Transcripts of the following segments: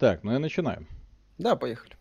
Так, ну я начинаю. Да, поехали.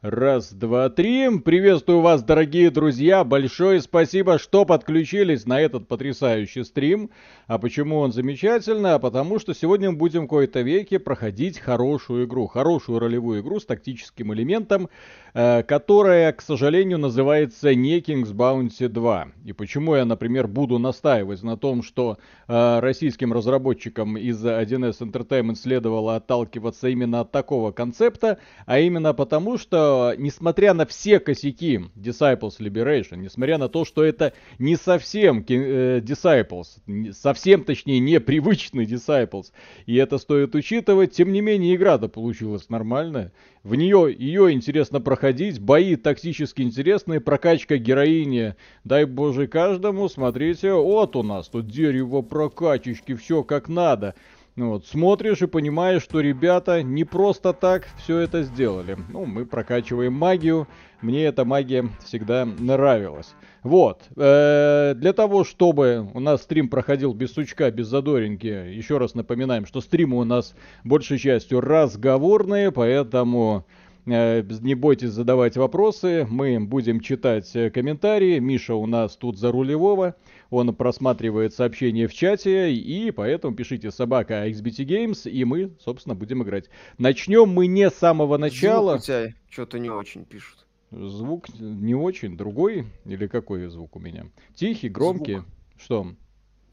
Раз, два, три. Приветствую вас, дорогие друзья. Большое спасибо, что подключились на этот потрясающий стрим. А почему он замечательный? А потому что сегодня мы будем в кои-то веке проходить хорошую игру. Хорошую ролевую игру с тактическим элементом, э, которая, к сожалению, называется не King's Bounty 2. И почему я, например, буду настаивать на том, что э, российским разработчикам из 1С Entertainment следовало отталкиваться именно от такого концепта, а именно потому, что несмотря на все косяки Disciples Liberation, несмотря на то, что это не совсем э, Disciples, совсем, точнее, непривычный Disciples, и это стоит учитывать, тем не менее, игра-то получилась нормальная. В нее, ее интересно проходить, бои тактически интересные, прокачка героини, дай боже каждому, смотрите, вот у нас тут дерево прокачечки, все как надо. Ну вот, смотришь и понимаешь, что ребята не просто так все это сделали. Ну, мы прокачиваем магию. Мне эта магия всегда нравилась. Вот. Э, для того, чтобы у нас стрим проходил без сучка, без задоринки, еще раз напоминаем, что стримы у нас большей частью разговорные, поэтому Э, не бойтесь задавать вопросы, мы будем читать э, комментарии. Миша у нас тут за рулевого, он просматривает сообщения в чате, и поэтому пишите собака XBT Games, и мы, собственно, будем играть. Начнем мы не с самого начала. Звук у тебя что-то не очень пишут. Звук не очень, другой? Или какой звук у меня? Тихий, громкий? Звук. Что?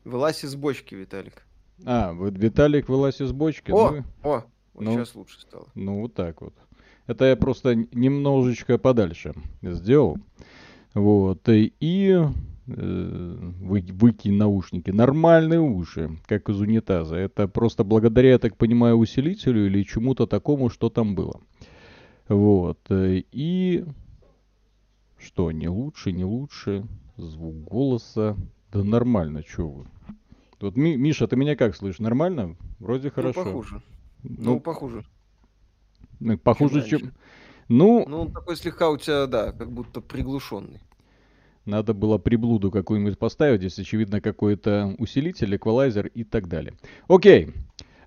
Вылазь из бочки, Виталик. А, Виталик вылазь из бочки. О, ну, о, вот ну, сейчас лучше стало. Ну, вот так вот. Это я просто немножечко подальше сделал. Вот. И вы, выкинь наушники. Нормальные уши, как из унитаза. Это просто благодаря, я так понимаю, усилителю или чему-то такому, что там было. Вот. И что, не лучше, не лучше. Звук голоса. Да нормально, что вы. Вот, Миша, ты меня как слышишь? Нормально? Вроде ну, хорошо. Ну, похуже. Ну, ну похуже. Ну, похуже, чем... чем... Ну... Ну, он такой слегка у тебя, да, как будто приглушенный. Надо было приблуду какую-нибудь поставить, здесь, очевидно, какой-то усилитель, эквалайзер и так далее. Окей.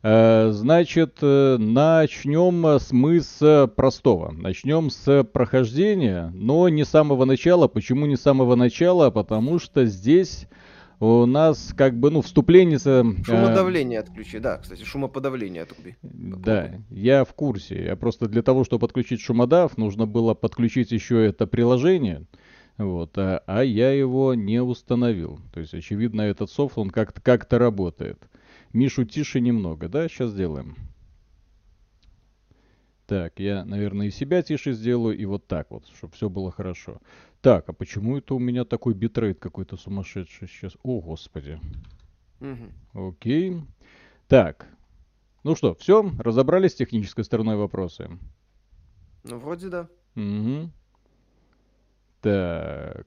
Э, значит, э, начнем с мы с простого. Начнем с прохождения, но не с самого начала. Почему не с самого начала? Потому что здесь у нас как бы, ну, вступление... Шумодавление э... отключи, да, кстати, шумоподавление отруби. Да, я в курсе. Я просто для того, чтобы подключить шумодав, нужно было подключить еще это приложение. Вот, а, а я его не установил. То есть, очевидно, этот софт, он как-то как работает. Мишу тише немного, да? Сейчас сделаем. Так, я, наверное, и себя тише сделаю, и вот так вот, чтобы все было хорошо. Так, а почему это у меня такой битрейт какой-то сумасшедший сейчас? О, господи. Угу. Окей. Так. Ну что, все? Разобрались с технической стороной вопроса? Ну, вроде да. Угу. Так.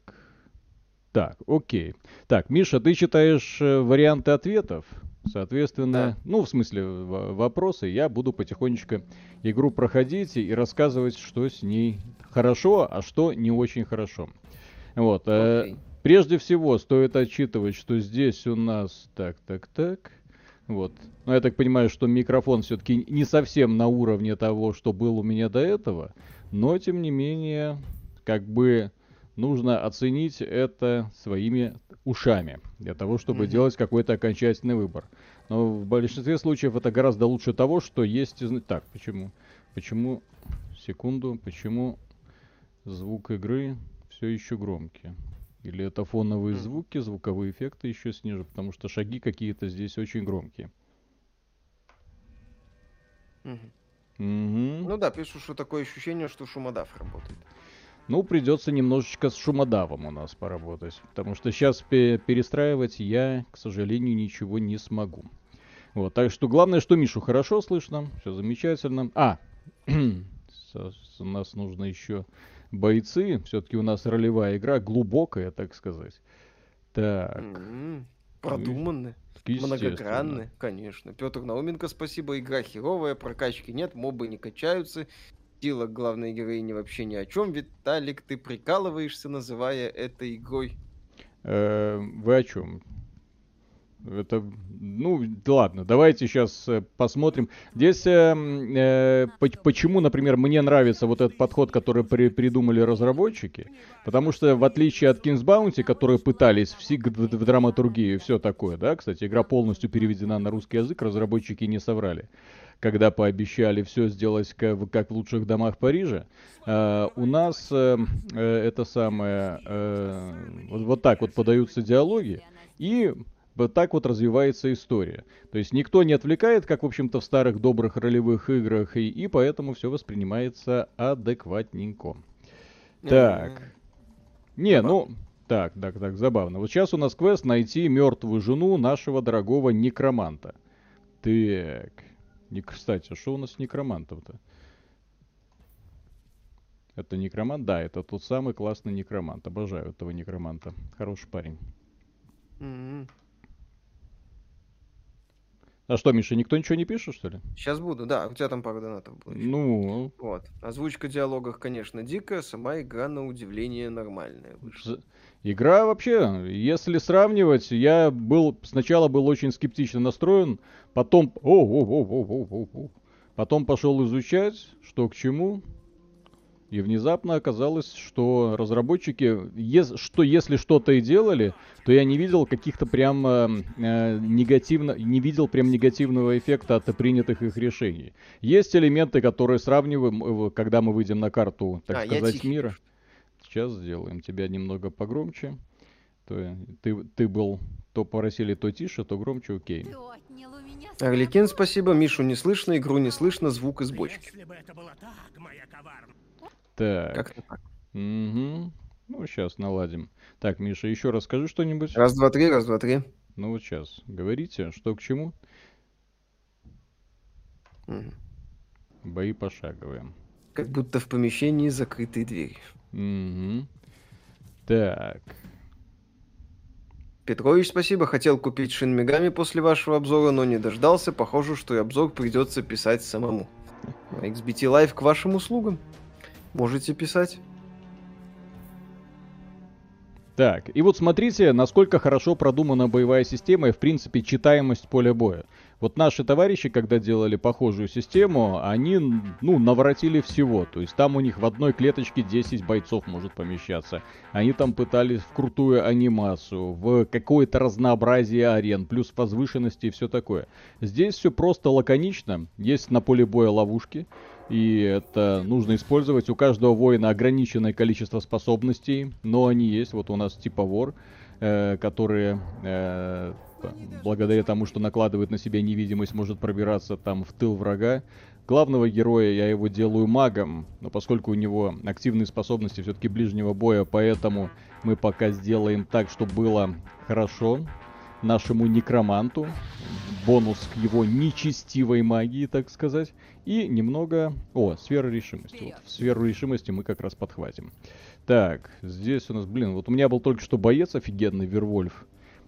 Так, окей. Так, Миша, ты читаешь э, варианты ответов? Соответственно, да. ну, в смысле, вопросы, я буду потихонечку игру проходить и рассказывать, что с ней хорошо, а что не очень хорошо. Вот. Okay. Э, прежде всего, стоит отчитывать, что здесь у нас... Так, так, так... Вот. Но я так понимаю, что микрофон все-таки не совсем на уровне того, что был у меня до этого. Но, тем не менее, как бы нужно оценить это своими ушами для того, чтобы mm-hmm. делать какой-то окончательный выбор. Но в большинстве случаев это гораздо лучше того, что есть... Так, почему? Почему... Секунду. Почему звук игры все еще громкий? Или это фоновые mm. звуки, звуковые эффекты еще снижу, потому что шаги какие-то здесь очень громкие. Mm-hmm. Mm-hmm. Ну да, пишу, что такое ощущение, что шумодав работает. Ну, придется немножечко с шумодавом у нас поработать. Потому что сейчас перестраивать я, к сожалению, ничего не смогу. Вот, так что главное, что Мишу хорошо слышно. Все замечательно. А, у нас нужно еще бойцы. Все-таки у нас ролевая игра глубокая, так сказать. Так. Mm-hmm. Конечно. Петр Науменко, спасибо. Игра херовая, прокачки нет, мобы не качаются. Сила главной героини вообще ни о чем. Виталик, ты прикалываешься, называя это игрой. Э, вы о чем? Это, ну, ладно, давайте сейчас э, посмотрим. Здесь э, э, почему, например, мне нравится вот этот подход, который при, придумали разработчики. Потому что, в отличие от King's Bounty, которые пытались в, в, драматургии и все такое, да, кстати, игра полностью переведена на русский язык, разработчики не соврали когда пообещали все сделать как, как в лучших домах Парижа. Э, у нас э, э, это самое, э, вот, вот так вот подаются диалоги, и вот так вот развивается история. То есть никто не отвлекает, как, в общем-то, в старых добрых ролевых играх, и, и поэтому все воспринимается адекватненько. Так. Не, ну, так, так, так, забавно. Вот сейчас у нас квест найти мертвую жену нашего дорогого некроманта. Так. Не, кстати, а что у нас с некромантом-то? Это некромант? Да, это тот самый классный некромант. Обожаю этого некроманта. Хороший парень. Mm-hmm. А что, Миша, никто ничего не пишет, что ли? Сейчас буду, да. У тебя там пару донатов было. Еще. Ну. Вот. Озвучка диалогов, конечно, дикая, сама игра на удивление нормальная вышла. Игра вообще, если сравнивать, я был сначала был очень скептично настроен, потом, о, о, о, о, о, о, потом пошел изучать, что к чему, и внезапно оказалось, что разработчики, ес, что если что-то и делали, то я не видел каких-то прям э, э, негативно, не видел прям негативного эффекта от принятых их решений. Есть элементы, которые сравниваем, э, когда мы выйдем на карту, так а, сказать, мира. Сейчас сделаем тебя немного погромче. То, ты, ты был то просили, то тише, то громче, окей. Орликин, спасибо. Мишу не слышно, игру не слышно, звук из бочки. Если бы это было так, так. Как-то так. Угу. Ну, сейчас наладим. Так, Миша, еще расскажи что-нибудь. Раз, два, три, раз, два, три. Ну вот сейчас. Говорите, что к чему? Угу. Бои пошаговые. Как будто в помещении закрытой двери. Угу. Так. Петрович, спасибо. Хотел купить Шин Мегами после вашего обзора, но не дождался. Похоже, что и обзор придется писать самому. XBT Live к вашим услугам. Можете писать. Так, и вот смотрите, насколько хорошо продумана боевая система и, в принципе, читаемость поля боя. Вот наши товарищи, когда делали похожую систему, они, ну, наворотили всего. То есть там у них в одной клеточке 10 бойцов может помещаться. Они там пытались в крутую анимацию, в какое-то разнообразие арен, плюс возвышенности и все такое. Здесь все просто лаконично. Есть на поле боя ловушки и это нужно использовать. У каждого воина ограниченное количество способностей, но они есть. Вот у нас типа вор, э, которые э, благодаря тому, что накладывает на себя невидимость, может пробираться там в тыл врага. Главного героя я его делаю магом, но поскольку у него активные способности все-таки ближнего боя, поэтому мы пока сделаем так, чтобы было хорошо нашему некроманту, бонус к его нечестивой магии, так сказать, и немного... О, сфера решимости. Вот, в сферу решимости мы как раз подхватим. Так, здесь у нас, блин, вот у меня был только что боец офигенный, Вервольф,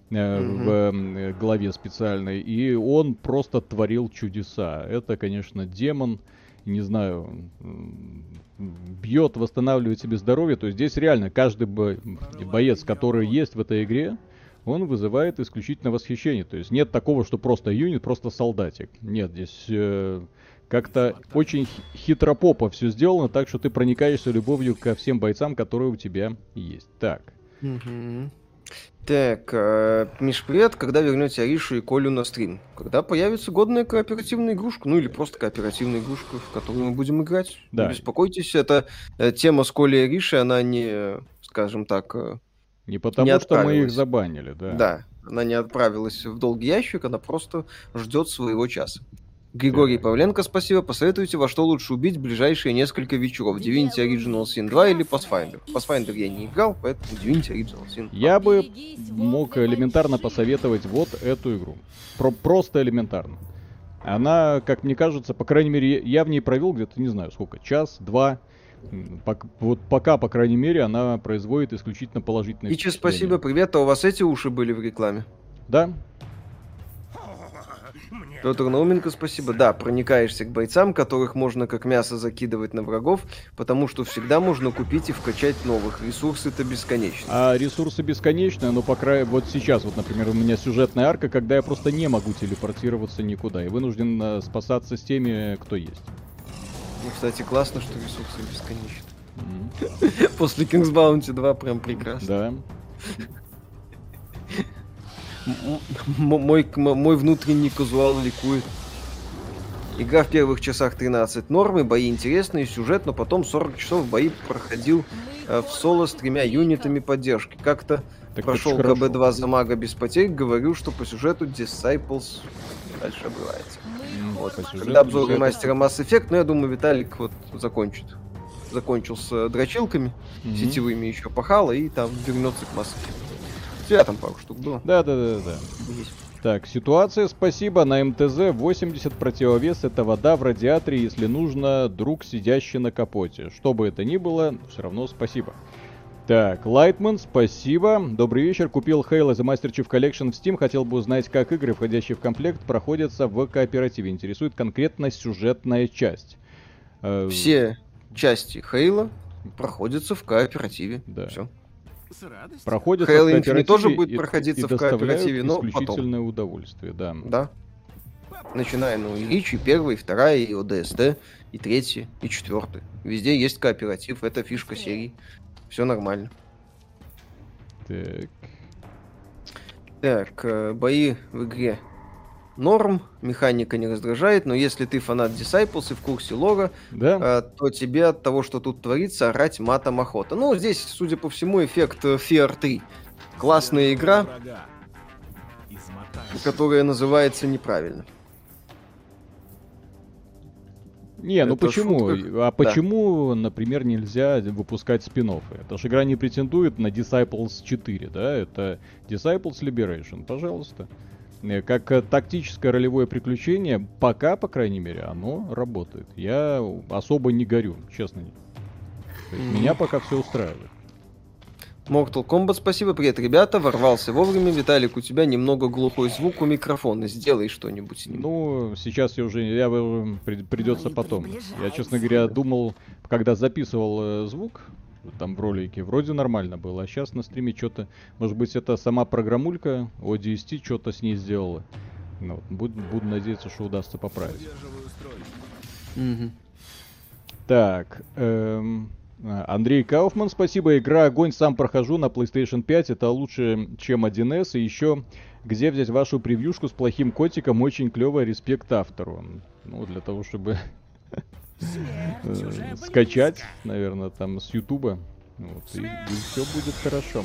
э, mm-hmm. в э, главе специальной, и он просто творил чудеса. Это, конечно, демон, не знаю, бьет, восстанавливает себе здоровье. То есть здесь реально каждый бо- боец, который есть в этой игре, он вызывает исключительно восхищение. То есть нет такого, что просто юнит, просто солдатик. Нет, здесь э, как-то очень хитропопо все сделано, так что ты проникаешься любовью ко всем бойцам, которые у тебя есть. Так. Так, э, Миш, привет. Когда вернете Аришу и Колю на стрим? Когда появится годная кооперативная игрушка? Ну или просто кооперативная игрушка, в которую мы будем играть? Да. Не беспокойтесь, это э, тема с Колей и Аришей, она не, скажем так, э, не потому, не что мы их забанили, да. Да, она не отправилась в долгий ящик, она просто ждет своего часа. Григорий Павленко, спасибо. Посоветуйте, во что лучше убить ближайшие несколько вечеров. Divinity Original Sin 2 или Pathfinder? Pathfinder я не играл, поэтому Divinity Original Sin 2. Я бы мог элементарно посоветовать вот эту игру. Про просто элементарно. Она, как мне кажется, по крайней мере, я в ней провел где-то, не знаю сколько, час, два. Вот пока, по крайней мере, она производит исключительно положительные Ичи, спасибо, привет. А у вас эти уши были в рекламе? Да. Петр Науменко, спасибо. Да, проникаешься к бойцам, которых можно как мясо закидывать на врагов, потому что всегда можно купить и вкачать новых. Ресурсы-то бесконечны. А ресурсы бесконечные, но по краю... Вот сейчас, вот, например, у меня сюжетная арка, когда я просто не могу телепортироваться никуда и вынужден э, спасаться с теми, кто есть. Ну, кстати, классно, что ресурсы бесконечны. После King's Bounty 2 прям прекрасно. Да мой, мой внутренний казуал ликует. Игра в первых часах 13 нормы, бои интересные, сюжет, но потом 40 часов бои проходил э, в соло с тремя юнитами поддержки. Как-то так прошел КБ-2 за мага без потерь, говорю, что по сюжету Disciples дальше обрывается. Вот. Когда обзор мастера Mass Effect, но я думаю, Виталик вот закончит. Закончил с дрочилками, mm-hmm. сетевыми еще пахало, и там вернется к Mass Effect. У тебя там пару штук было. Да, да, да, да. Так, ситуация, спасибо. На МТЗ 80 противовес это вода в радиаторе, если нужно, друг, сидящий на капоте. Что бы это ни было, все равно спасибо. Так, Лайтман, спасибо. Добрый вечер. Купил Halo за Master Chief Collection в Steam. Хотел бы узнать, как игры, входящие в комплект, проходятся в кооперативе. Интересует конкретно сюжетная часть. Э, Все части Halo проходятся в кооперативе. Да. Все проходят Halo Infinite тоже будет проходиться и в кооперативе, но исключительное потом. удовольствие, да. Да. Начиная, ну, и Рич, и первая, и вторая, и ОДСТ, и третья, и четвертая. Везде есть кооператив, это фишка серии. Все нормально. Так. Так, э, бои в игре норм, механика не раздражает, но если ты фанат Disciples и в курсе лора, да. э, то тебе от того, что тут творится, орать матом охота. Ну, здесь, судя по всему, эффект э, Fear 3. Классная игра, которая называется неправильно. Не, ну почему? Шутка. А почему, да. например, нельзя выпускать спин -оффы? Эта же игра не претендует на Disciples 4, да? Это Disciples Liberation, пожалуйста. Э, как тактическое ролевое приключение, пока, по крайней мере, оно работает. Я особо не горю, честно. Mm-hmm. Меня пока все устраивает. Mortal Kombat, спасибо, привет, ребята, ворвался вовремя. Виталик, у тебя немного глухой звук у микрофона, сделай что-нибудь с ним. Ну, сейчас я уже, я придется потом. Я, честно говоря, думал, когда записывал э, звук, там в ролике вроде нормально было, а сейчас на стриме что-то, может быть, это сама программулька ODST что-то с ней сделала. Ну, буду, буду надеяться, что удастся поправить. Угу. Так, эм, Андрей Кауфман, спасибо. Игра Огонь сам прохожу на PlayStation 5. Это лучше, чем 1С. И еще, где взять вашу превьюшку с плохим котиком? Очень клевая, респект автору. Ну, для того, чтобы Э, скачать, наверное, там с Ютуба. Вот, и, и все будет хорошо.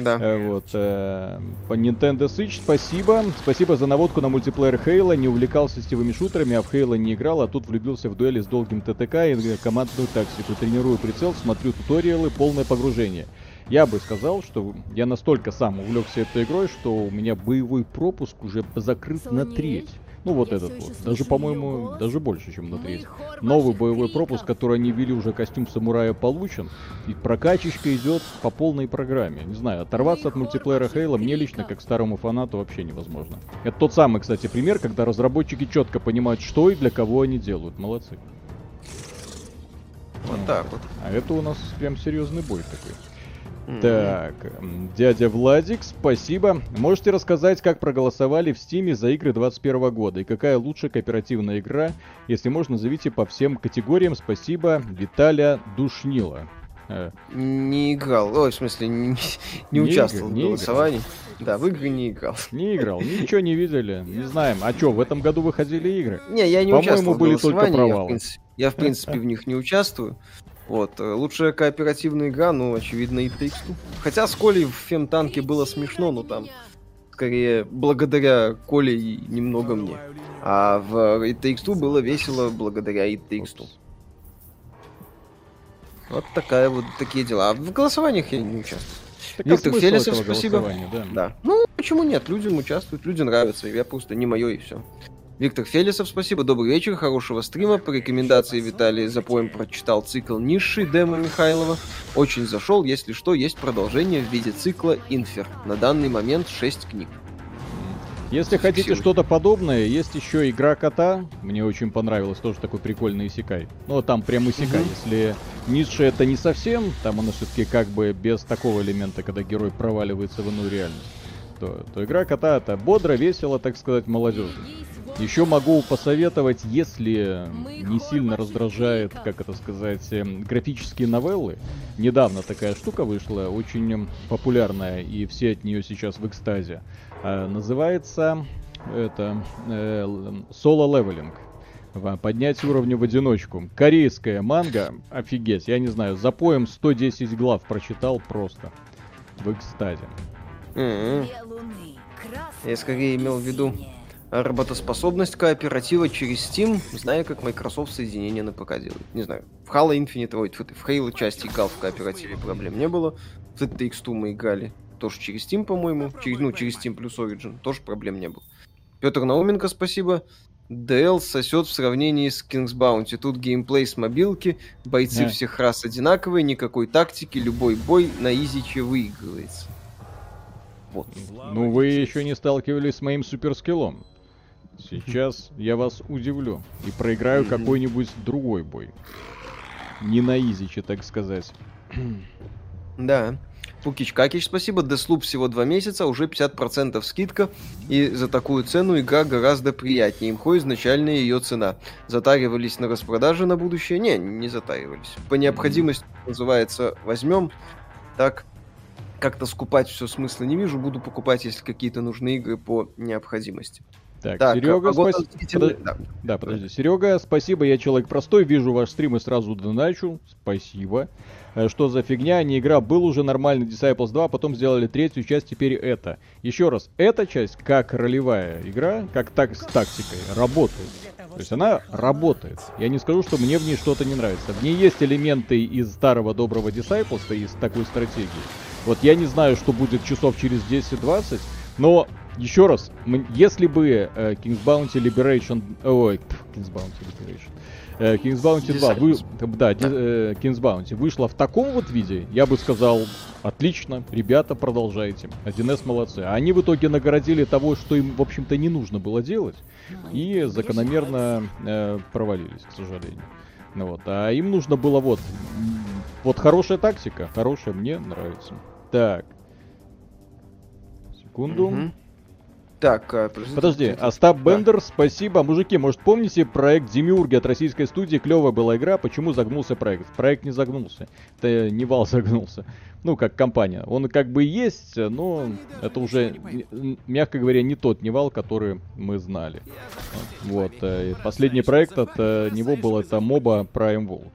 Да. Э, вот, э, по Nintendo Switch спасибо. Спасибо за наводку на мультиплеер Хейла. Не увлекался сетевыми шутерами, а в Хейла не играл, а тут влюбился в дуэли с долгим ТТК и командную тактику. Тренирую прицел, смотрю туториалы, полное погружение. Я бы сказал, что я настолько сам увлекся этой игрой, что у меня боевой пропуск уже закрыт на треть. Ну вот этот вот. Даже, по-моему, даже больше, чем на треть. Новый боевой пропуск, который они ввели уже костюм самурая получен. И прокачечка идет по полной программе. Не знаю, оторваться от мультиплеера Хейла мне лично, как старому фанату, вообще невозможно. Это тот самый, кстати, пример, когда разработчики четко понимают, что и для кого они делают. Молодцы. Вот так вот. А это у нас прям серьезный бой такой. Так, дядя Владик, спасибо. Можете рассказать, как проголосовали в Стиме за игры 21 года и какая лучшая кооперативная игра? Если можно, назовите по всем категориям. Спасибо, Виталия Душнила. Э. Не играл, ой, в смысле, не, не, не участвовал игр, в голосовании. Да, в игры не играл. Не играл, ничего не видели, не знаем. А что, в этом году выходили игры? Не, я не участвовал были только провалы. Я в, принципе, я, в принципе, в них не участвую. Вот. Э, лучшая кооперативная игра, ну, очевидно, и Takes Two. Хотя с Колей в Фемтанке было смешно, но там скорее благодаря Коле и немного мне. А в It Takes Two было весело благодаря It Takes Two. Вот такая вот такие дела. А в голосованиях я не участвую. Так Виктор а Фелисов, спасибо. Да. да. Ну, почему нет? Людям участвуют, людям нравится. Я просто не мое и все. Виктор Фелисов, спасибо, добрый вечер, хорошего стрима. По рекомендации Виталия Запоем прочитал цикл Низший Демо Михайлова. Очень зашел, если что, есть продолжение в виде цикла Инфер. На данный момент 6 книг. Если хотите что-то подобное, есть еще игра кота. Мне очень понравилось, тоже такой прикольный исекай. Ну, там прям исекай. Угу. Если Ницше это не совсем, там оно все-таки как бы без такого элемента, когда герой проваливается в иную реальность. То, то игра кота это бодро, весело, так сказать, молодежно. Еще могу посоветовать, если не сильно раздражает, как это сказать, эм, графические новеллы. Недавно такая штука вышла, очень популярная, и все от нее сейчас в экстазе. А, называется это Solo Leveling. Поднять уровень в одиночку. Корейская манга, офигеть, я не знаю, запоем 110 глав прочитал просто. В экстазе. Mm-hmm. Я скорее имел в виду работоспособность кооператива через Steam, зная, как Microsoft соединение на ПК делает. Не знаю, в Halo Infinite, ой, в Halo части играл в кооперативе, проблем не было. В TX2 мы играли тоже через Steam, по-моему, через, ну, через Steam плюс Origin, тоже проблем не было. Петр Науменко, спасибо. DL сосет в сравнении с King's Bounty. Тут геймплей с мобилки, бойцы yeah. всех рас одинаковые, никакой тактики, любой бой на изиче выигрывается. Вот. Ну, вы еще не сталкивались с моим суперскиллом. Сейчас я вас удивлю и проиграю какой-нибудь другой бой. Не на изиче, так сказать. Да. Пукич Какич, спасибо. Деслуп всего два месяца, уже 50% скидка. И за такую цену игра гораздо приятнее. Имхо изначальная ее цена. Затаривались на распродаже на будущее? Не, не затаривались. По необходимости, называется, возьмем. Так, как-то скупать все смысла не вижу. Буду покупать, если какие-то нужны игры по необходимости. Так, так Серега, спасибо. Под... Да. да, подожди. Серега, спасибо, я человек простой, вижу ваш стрим и сразу доначу. Спасибо. Э, что за фигня? Не игра, был уже нормальный Disciples 2, потом сделали третью часть, теперь это. Еще раз, эта часть, как ролевая игра, как так с тактикой, работает. То есть она работает. Я не скажу, что мне в ней что-то не нравится. В ней есть элементы из старого доброго Disciples, из такой стратегии. Вот я не знаю, что будет часов через 10-20, но еще раз, если бы э, King's Bounty Liberation... Ой, King's Bounty Liberation. Э, King's Bounty 2, вы, да, э, King's Bounty вышла в таком вот виде, я бы сказал, отлично, ребята, продолжайте. 1С молодцы. А они в итоге нагородили того, что им, в общем-то, не нужно было делать, и закономерно э, провалились, к сожалению. Ну вот, а им нужно было вот, вот хорошая тактика, хорошая, мне нравится. Так. Секунду. Угу. Так, а, подожди, Остап да. Бендер, спасибо. Мужики, может помните проект Демиурги от российской студии? Клевая была игра, почему загнулся проект? Проект не загнулся. Это Nival загнулся. Ну, как компания. Он как бы есть, но это уже, мягко говоря, не тот Nival, который мы знали. Вот. Э, последний проект от э, него был это MOBA Prime World.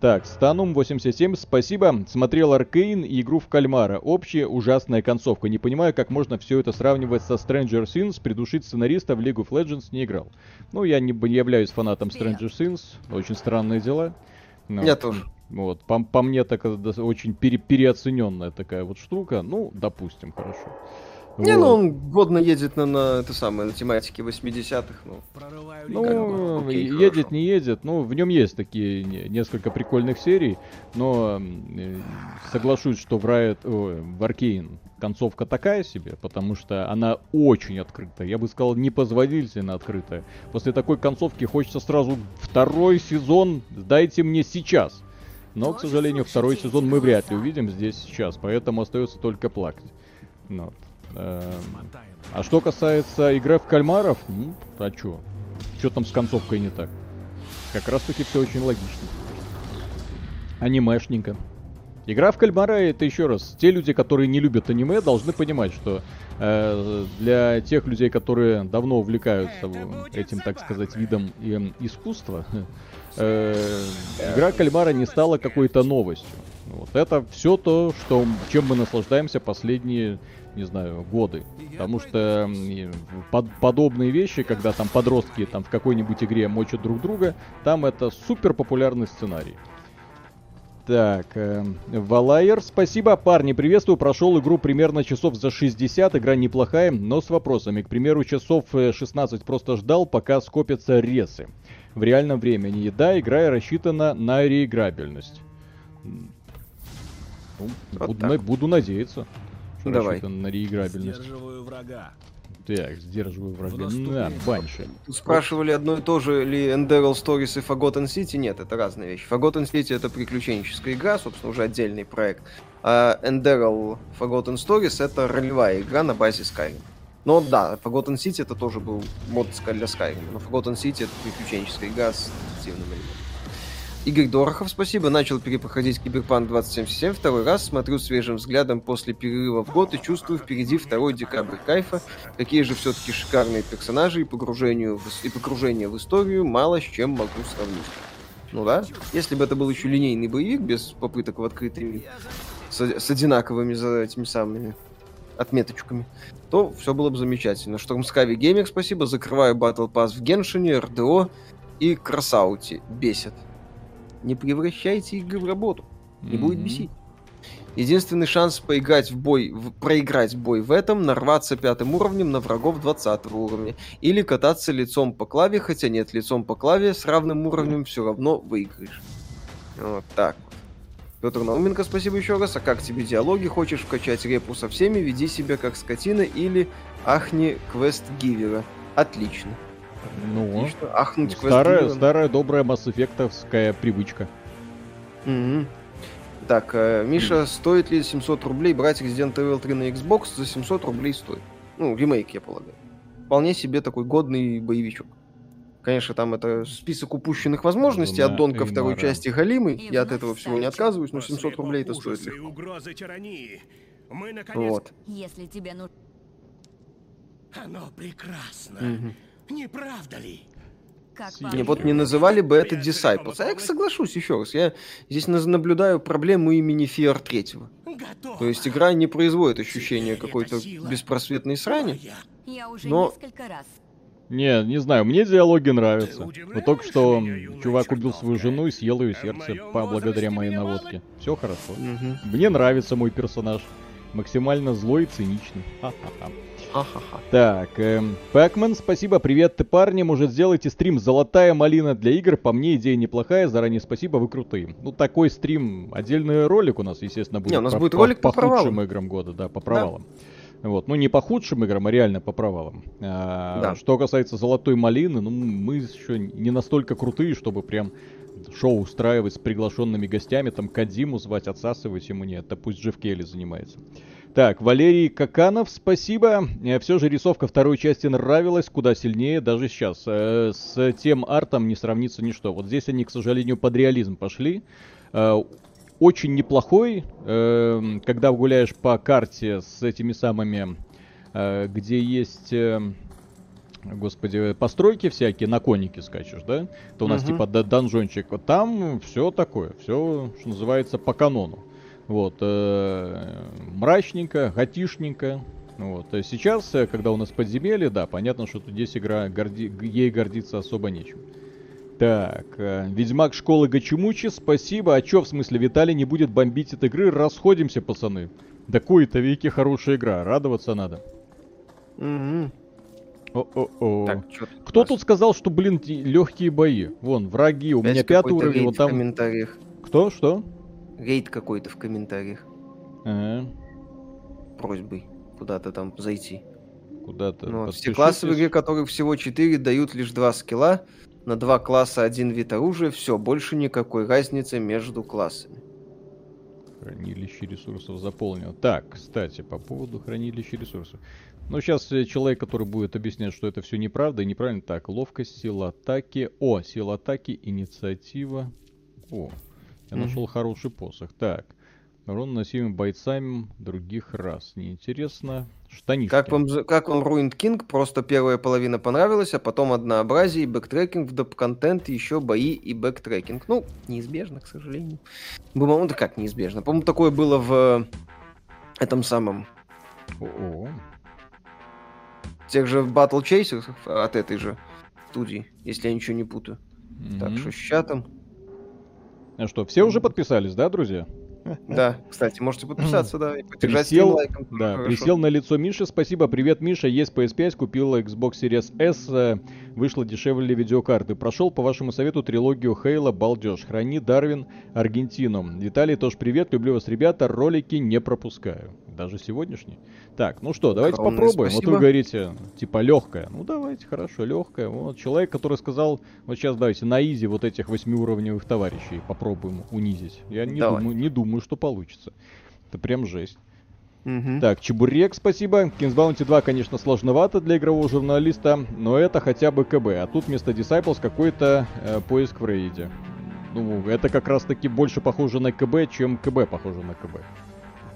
Так, Станум 87, спасибо. Смотрел Аркейн и игру в Кальмара. Общая ужасная концовка. Не понимаю, как можно все это сравнивать со Stranger Things. Придушить сценариста в League of Legends не играл. Ну, я не, не являюсь фанатом Stranger Things. Очень странные дела. Но, я тоже. Вот, по, по мне так это очень пере, переоцененная такая вот штука. Ну, допустим, хорошо. Не, ну он годно едет на, на это самое, на тематике 80-х. Ну, ну окей, едет, хорошо. не едет. Ну, в нем есть такие несколько прикольных серий, но э, соглашусь, что в Riot, о, в Arcane концовка такая себе, потому что она очень открытая. Я бы сказал, непозволительно открытая. После такой концовки хочется сразу второй сезон, дайте мне сейчас. Но, к сожалению, второй сезон мы вряд ли увидим здесь сейчас, поэтому остается только плакать. Ну, вот. Эм, а что касается игры в кальмаров, ну, а чё? Чё там с концовкой не так? Как раз таки все очень логично. Анимешненько. Игра в кальмара это еще раз. Те люди, которые не любят аниме, должны понимать, что э, для тех людей, которые давно увлекаются этим, так сказать, видом э, искусства, э, игра кальмара не стала какой-то новостью. Вот это все то, что, чем мы наслаждаемся последние не знаю, годы. Потому что под, подобные вещи, когда там подростки там в какой-нибудь игре мочат друг друга, там это супер популярный сценарий. Так, э, Валайер, спасибо, парни, приветствую, прошел игру примерно часов за 60, игра неплохая, но с вопросами, к примеру, часов 16 э, просто ждал, пока скопятся ресы. В реальном времени, да, игра рассчитана на реиграбельность. Ну, вот буду, на, буду надеяться. Давай. на реиграбельность. врага. Так, сдерживаю врага. На, банши. Спрашивали, одно и то же ли Enderal Stories и Forgotten City? Нет, это разные вещи. Forgotten City это приключенческая игра, собственно, уже отдельный проект. А Enderal Forgotten Stories это ролевая игра на базе Skyrim. Но да, Forgotten City это тоже был мод для Skyrim. Но Forgotten City это приключенческая игра с детективным элементом. Игорь Дорохов, спасибо. Начал перепроходить Киберпанк 2077 второй раз. Смотрю свежим взглядом после перерыва в год и чувствую впереди второй декабрь кайфа. Какие же все-таки шикарные персонажи и, погружению в, и погружение в историю мало с чем могу сравнить. Ну да, если бы это был еще линейный боевик без попыток в открытый мир, с, с одинаковыми за этими самыми отметочками, то все было бы замечательно. Штормскави Геймер, спасибо. Закрываю Battle Pass в Геншине, РДО и Красауте. Бесит. Не превращайте игры в работу. Не mm-hmm. будет бесить. Единственный шанс поиграть в бой, в, проиграть бой в этом, нарваться пятым уровнем на врагов 20 уровня. Или кататься лицом по клаве, хотя нет, лицом по клаве с равным уровнем все равно выиграешь. Вот так Петр Науменко, спасибо еще раз. А как тебе диалоги? Хочешь вкачать репу со всеми? Веди себя как скотина или ахни квест гивера. Отлично. Ну, Отлично. Ахнуть старая, старая добрая Mass Effect'овская привычка. Угу. Так, э, Миша, стоит ли 700 рублей брать Resident Evil 3 на Xbox? За 700 рублей стоит. Ну, ремейк, я полагаю. Вполне себе такой годный боевичок. Конечно, там это список упущенных возможностей, аддон ко второй части галимый. Я от этого всего не отказываюсь, но 700 рублей это стоит Мы, наконец... Вот. Если тебе нужно... Оно прекрасно. Угу. Не правда ли? Не, вот не называли бы это Disciples. А я соглашусь еще раз. Я здесь наблюдаю проблему имени Фиар третьего. То есть игра не производит ощущения какой-то беспросветной срани. Но... Не, не знаю, мне диалоги нравятся. Вот только что чувак убил свою жену и съел ее сердце по благодаря моей наводке. Все хорошо. Угу. Мне нравится мой персонаж. Максимально злой и циничный. Ха-ха-ха. Ха-ха-ха. Так, эм, Пэкман, спасибо, привет ты, парни, может сделайте стрим «Золотая малина для игр», по мне идея неплохая, заранее спасибо, вы крутые. Ну, такой стрим, отдельный ролик у нас, естественно, будет. Не, у нас про, будет ролик по, по, по худшим играм года, да, по провалам. Да. Вот, ну не по худшим играм, а реально по провалам. А, да. Что касается золотой малины, ну мы еще не настолько крутые, чтобы прям шоу устраивать с приглашенными гостями, там Кадиму звать, отсасывать ему нет, это пусть Джефф Келли занимается. Так, Валерий Каканов, спасибо. Э, Все же рисовка второй части нравилась куда сильнее даже сейчас. Э, с тем артом не сравнится ничто. Вот здесь они, к сожалению, под реализм пошли. Э, очень неплохой, когда гуляешь по карте с этими самыми, где есть господи, постройки всякие, на конике скачешь, да? То у нас угу. типа данжончик. Там все такое, все, что называется, по канону. Вот, э, мрачненько, готишненько. Вот. Сейчас, э, когда у нас подземелье, да, понятно, что тут здесь игра горди... ей гордиться особо нечем. Так, э, Ведьмак школы Гачимучи, спасибо. А чё, в смысле, Виталий не будет бомбить от игры? Расходимся, пацаны. Да кое-то веки хорошая игра, радоваться надо. Угу. О-о-о. Так, Кто тут сказал, что, блин, легкие бои? Вон, враги, у меня пятый уровень, вот там... В комментариях. Кто, что? Рейд какой-то в комментариях. Ага. Просьбой куда-то там зайти. Куда-то. Ну, вот, все классы в игре, которых всего 4, дают лишь 2 скилла. На два класса один вид оружия. Все, больше никакой разницы между классами. Хранилище ресурсов заполнено. Так, кстати, по поводу хранилища ресурсов. Ну, сейчас э, человек, который будет объяснять, что это все неправда и неправильно. Так, ловкость, сила атаки. О, сила атаки, инициатива. О, я mm-hmm. нашел хороший посох. Так. Урон наносимый бойцами других рас. Неинтересно. Штанишки. Как вам, как вам Ruined King? Просто первая половина понравилась, а потом однообразие и backtracking в доп-контент, еще бои и backtracking. Ну, неизбежно, к сожалению. По-моему, да как неизбежно? По-моему, такое было в этом самом... О-о. Тех же Battle Chasers от этой же студии, если я ничего не путаю. Mm-hmm. Так что сейчас там... Ну что, все уже подписались, да, друзья? Да, кстати, можете подписаться, да, и присел, лайком. Да, Хорошо. присел на лицо Миши. Спасибо, привет, Миша. Есть PS5, купил Xbox Series S, э, вышло дешевле видеокарты. Прошел по вашему совету трилогию Хейла Балдеж. Храни Дарвин, Аргентину. Виталий, тоже привет, люблю вас, ребята, ролики не пропускаю. даже сегодняшний. Так, ну что, давайте Огромное попробуем. Спасибо. Вот вы говорите, типа легкая. Ну давайте, хорошо, легкая. Вот человек, который сказал, вот сейчас давайте на изи вот этих восьмиуровневых товарищей попробуем унизить. Я не думаю, не думаю, что получится. Это прям жесть. Угу. Так, Чебурек, спасибо. Kings Bounty 2, конечно, сложновато для игрового журналиста, но это хотя бы КБ. А тут вместо Disciples какой-то э, поиск в рейде. Ну, это как раз таки больше похоже на КБ, чем КБ похоже на КБ.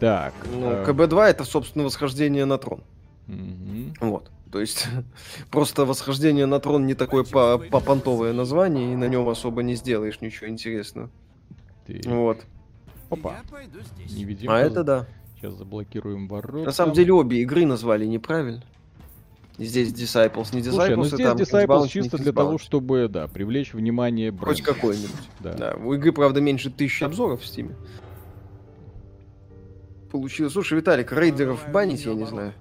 Так. Ну, э... КБ-2 это, собственно, восхождение на трон. Угу. Вот. То есть, просто восхождение на трон не такое попонтовое название, и на нем особо не сделаешь ничего интересного. Ты... Вот. Опа. Невидимка. А это да. Сейчас заблокируем ворота. На самом деле обе игры назвали неправильно. Здесь Disciples, не Disciples, Слушай, ну здесь там Disciples чисто для того, чтобы, да, привлечь внимание бренда. Хоть какой-нибудь. Да. да. У игры, правда, меньше тысячи обзоров в Steam. Получилось. Слушай, Виталик, рейдеров банить, я не знаю.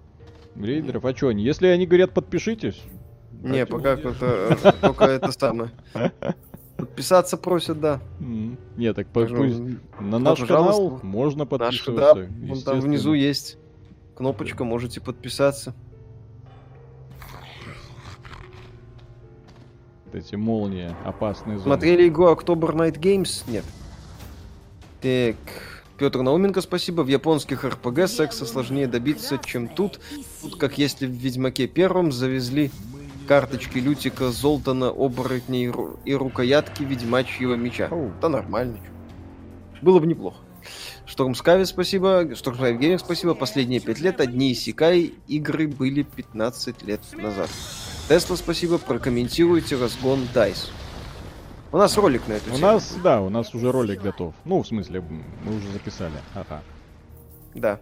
Рейдеров? А что они? Если они говорят, подпишитесь. Не, пока это, только это самое. Подписаться просят, да. Не, так пусть на наш канал можно подписываться. да, вон там внизу есть кнопочка, можете подписаться. эти молнии опасные зоны. Смотрели игру October Night Games? Нет. Так, Петр Науменко, спасибо. В японских РПГ секса сложнее добиться, чем тут. Тут, как если в Ведьмаке первом завезли карточки Лютика, Золтана, оборотней и рукоятки ведьмачьего меча. Да нормально. Было бы неплохо. Штормскаве спасибо, Штормскаве Гейминг спасибо. Последние пять лет одни Исикай игры были 15 лет назад. Тесла спасибо, прокомментируйте разгон Дайс. У нас ролик на эту У тему. нас, да, у нас уже ролик готов. Ну, в смысле, мы уже записали. Ага. Да.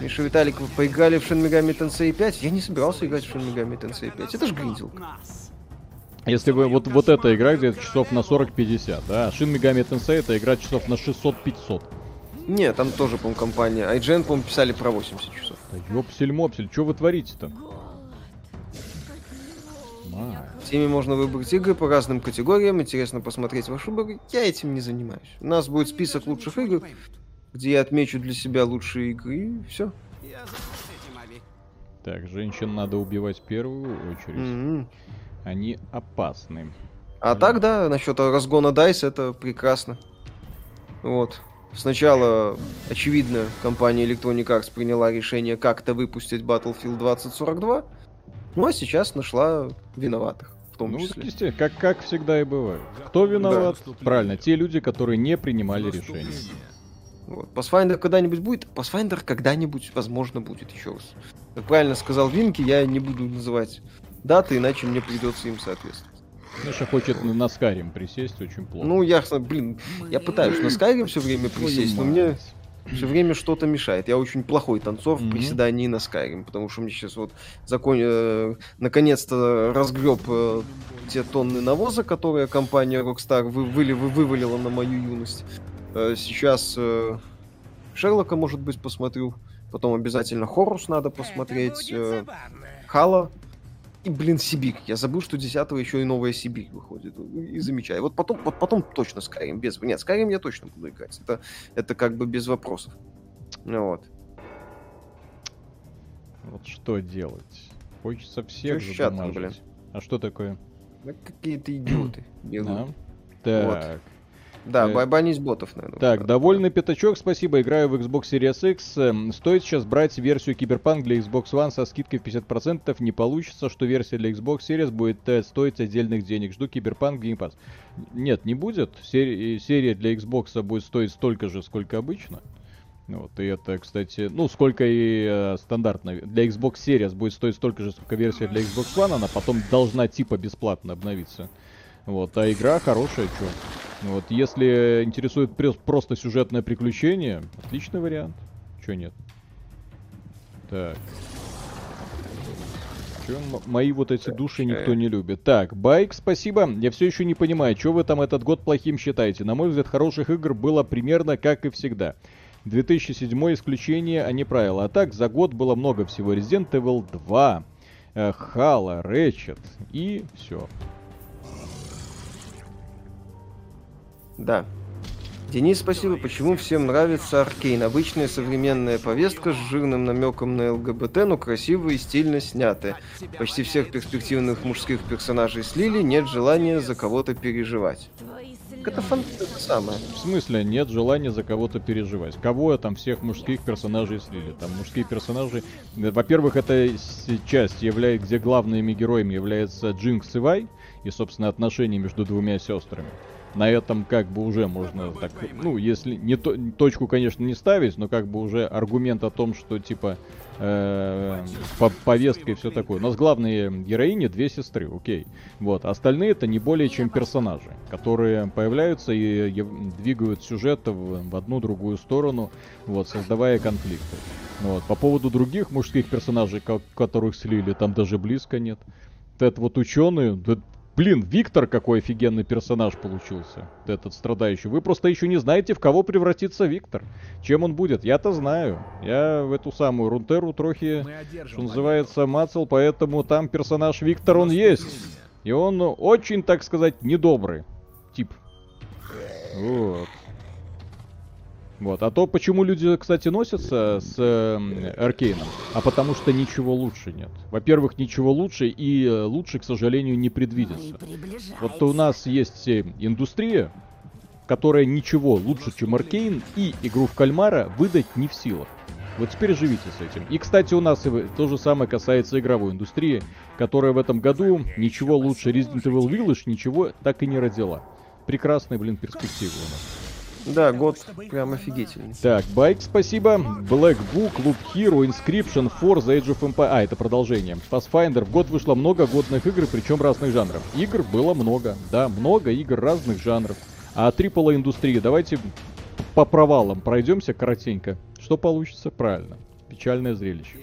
Миша Виталик, вы поиграли в Shin Megami Tensei 5? Я не собирался играть в Shin Megami Tensei 5. Это ж гринделка. Если вы вот, вот эта игра где-то часов на 40-50, да? Shin Megami Tensei это игра часов на 600-500. Нет, там тоже, по-моему, компания. IGN, по-моему, писали про 80 часов. Да ёпсель-мопсель, что вы творите-то? В теме можно выбрать игры по разным категориям. Интересно посмотреть ваш выбор. Я этим не занимаюсь. У нас будет список лучших игр, где я отмечу для себя лучшие игры, и все. Так, женщин надо убивать в первую очередь. Mm-hmm. Они опасны. А так, да, насчет разгона Дайс, это прекрасно. Вот. Сначала, очевидно, компания Electronic Arts приняла решение как-то выпустить Battlefield 2042, ну а сейчас нашла виноватых том ну, числе. Естественно, как, как всегда и бывает. Кто виноват? Да. Правильно, те люди, которые не принимали решения. Вот. Pathfinder когда-нибудь будет? Pathfinder когда-нибудь, возможно, будет еще раз. Как правильно сказал Винки, я не буду называть даты, иначе мне придется им соответствовать. Наша хочет на Скарим присесть очень плохо. Ну, я, блин, я пытаюсь на Скарим все время присесть, но мне все время что-то мешает. Я очень плохой танцор в приседании на Skyrim, потому что мне сейчас вот закон... э, наконец-то разгреб э, те тонны навоза, которые компания Rockstar вы, вы, вы, вывалила на мою юность. Э, сейчас э, Шерлока, может быть, посмотрю. Потом обязательно Хорус надо посмотреть. Э, Хала и, блин, Сибирь. Я забыл, что 10 еще и новая Сибирь выходит. И замечаю. Вот потом, вот потом точно Skyrim. Без... Нет, Skyrim я точно буду играть. Это, это как бы без вопросов. Вот. Вот что делать? Хочется всех задамажить. А что такое? Да какие-то идиоты. Да. Так. Вот. Да, э... банить ботов, наверное. Так, довольный пятачок, спасибо. Играю в Xbox Series X. Эм, стоит сейчас брать версию Киберпанк для Xbox One со скидкой в 50%. Не получится, что версия для Xbox Series будет э, стоить отдельных денег. Жду Cyberpunk Game Pass. Нет, не будет. Series, Series для Xbox будет стоить столько же, сколько обычно. Вот, и это, кстати, ну, сколько и э, стандартно. Для Xbox Series будет стоить столько же, сколько версия для Xbox One. Она потом должна типа бесплатно обновиться. Вот, а игра хорошая, что? Вот, если интересует просто сюжетное приключение, отличный вариант. Чё нет? Так. Чё, мои вот эти души никто не любит. Так, Байк, спасибо. Я все еще не понимаю, что вы там этот год плохим считаете. На мой взгляд, хороших игр было примерно как и всегда. 2007 исключение, а не правило. А так, за год было много всего. Resident Evil 2, Halo, Ratchet и все. Да. Денис, спасибо. Почему всем нравится Аркейн? Обычная современная повестка с жирным намеком на ЛГБТ, но красиво и стильно снятая. Почти всех перспективных мужских персонажей слили, нет желания за кого-то переживать. Это фан... самое. В смысле, нет желания за кого-то переживать. Кого там всех мужских персонажей слили? Там мужские персонажи... Во-первых, эта часть, является, где главными героями являются Джинкс и Вай, и, собственно, отношения между двумя сестрами на этом как бы уже можно так, ну, если не то, точку, конечно, не ставить, но как бы уже аргумент о том, что типа э, по повестка и все такое. У нас главные героини две сестры, окей. Вот, остальные это не более чем персонажи, которые появляются и, двигают сюжет в, в одну другую сторону, вот, создавая конфликты. Вот. По поводу других мужских персонажей, которых слили, там даже близко нет. Этот вот ученый, Блин, Виктор какой офигенный персонаж получился. Этот страдающий. Вы просто еще не знаете, в кого превратится Виктор. Чем он будет. Я-то знаю. Я в эту самую Рунтеру трохи, что называется, мацал, поэтому там персонаж Виктор, он есть. И он очень, так сказать, недобрый тип. Вот. Вот. А то, почему люди, кстати, носятся с э, Аркейном? А потому что ничего лучше нет. Во-первых, ничего лучше, и э, лучше, к сожалению, не предвидится. Вот у нас есть э, индустрия, которая ничего лучше, чем Аркейн, и игру в кальмара выдать не в силах. Вот теперь живите с этим. И, кстати, у нас то же самое касается игровой индустрии, которая в этом году ничего лучше Resident Evil Village ничего так и не родила. Прекрасные, блин, перспективы у нас. Да, год прям офигительный. Так, Байк, спасибо. Black Book, Loop Hero, Inscription, Forza, Age of Empire. А, это продолжение. Pathfinder. В год вышло много годных игр, причем разных жанров. Игр было много. Да, много игр разных жанров. А AAA индустрии, давайте по провалам пройдемся коротенько. Что получится? Правильно. Печальное зрелище.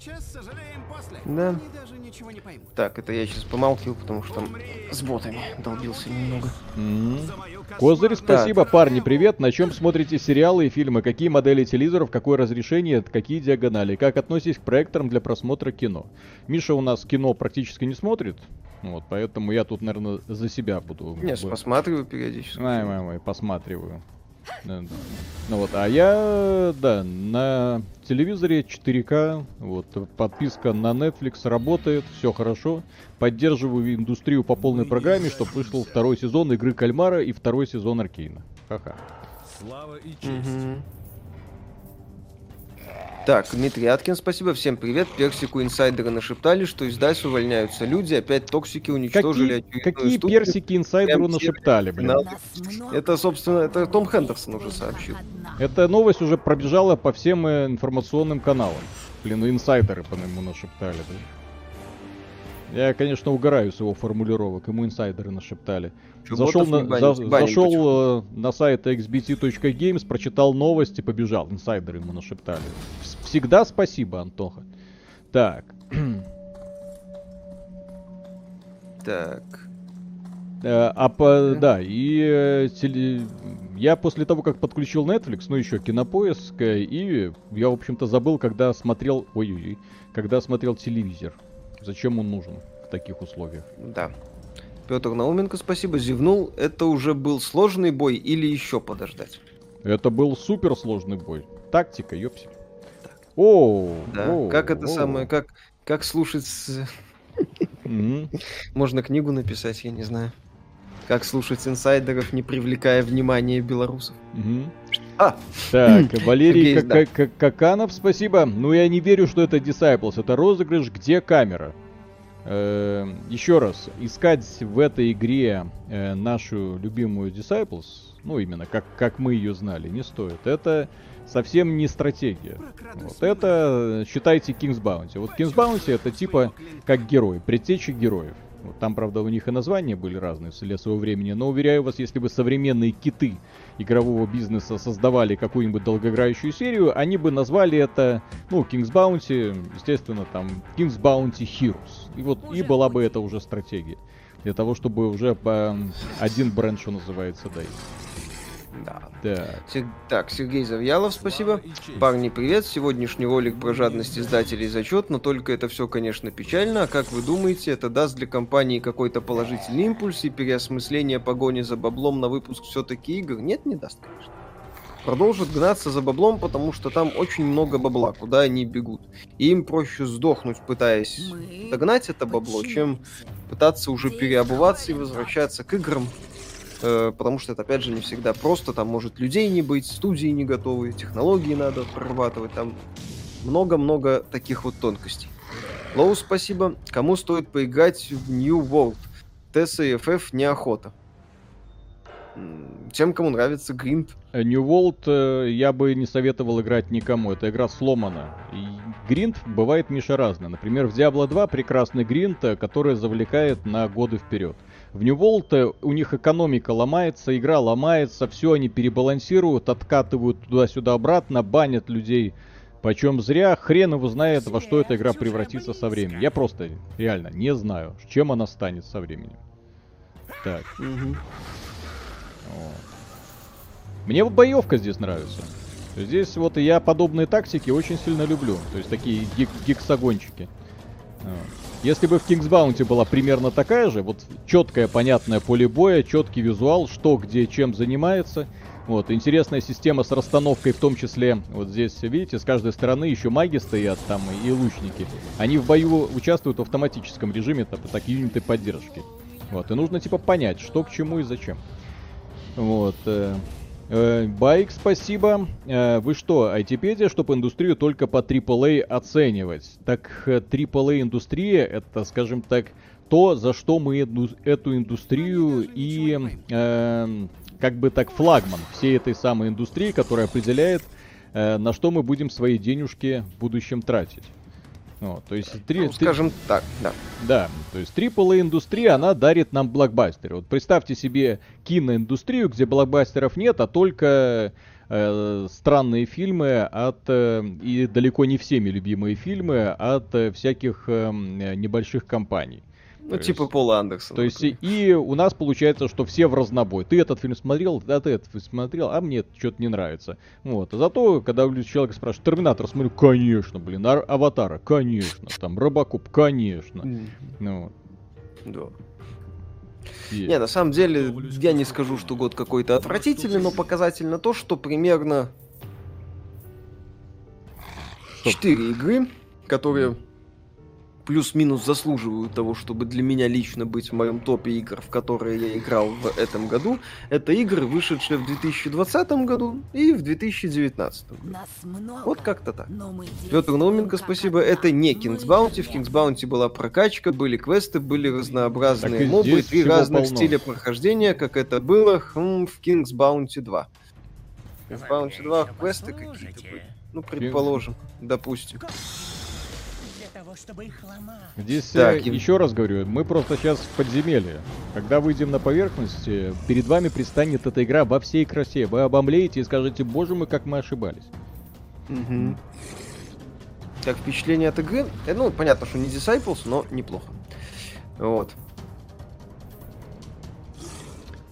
Сейчас сожалеем после. Да. Они даже ничего не поймут. Так, это я сейчас помалкиваю, потому что там с ботами долбился немного. Mm-hmm. Козырь, спасибо. Так. Парни, привет. На чем смотрите сериалы и фильмы? Какие модели телевизоров, какое разрешение, какие диагонали? Как относитесь к проекторам для просмотра кино? Миша у нас кино практически не смотрит. Вот, поэтому я тут, наверное, за себя буду. Нет, посматриваю периодически. Ай, май, май, посматриваю. Ну вот, а я, да, на телевизоре 4К, вот, подписка на Netflix работает, все хорошо. Поддерживаю индустрию по полной программе, чтобы вышел второй сезон игры Кальмара и второй сезон Аркейна. Ха-ха. Слава и честь. Угу. Так, Дмитрий Аткин, спасибо. Всем привет. Персику инсайдеры нашептали, что из DICE увольняются люди. Опять токсики уничтожили Какие, какие студию. персики инсайдеру нашептали, блин? Это, собственно, это Том Хендерсон уже сообщил. Эта новость уже пробежала по всем э, информационным каналам. Блин, ну инсайдеры по нему нашептали, блин. Я, конечно, угораю с его формулировок, ему инсайдеры нашептали. Зашел, на, банить, за, зашел э, на сайт xbt.games, прочитал новости, побежал. Инсайдеры ему нашептали. Всегда спасибо, Антоха. Так. Так. Э, а по, да, и э, теле... я после того, как подключил Netflix, ну еще кинопоиск, э, и я, в общем-то, забыл, когда смотрел, ой-ой-ой, когда смотрел телевизор. Зачем он нужен в таких условиях? Да. Петр Науменко, спасибо, зевнул. Это уже был сложный бой или еще подождать? Это был супер сложный бой. Тактика, ёпсель. О, да. О, как это о. самое, как, как слушать... Можно книгу написать, я не знаю. Как слушать инсайдеров, не привлекая внимания белорусов. А! Так, Валерий Каканов, спасибо. Ну я не верю, что это Disciples. Это розыгрыш, где камера? Э, еще раз, искать в этой игре э, нашу любимую Disciples, ну именно как, как мы ее знали, не стоит. Это совсем не стратегия. Вот это, считайте, King's Bounty. Вот King's Bounty это типа как герой, предтечи героев. Вот там, правда, у них и названия были разные в для своего времени, но уверяю вас, если бы современные киты игрового бизнеса создавали какую-нибудь долгоиграющую серию, они бы назвали это, ну, King's Bounty, естественно, там, King's Bounty Heroes. И вот, и была бы это уже стратегия. Для того, чтобы уже по один бренд, что называется, дать. Да. Так. Сер... так, Сергей Завьялов, спасибо. Парни, привет. Сегодняшний ролик про жадность издателей зачет, но только это все, конечно, печально. А как вы думаете, это даст для компании какой-то положительный импульс и переосмысление погони за баблом на выпуск все-таки игр? Нет, не даст, конечно. Продолжат гнаться за баблом, потому что там очень много бабла, куда они бегут. И им проще сдохнуть, пытаясь догнать это бабло, чем пытаться уже переобуваться и возвращаться к играм, потому что это, опять же, не всегда просто, там может людей не быть, студии не готовы, технологии надо прорабатывать, там много-много таких вот тонкостей. Лоу, спасибо. Кому стоит поиграть в New World? Тесса и FF неохота. Тем, кому нравится Гринд. Э, New World э, я бы не советовал играть никому. Эта игра сломана. Гринд бывает, Миша, разный. Например, в Diablo 2 прекрасный гринд, который завлекает на годы вперед. В New World у них экономика ломается, игра ломается, все они перебалансируют, откатывают туда-сюда обратно, банят людей. Почем зря, хрен его знает, во что эта игра превратится со временем. Я просто реально не знаю, чем она станет со временем. Так. Угу. Мне вот боевка здесь нравится. Здесь вот я подобные тактики очень сильно люблю. То есть такие гик гексагончики. Если бы в King's Bounty была примерно такая же, вот четкое, понятное поле боя, четкий визуал, что, где, чем занимается. Вот, интересная система с расстановкой, в том числе, вот здесь, видите, с каждой стороны еще маги стоят там и лучники. Они в бою участвуют в автоматическом режиме, так, так юниты поддержки. Вот, и нужно типа понять, что к чему и зачем. Вот. Э, Байк, спасибо. Э, вы что, айтипедия, чтобы индустрию только по AAA оценивать? Так AAA индустрия это, скажем так, то, за что мы эту индустрию и э, как бы так флагман всей этой самой индустрии, которая определяет, э, на что мы будем свои денежки в будущем тратить. Вот, то есть, три, ну, скажем три... так, да. Да, то есть AAA индустрия, она дарит нам блокбастеры. Вот представьте себе киноиндустрию, где блокбастеров нет, а только э, странные фильмы от, э, и далеко не всеми любимые фильмы от э, всяких э, небольших компаний. Ну, то типа есть, Пола Андерсона. То есть, и у нас получается, что все в разнобой. Ты этот фильм смотрел, а ты этот смотрел, а мне что-то не нравится. Вот. А зато, когда человек спрашивает, Терминатор смотрю, конечно, блин, а Аватара, конечно, там, Робокоп, конечно. Ну, да. Есть. Не, на самом деле, я не скажу, что год какой-то отвратительный, но показательно то, что примерно четыре игры, которые плюс-минус заслуживают того, чтобы для меня лично быть в моем топе игр, в которые я играл в этом году, это игры, вышедшие в 2020 году и в 2019 году. Много, вот как-то так. Петр Науменко, спасибо. Это не King's Bounty. В King's Bounty была прокачка, были квесты, были разнообразные мобы, три разных полно. стиля прохождения, как это было хм, в King's Bounty 2. King's Bounty 2 квесты какие-то были. Ну, предположим, допустим чтобы их ломать. Здесь так, э, еще раз говорю, мы просто сейчас в подземелье. Когда выйдем на поверхность, э, перед вами предстанет эта игра во всей красе. Вы обомлеете и скажете, боже мой, как мы ошибались. Угу. Так, впечатление от игры. Э, ну, понятно, что не Disciples, но неплохо. Вот.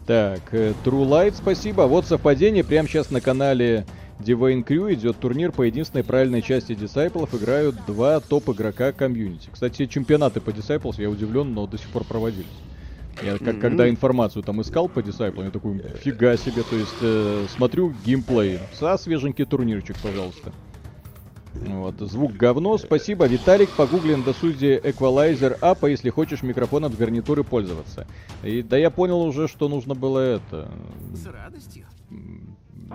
Так, э, True Light, спасибо. Вот совпадение прямо сейчас на канале Divine Crew идет турнир по единственной правильной части Disciples. Играют два топ-игрока комьюнити. Кстати, чемпионаты по Disciples, я удивлен, но до сих пор проводились. Я как, mm-hmm. когда информацию там искал по Disciple, я такой, фига себе, то есть э, смотрю геймплей. Со свеженький турнирчик, пожалуйста. Вот, звук говно, спасибо. Виталик, погугли на досуде эквалайзер апа, если хочешь микрофоном с гарнитуры пользоваться. И, да я понял уже, что нужно было это... С радостью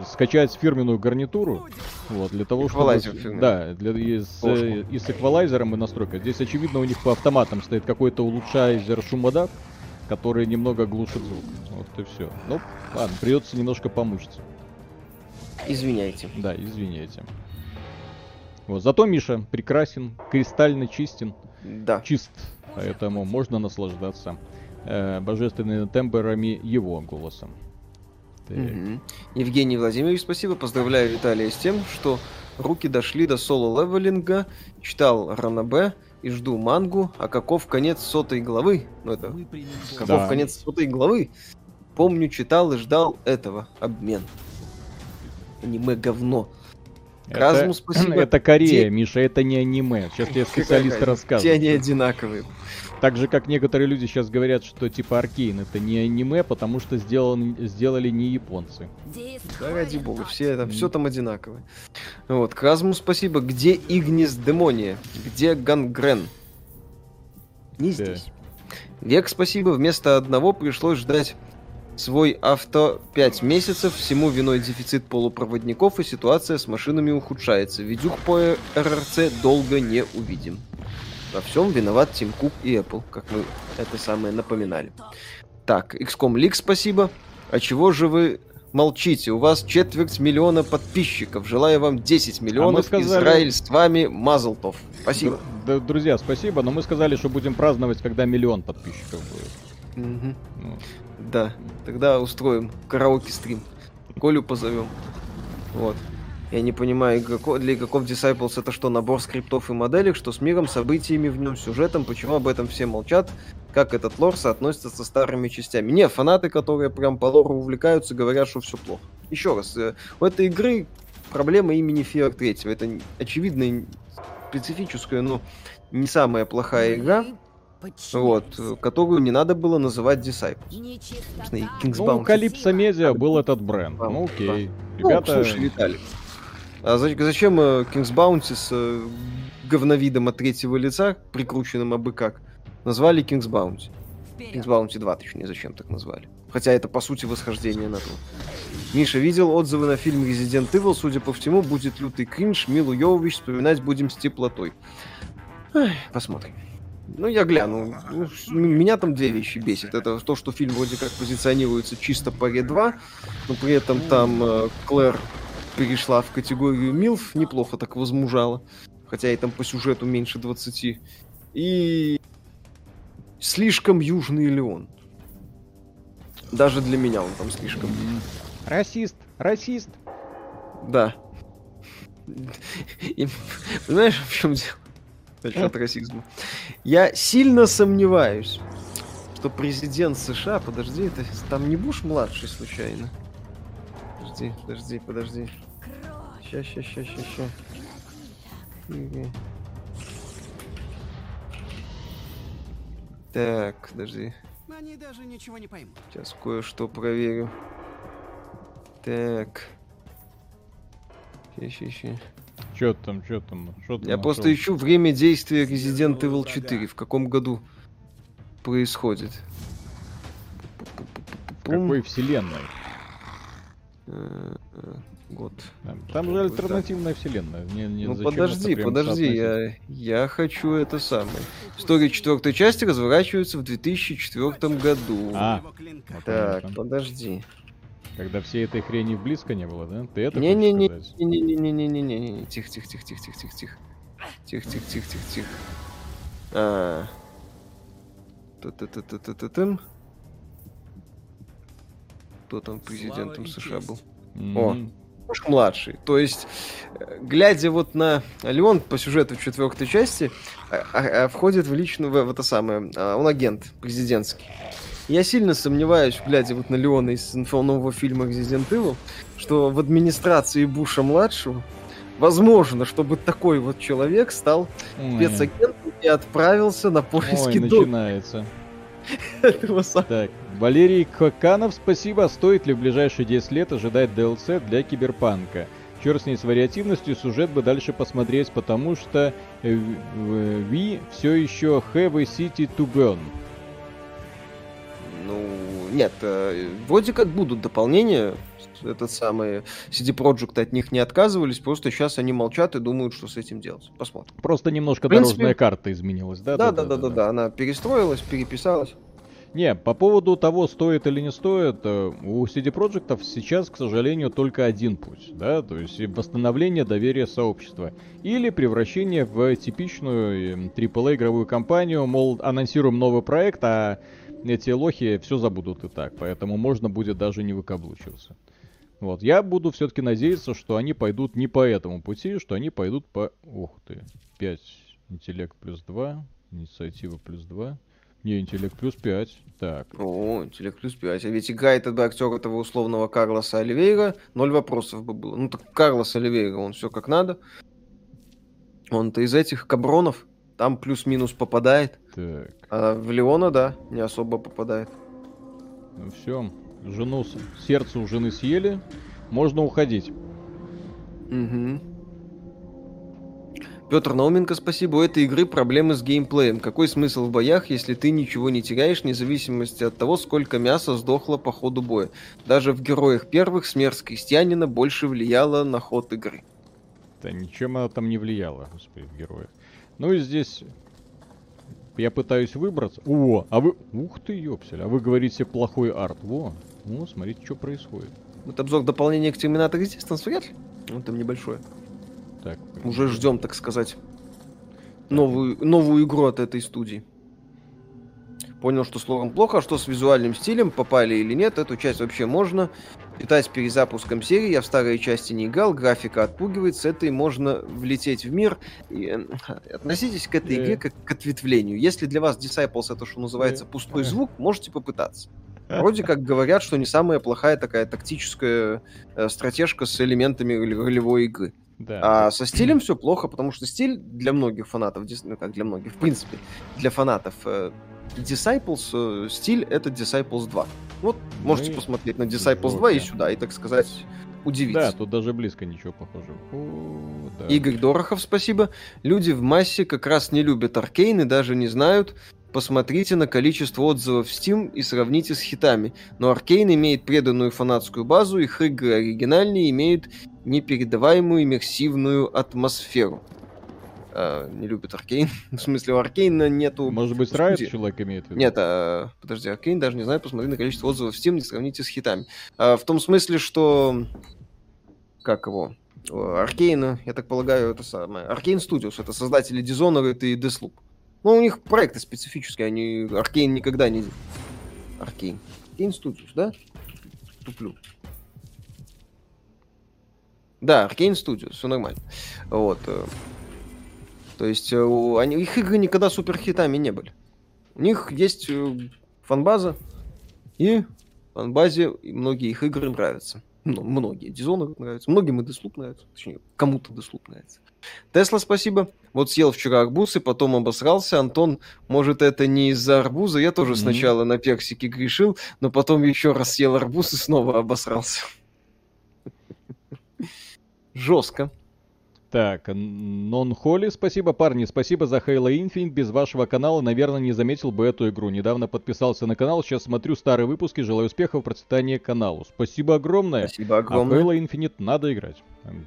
скачать фирменную гарнитуру, вот, для того, чтобы... Да, для, и, с, и с эквалайзером и настройкой. Здесь, очевидно, у них по автоматам стоит какой-то улучшайзер шумодав, который немного глушит звук. Вот и все. Ну, ладно, придется немножко помучиться. Извиняйте. Да, извиняйте. Вот, зато Миша прекрасен, кристально чистен. Да. Чист, поэтому можно наслаждаться э, божественными тембрами его голосом. Угу. Евгений Владимирович, спасибо. Поздравляю Виталия с тем, что руки дошли до соло-левелинга. Читал Ранабе и жду мангу. А каков конец сотой главы? Ну это... Каков да. конец сотой главы? Помню, читал и ждал этого. Обмен. Аниме говно. Разуму спасибо. Это Корея, Те... Миша, это не аниме. Сейчас тебе специалисты расскажут. Все они одинаковые. Так же, как некоторые люди сейчас говорят, что типа Аркейн это не аниме, потому что сделан, сделали не японцы. Да, ради бога, все, это, все там одинаковое. Вот, Кразму спасибо. Где Игнис Демония? Где Гангрен? Не да. здесь. Век спасибо. Вместо одного пришлось ждать свой авто 5 месяцев. Всему виной дефицит полупроводников и ситуация с машинами ухудшается. Видюх по РРЦ долго не увидим. Во всем виноват Тим Кук и Apple, как мы это самое напоминали. Так, XCOM League спасибо. А чего же вы молчите? У вас четверть миллиона подписчиков. Желаю вам 10 миллионов. А сказали... Израиль с вами Мазлтов. Спасибо. Д- друзья, спасибо, но мы сказали, что будем праздновать, когда миллион подписчиков будет. Угу. Ну. Да, тогда устроим караоке-стрим. Колю позовем. Вот. Я не понимаю, для игроков Disciples это что, набор скриптов и моделек, что с миром, событиями в нем, сюжетом, почему об этом все молчат, как этот лор соотносится со старыми частями. Не, фанаты, которые прям по лору увлекаются, говорят, что все плохо. Еще раз, э, у этой игры проблема имени Fear 3. Это очевидно специфическая, но не самая плохая игра. Вот, которую не надо было называть Disciples. Ну, Калипсо Медиа был этот бренд. Ну, окей. Ребята... Ну, слушай, Виталик, а зачем э, King's Bounty с э, говновидом от третьего лица, прикрученным абы как, назвали King's Bounty? King's Bounty 2, точнее, зачем так назвали? Хотя это, по сути, восхождение на то. Миша видел отзывы на фильм Resident Evil. Судя по всему, будет лютый кринж. Милу Йовович вспоминать будем с теплотой. Эх, посмотрим. Ну, я гляну. Ну, меня там две вещи бесит. Это то, что фильм вроде как позиционируется чисто по Ре 2, но при этом там э, Клэр перешла в категорию Милф, неплохо так возмужала. Хотя и там по сюжету меньше 20. И слишком южный Леон. Даже для меня он там слишком. Расист, расист. Да. И, понимаешь, в чем дело? Насчет расизма. Я сильно сомневаюсь, что президент США, подожди, это там не Буш младший случайно? Подожди, подожди, подожди. Ща, ща, ща, ща, ща. Так, подожди. Они даже ничего не поймут. Сейчас кое-что проверю. Так. Ща, ща, ща. Чё там, чё там? Шо там Я нашел? просто ищу время действия Resident Evil 4. В каком году происходит? В какой вселенной? Э, э, год. Там же альтернативная вселенная. Не, не ну подожди, подожди, я, я хочу это самое. История четвертой части разворачивается в 2004 году. А, так, подожди. Когда всей этой хрени близко не было, да? Ты это не не не не не не не не не не не тихо тихо тихо тихо тихо тихо тихо тихо тихо тихо тихо тихо та та та та та та кто там президентом США был о уж младший. То есть, э, глядя вот на Леон по сюжету в четвертой части, а, а, а, входит в личную, в, в это самое, а, он агент президентский. Я сильно сомневаюсь, глядя вот на Леона из нового фильма Resident Evil, что в администрации Буша-младшего возможно, чтобы такой вот человек стал Ой. спецагентом и отправился на поиски Ой, начинается. Этого Так, Валерий Коканов, спасибо. Стоит ли в ближайшие 10 лет ожидать DLC для Киберпанка? Черт с ней с вариативностью, сюжет бы дальше посмотреть, потому что Ви все еще have a city to burn. Ну, нет, э, вроде как будут дополнения, этот самый CD Projekt от них не отказывались, просто сейчас они молчат и думают, что с этим делать. Посмотрим. Просто немножко принципе, дорожная карта изменилась, да? Да, да, да, да, да, да, она перестроилась, переписалась. Не, по поводу того, стоит или не стоит, э, у CD Projekt сейчас, к сожалению, только один путь, да, то есть восстановление доверия сообщества или превращение в типичную AAA игровую компанию, мол, анонсируем новый проект, а эти лохи все забудут и так, поэтому можно будет даже не выкаблучиваться. Вот, я буду все-таки надеяться, что они пойдут не по этому пути, что они пойдут по... Ух ты, 5 интеллект плюс 2, инициатива плюс 2. Не, интеллект плюс 5. Так. О, интеллект плюс 5. А ведь играет бы актер этого условного Карлоса Оливейра, ноль вопросов бы было. Ну так Карлос Оливейра, он все как надо. Он-то из этих кабронов, там плюс-минус попадает. Так. А в Леона, да, не особо попадает. Ну все, жену, сердце у жены съели, можно уходить. Угу. Петр Науменко, спасибо. У этой игры проблемы с геймплеем. Какой смысл в боях, если ты ничего не теряешь, вне зависимости от того, сколько мяса сдохло по ходу боя? Даже в героях первых смерть крестьянина больше влияла на ход игры. Да ничем она там не влияла, господи, в героях. Ну и здесь я пытаюсь выбраться. О, а вы... Ух ты, ёпсель, а вы говорите плохой арт. Во, ну, смотрите, что происходит. Это обзор дополнения к Terminator Resistance вряд ли? Он там небольшое. Так. Уже ждем, так сказать, новую, новую игру от этой студии. Понял, что с лором плохо, а что с визуальным стилем, попали или нет, эту часть вообще можно. Питать перезапуском серии, я в старые части не играл, графика отпугивает, с этой можно влететь в мир. И, э, относитесь к этой игре как к ответвлению. Если для вас Disciples это, что называется, пустой звук, можете попытаться. Вроде как говорят, что не самая плохая такая тактическая э, стратежка с элементами ролевой игры. Да. А со стилем все плохо, потому что стиль для многих фанатов, ну как для многих, в принципе, для фанатов э, Disciples, э, стиль это Disciples 2. Вот Мы... можете посмотреть на Disciples 2 и сюда, и так сказать, удивиться. Да, тут даже близко ничего похожего. О, да. Игорь Дорохов, спасибо. Люди в массе как раз не любят Arkane и даже не знают, Посмотрите на количество отзывов в Steam и сравните с хитами. Но Arkane имеет преданную фанатскую базу, их игры оригинальные имеют непередаваемую иммерсивную атмосферу. А, не любит Arkane. В смысле, у Arkane нету... Может быть, Riot человек имеет в виду? Нет, а, подожди, Arkane даже не знаю, посмотри на количество отзывов в Steam, не сравните с хитами. А, в том смысле, что... Как его? Arkane, я так полагаю, это самое... Arkane Studios, это создатели Dishonored и Deathloop. Ну, у них проекты специфические, они... Arkane никогда не... Arkane. Arkane Studios, да? Туплю. Да, Arkane Studios, все нормально. Вот. Э, то есть э, они, их игры никогда суперхитами не были. У них есть э, фанбаза, и фанбазе многие их игры нравятся. Ну, многие. Дизонер нравятся. Многим и Deathloop нравится. Точнее, кому-то Deathloop нравится. Тесла, спасибо. Вот съел вчера арбуз и потом обосрался. Антон, может, это не из-за арбуза? Я тоже mm-hmm. сначала на персике грешил, но потом еще раз съел арбуз и снова обосрался. Жестко. Так, Нон Холли, спасибо, парни, спасибо за Halo Infinite. Без вашего канала, наверное, не заметил бы эту игру. Недавно подписался на канал, сейчас смотрю старые выпуски, желаю успехов, процветания каналу. Спасибо огромное. Спасибо огромное. А Halo Infinite надо играть.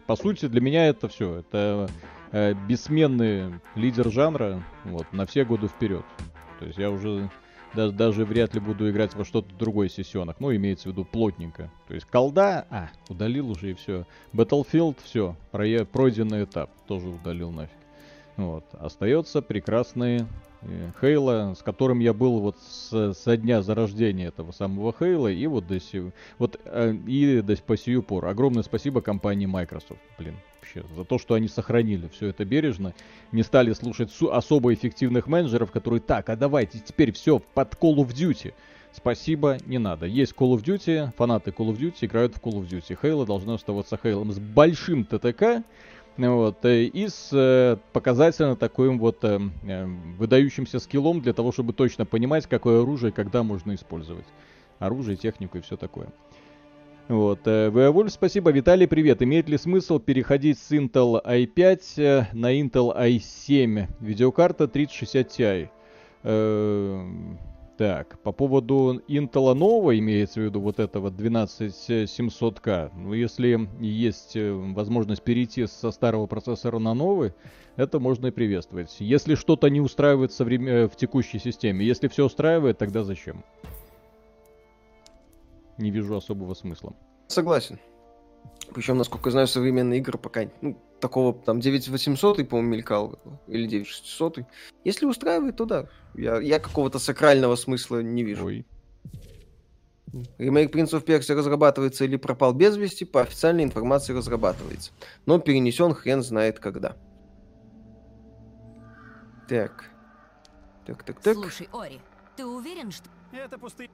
По сути, для меня это все. Это э, бессменный лидер жанра, вот, на все годы вперед. То есть я уже даже, даже вряд ли буду играть во что-то другое сессионах. Ну, имеется в виду плотненько. То есть колда, а, удалил уже и все. Battlefield, все, про, пройденный этап, тоже удалил нафиг. Вот. Остается прекрасный Хейла, с которым я был вот с, со дня зарождения этого самого Хейла, и вот до сих, вот э, и до по сию пору. Огромное спасибо компании Microsoft, блин, вообще, за то, что они сохранили все это бережно, не стали слушать особо эффективных менеджеров, которые так, а давайте теперь все под Call of Duty. Спасибо, не надо. Есть Call of Duty, фанаты Call of Duty играют в Call of Duty. Хейла должна оставаться Хейлом с большим ТТК, вот, э, и с э, показательно таким вот э, э, выдающимся скиллом для того, чтобы точно понимать, какое оружие когда можно использовать. Оружие, технику и все такое. Вот. Веовульф, спасибо. Виталий, привет. Имеет ли смысл переходить с Intel i5 на Intel i7? Видеокарта 3060 Ti. Так, по поводу Intel нового, имеется в виду вот этого 12700K, ну если есть э, возможность перейти со старого процессора на новый, это можно и приветствовать. Если что-то не устраивает. Э, в текущей системе, если все устраивает, тогда зачем? Не вижу особого смысла. Согласен. Причем, насколько я знаю, современные игры пока ну, такого там 9800, по-моему, мелькал, или 9600. Если устраивает, то да. Я, я какого-то сакрального смысла не вижу. Ой. Ремейк Prince of Persia разрабатывается или пропал без вести, по официальной информации разрабатывается. Но перенесен хрен знает когда. Так. Так, так, так. Слушай, Ори, Ты уверен, что... Это пустые...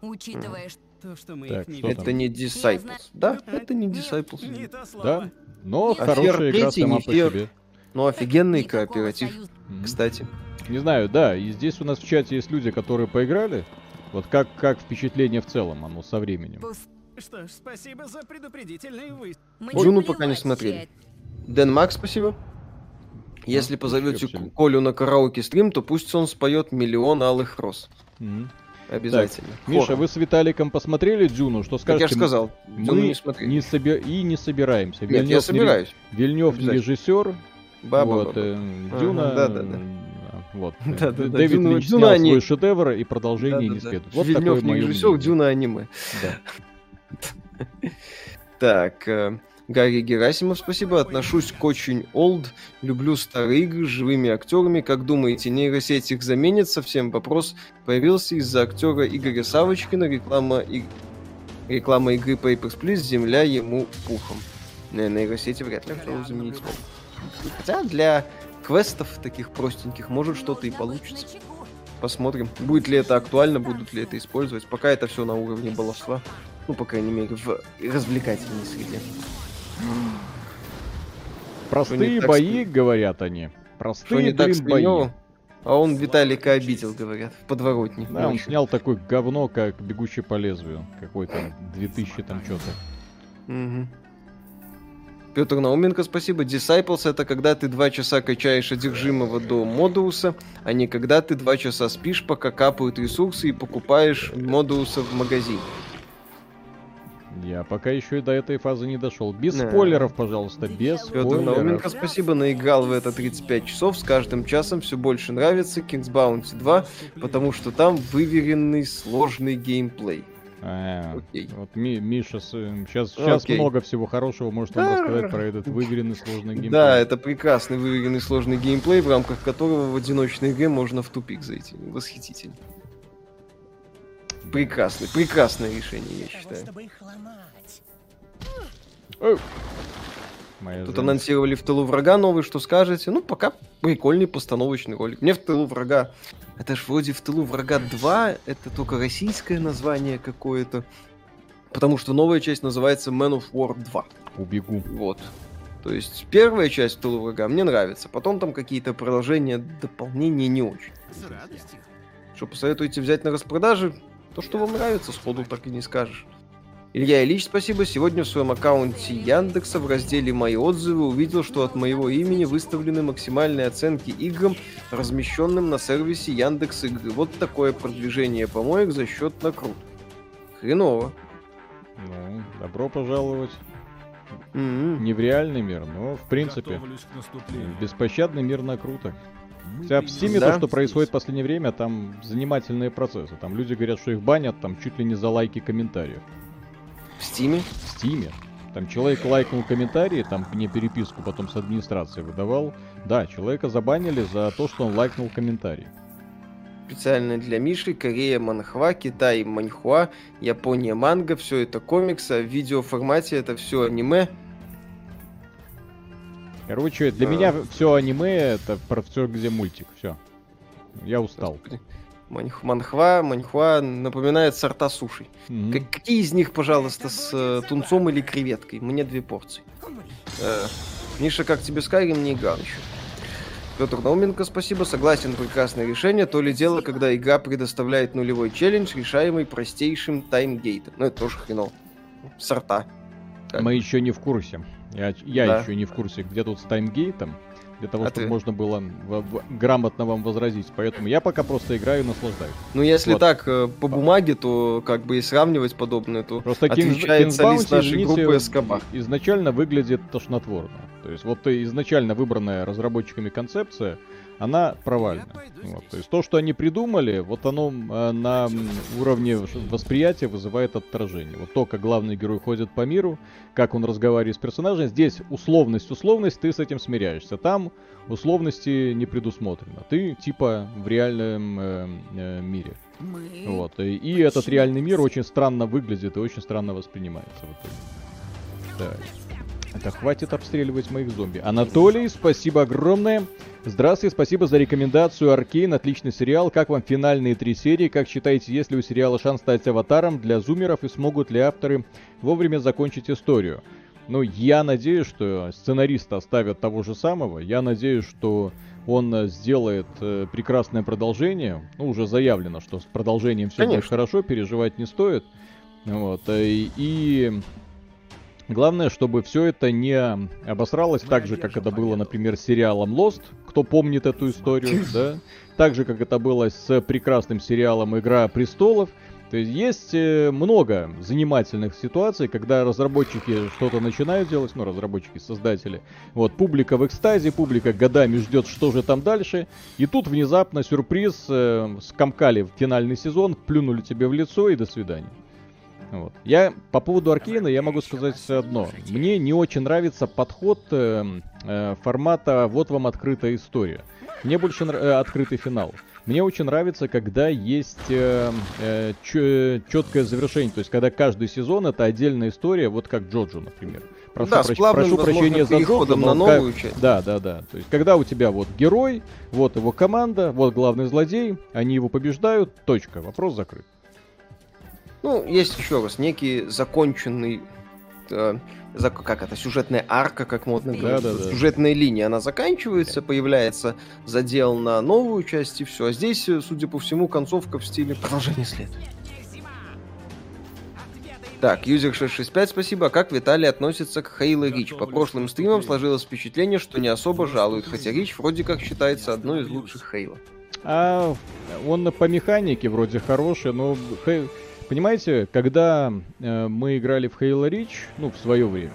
Учитывая, что... То, что мы Так, их не Это не Disciples. Да, видим. это не Нет, Disciples. Не то слово. Да? Но Нет. хорошая игра сама не по фер. себе. Ну, офигенный никакого кооператив, кстати. Не знаю, да, и здесь у нас в чате есть люди, которые поиграли. Вот как, как впечатление в целом, оно со временем. Что ж, спасибо за предупредительный вы. Джуну пока не смотрели. Дэн Макс, спасибо. Если позовете вообще. Колю на караоке стрим, то пусть он споет миллион алых роз. Мгм. Обязательно. Миша, Хором. вы с Виталиком посмотрели Дюну? Что Как скажете? я же сказал, Мы Дюну не смотри. не соби- и не собираемся. Нет, я не ре- собираюсь. Вильнев не Обязательно. режиссер. Баба, вот, баба. э, Ага, Дюна. да-да-да. э, Вот. Да-да-да, Дэвид Дюна- Линч Дюна снял они- свой шедевр, и продолжение не Да-да-да. следует. Вот Вильнёв такое не режиссер, мнение. Дюна аниме. Да. Так, э, Гарри Герасимов, спасибо. Отношусь к очень олд. Люблю старые игры с живыми актерами. Как думаете, нейросеть их заменит? Совсем вопрос появился из-за актера Игоря Савочкина. Реклама, и... Реклама игры Papers, Please. Земля ему пухом. Не, нейросети вряд ли актеров заменить смогут. Хотя для квестов таких простеньких может что-то и получится. Посмотрим, будет ли это актуально, будут ли это использовать. Пока это все на уровне баловства. Ну, по крайней мере, в развлекательной среде. Простые так бои, Клин- говорят они. Что Простые, не так бои. А он Виталика обидел, говорят, в подворотне. Да, он снял такое говно, как «Бегущий по лезвию». Какой-то 2000 там что-то. Мгм. Петр Науменко, спасибо. Disciples это когда ты два часа качаешь одержимого до Модуса, а не когда ты два часа спишь, пока капают ресурсы и покупаешь Модуса в магазине. Я пока еще и до этой фазы не дошел. Без Да. спойлеров, пожалуйста, без Петр спойлеров. Науменко, спасибо, наиграл в это 35 часов, с каждым часом все больше нравится King's Bounty 2, потому что там выверенный сложный геймплей. А, Окей. Вот Ми- Миша, сейчас, сейчас Окей. много всего хорошего может вам Да. рассказать про этот выверенный сложный геймплей. Да, это прекрасный выверенный сложный геймплей, в рамках которого в одиночной игре можно в тупик зайти. Восхитительно. Прекрасный, прекрасное решение, я считаю. Моя Тут жена. анонсировали в тылу врага новый, что скажете? Ну, пока прикольный постановочный ролик. Мне в тылу врага. Это ж вроде в тылу врага 2, это только российское название какое-то. Потому что новая часть называется Man of War 2. Убегу. Вот. То есть первая часть в тылу врага мне нравится. Потом там какие-то продолжения, дополнения не очень. С радостью. Что посоветуете взять на распродаже? То, что вам нравится, сходу так и не скажешь. Илья Ильич, спасибо. Сегодня в своем аккаунте Яндекса в разделе «Мои отзывы» увидел, что от моего имени выставлены максимальные оценки играм, размещенным на сервисе Яндекс Игры. Вот такое продвижение помоек за счет накрут. Хреново. Ну, добро пожаловать. М-м. Не в реальный мир, но в принципе. Готовлюсь к наступлению. Беспощадный мир на круто. Мы Хотя в Steam Да. то, что происходит в последнее время, там занимательные процессы. Там люди говорят, что их банят там чуть ли не за лайки комментариев. В Стиме? В Steam. Там человек лайкнул комментарии, там мне переписку потом с администрацией выдавал. Да, человека забанили за то, что он лайкнул комментарий. Специально для Миши, Корея Манхва, Китай Маньхуа, Япония манга, все это комикс, а в видеоформате это все аниме. Короче, для А. меня все аниме это про все, где мультик. Все. Я устал. Маньх- Манхва, Маньхуа напоминает сорта суши. Мгм. Как- какие из них, пожалуйста, с э, тунцом или креветкой? Мне две порции. Э, Миша, как тебе Skyrim не играл еще? Петр Науменко, спасибо. Согласен, прекрасное решение. То ли дело, когда игра предоставляет нулевой челлендж, решаемый простейшим таймгейтом. Ну, это тоже хреново. Сорта. Так. Мы еще не в курсе. Я, я Да. еще не в курсе, где тут с таймгейтом, для того, А чтобы ты? можно было в- в- грамотно вам возразить. Поэтому я пока просто играю и наслаждаюсь. Ну, если Вот. так, э, по бумаге, то как бы и сравнивать подобное, то Просто отвечает солист нашей группы Эскобар. изначально выглядит тошнотворно. То есть вот э, изначально выбранная разработчиками концепция, она провальна. Вот. То есть то, что они придумали, вот оно э, на уровне восприятия вызывает отторжение. Вот то, как главный герой ходит по миру, как он разговаривает с персонажем, здесь условность, условность, ты с этим смиряешься. Там условности не предусмотрено. Ты типа в реальном э, э, мире. Мы... Вот. И, и этот реальный мир очень странно выглядит и очень странно воспринимается в итоге. Так. Это хватит обстреливать моих зомби. Анатолий, спасибо огромное. Здравствуйте, спасибо за рекомендацию. Аркейн, отличный сериал. Как вам финальные три серии? Как считаете, есть ли у сериала шанс стать аватаром для зумеров и смогут ли авторы вовремя закончить историю? Ну, я надеюсь, что сценарист оставят того же самого. Я надеюсь, что он сделает э, прекрасное продолжение. Ну, уже заявлено, что с продолжением все будет хорошо, переживать не стоит. Вот. Э, и Главное, чтобы все это не обосралось так же, как это было, например, с сериалом Lost, кто помнит эту историю, да? Так же, как это было с прекрасным сериалом Игра престолов. То есть есть э, много занимательных ситуаций, когда разработчики что-то начинают делать, ну, разработчики, создатели. Вот, публика в экстазе, публика годами ждет, что же там дальше. И тут внезапно сюрприз, э, скомкали в финальный сезон, плюнули тебе в лицо и до свидания. Вот. Я по поводу Аркейна я могу сказать одно. Мне не очень нравится подход э, э, формата «вот вам открытая история». Мне больше э, открытый финал. Мне очень нравится, когда есть э, э, четкое завершение. То есть, когда каждый сезон это отдельная история, вот как Джоджо, например. Прошу, да, прощ... прошу прощения за Джоджо, на новую как... часть. Да, да, да. То есть, когда у тебя вот герой, вот его команда, вот главный злодей, они его побеждают, точка, вопрос закрыт. Ну, есть еще раз некий законченный э, за, как это, сюжетная арка, как модно говорить, да, да, да. сюжетная линия, она заканчивается, появляется задел на новую часть и все. А здесь, э, судя по всему, концовка в стиле продолжения следует. Так, юзер 665, спасибо. А как Виталий относится к Хейла Рич? По прошлым стримам сложилось впечатление, что не особо жалуют, хотя Рич вроде как считается одной из лучших Хейла. А он по механике вроде хороший, но Хей... Понимаете, когда э, мы играли в Halo Reach, ну, в свое время,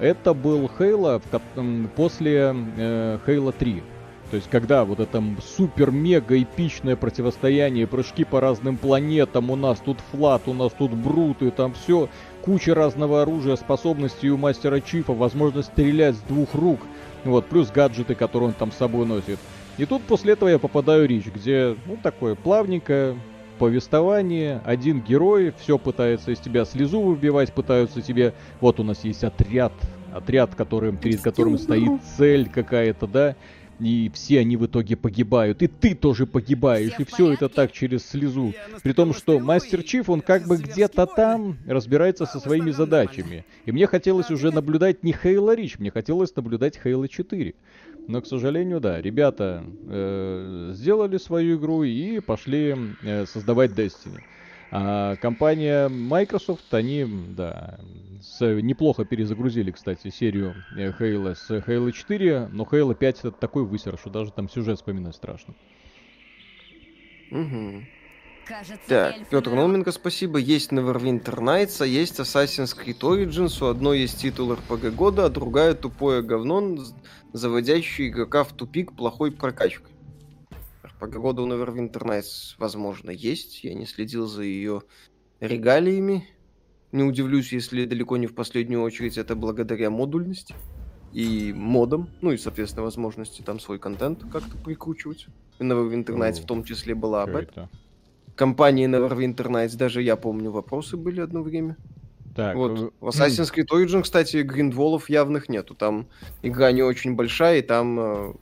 это был Halo в, после э, Halo 3. То есть, когда вот это супер-мега эпичное противостояние, прыжки по разным планетам, у нас тут флат, у нас тут брут, и там все, куча разного оружия, способностей у мастера Чифа, возможность стрелять с двух рук, вот, плюс гаджеты, которые он там с собой носит. И тут после этого я попадаю в Рич, где, ну, такое плавненькое, повествование, один герой, все пытается из тебя слезу выбивать, пытаются тебе... Вот у нас есть отряд, отряд, которым, перед которым стоит цель какая-то, да, и все они в итоге погибают, и ты тоже погибаешь, и все это так через слезу. При том, что Мастер Чиф, он как бы где-то там разбирается со своими задачами. И мне хотелось уже наблюдать не Хейла Рич, мне хотелось наблюдать Хейла 4. Но, к сожалению, да, ребята э, сделали свою игру и пошли э, создавать Destiny. А компания Microsoft, они, да, с, неплохо перезагрузили, кстати, серию э, Halo с Halo 4, но Halo 5 это такой высер, что даже там сюжет вспоминать страшно. Угу. Кажется, так, Петр Науменко, спасибо. Есть Neverwinter Nights, а есть Assassin's Creed Origins. У одной есть титул RPG года, а другая тупое говно, заводящее игрока в тупик плохой прокачкой. RPG года у Neverwinter Nights, возможно, есть. Я не следил за ее регалиями. Не удивлюсь, если далеко не в последнюю очередь это благодаря модульности и модам, ну и, соответственно, возможности там свой контент как-то прикручивать. И Neverwinter Nights в том числе была об этом компании Neverwinter Nights даже я помню, вопросы были одно время. Так, вот. В Assassin's Creed Origin, кстати, гриндволов явных нету. Там игра не очень большая, и там э,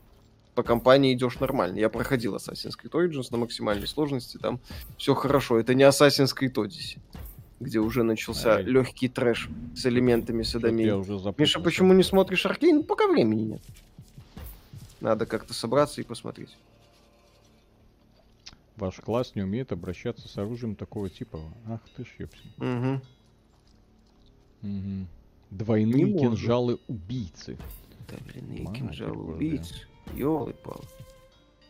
по компании идешь нормально. Я проходил Assassin's Creed Origins на максимальной сложности, там все хорошо. Это не Assassin's Creed Odyssey, где уже начался Ай. легкий трэш с элементами садомии. Миша, почему не смотришь Аркейн? Пока времени нет. Надо как-то собраться и посмотреть. Ваш класс не умеет обращаться с оружием такого типа. Ах ты ж, ёпси. Угу. Угу. Двойные не кинжалы могу. убийцы. Двойные кинжалы убийцы. Ёлы-палы.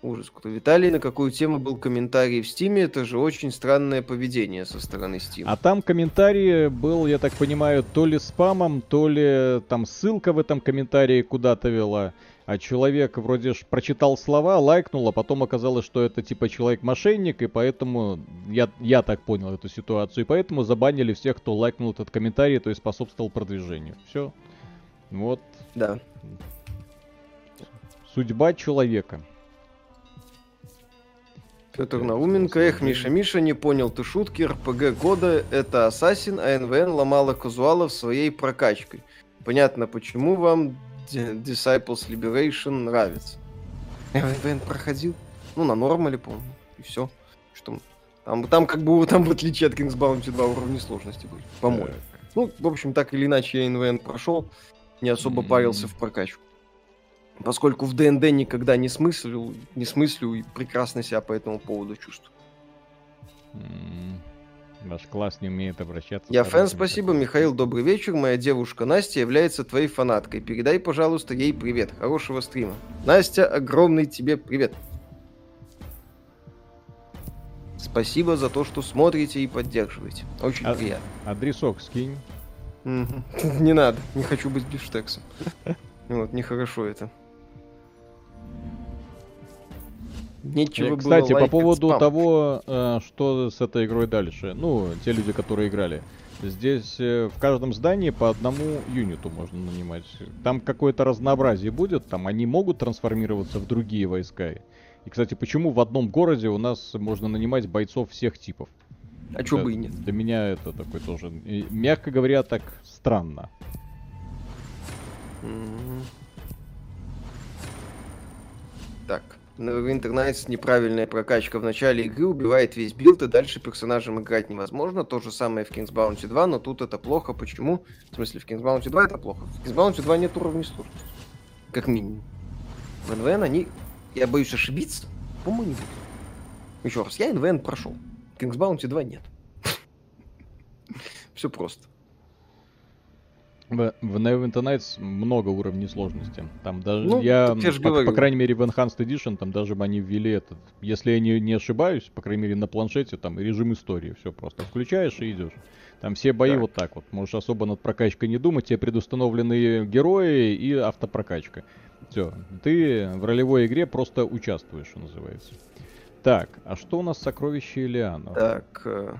Ужас. Кто Виталий, на какую тему был комментарий в Стиме? Это же очень странное поведение со стороны Стима. А там комментарий был, я так понимаю, то ли спамом, то ли там ссылка в этом комментарии куда-то вела а человек вроде ж прочитал слова, лайкнул, а потом оказалось, что это типа человек-мошенник, и поэтому я, я так понял эту ситуацию, и поэтому забанили всех, кто лайкнул этот комментарий, то есть способствовал продвижению. Все. Вот. Да. Судьба человека. Петр Науменко, эх, Миша, Миша, не понял ты шутки, РПГ года это Ассасин, а НВН ломала казуалов своей прокачкой. Понятно, почему вам Disciples Liberation нравится. НВН проходил. Ну, на нормале, по-моему. И все. Что там, там как бы там в отличие от King's Bounty 2 уровни сложности были, по-моему. Ну, в общем, так или иначе я НВН прошел, не особо mm-hmm. парился в прокачку. Поскольку в ДНД никогда не смыслил, не смыслю и прекрасно себя по этому поводу чувствую. Mm-hmm. Ваш класс не умеет обращаться. Я фэн, спасибо. Михаил, добрый вечер. Моя девушка Настя является твоей фанаткой. Передай, пожалуйста, ей привет. Хорошего стрима. Настя, огромный тебе привет. Спасибо за то, что смотрите и поддерживаете. Очень а, приятно. Адресок скинь. Не надо, не хочу быть бифштексом. Вот, нехорошо это. Нечего Кстати, было по поводу спам. того, э, что с этой игрой дальше. Ну, те люди, которые играли. Здесь э, в каждом здании по одному юниту можно нанимать. Там какое-то разнообразие будет, там они могут трансформироваться в другие войска. И, кстати, почему в одном городе у нас можно нанимать бойцов всех типов? А чё бы и нет? Для меня это такой тоже, мягко говоря, так странно. Mm-hmm. Так. В интернете неправильная прокачка в начале игры убивает весь билд, и дальше персонажем играть невозможно. То же самое в King's Bounty 2, но тут это плохо. Почему? В смысле, в King's Bounty 2 это плохо. В King's Bounty 2 нет уровней сложности. Как минимум. В НВН они я боюсь ошибиться. По-моему, не. Еще раз, я НВН прошел. Kings Bounty 2 нет. Все просто. В, в Neverwinter Nights много уровней сложности. Там даже ну, я, я по, по крайней мере, в Enhanced Edition там даже бы они ввели этот. Если я не, не ошибаюсь, по крайней мере, на планшете, там режим истории. Все просто включаешь и идешь. Там все бои так. вот так вот. Можешь особо над прокачкой не думать. Тебе предустановлены герои и автопрокачка. Все, ты в ролевой игре просто участвуешь, что называется. Так, а что у нас сокровище Элиана? Так, э,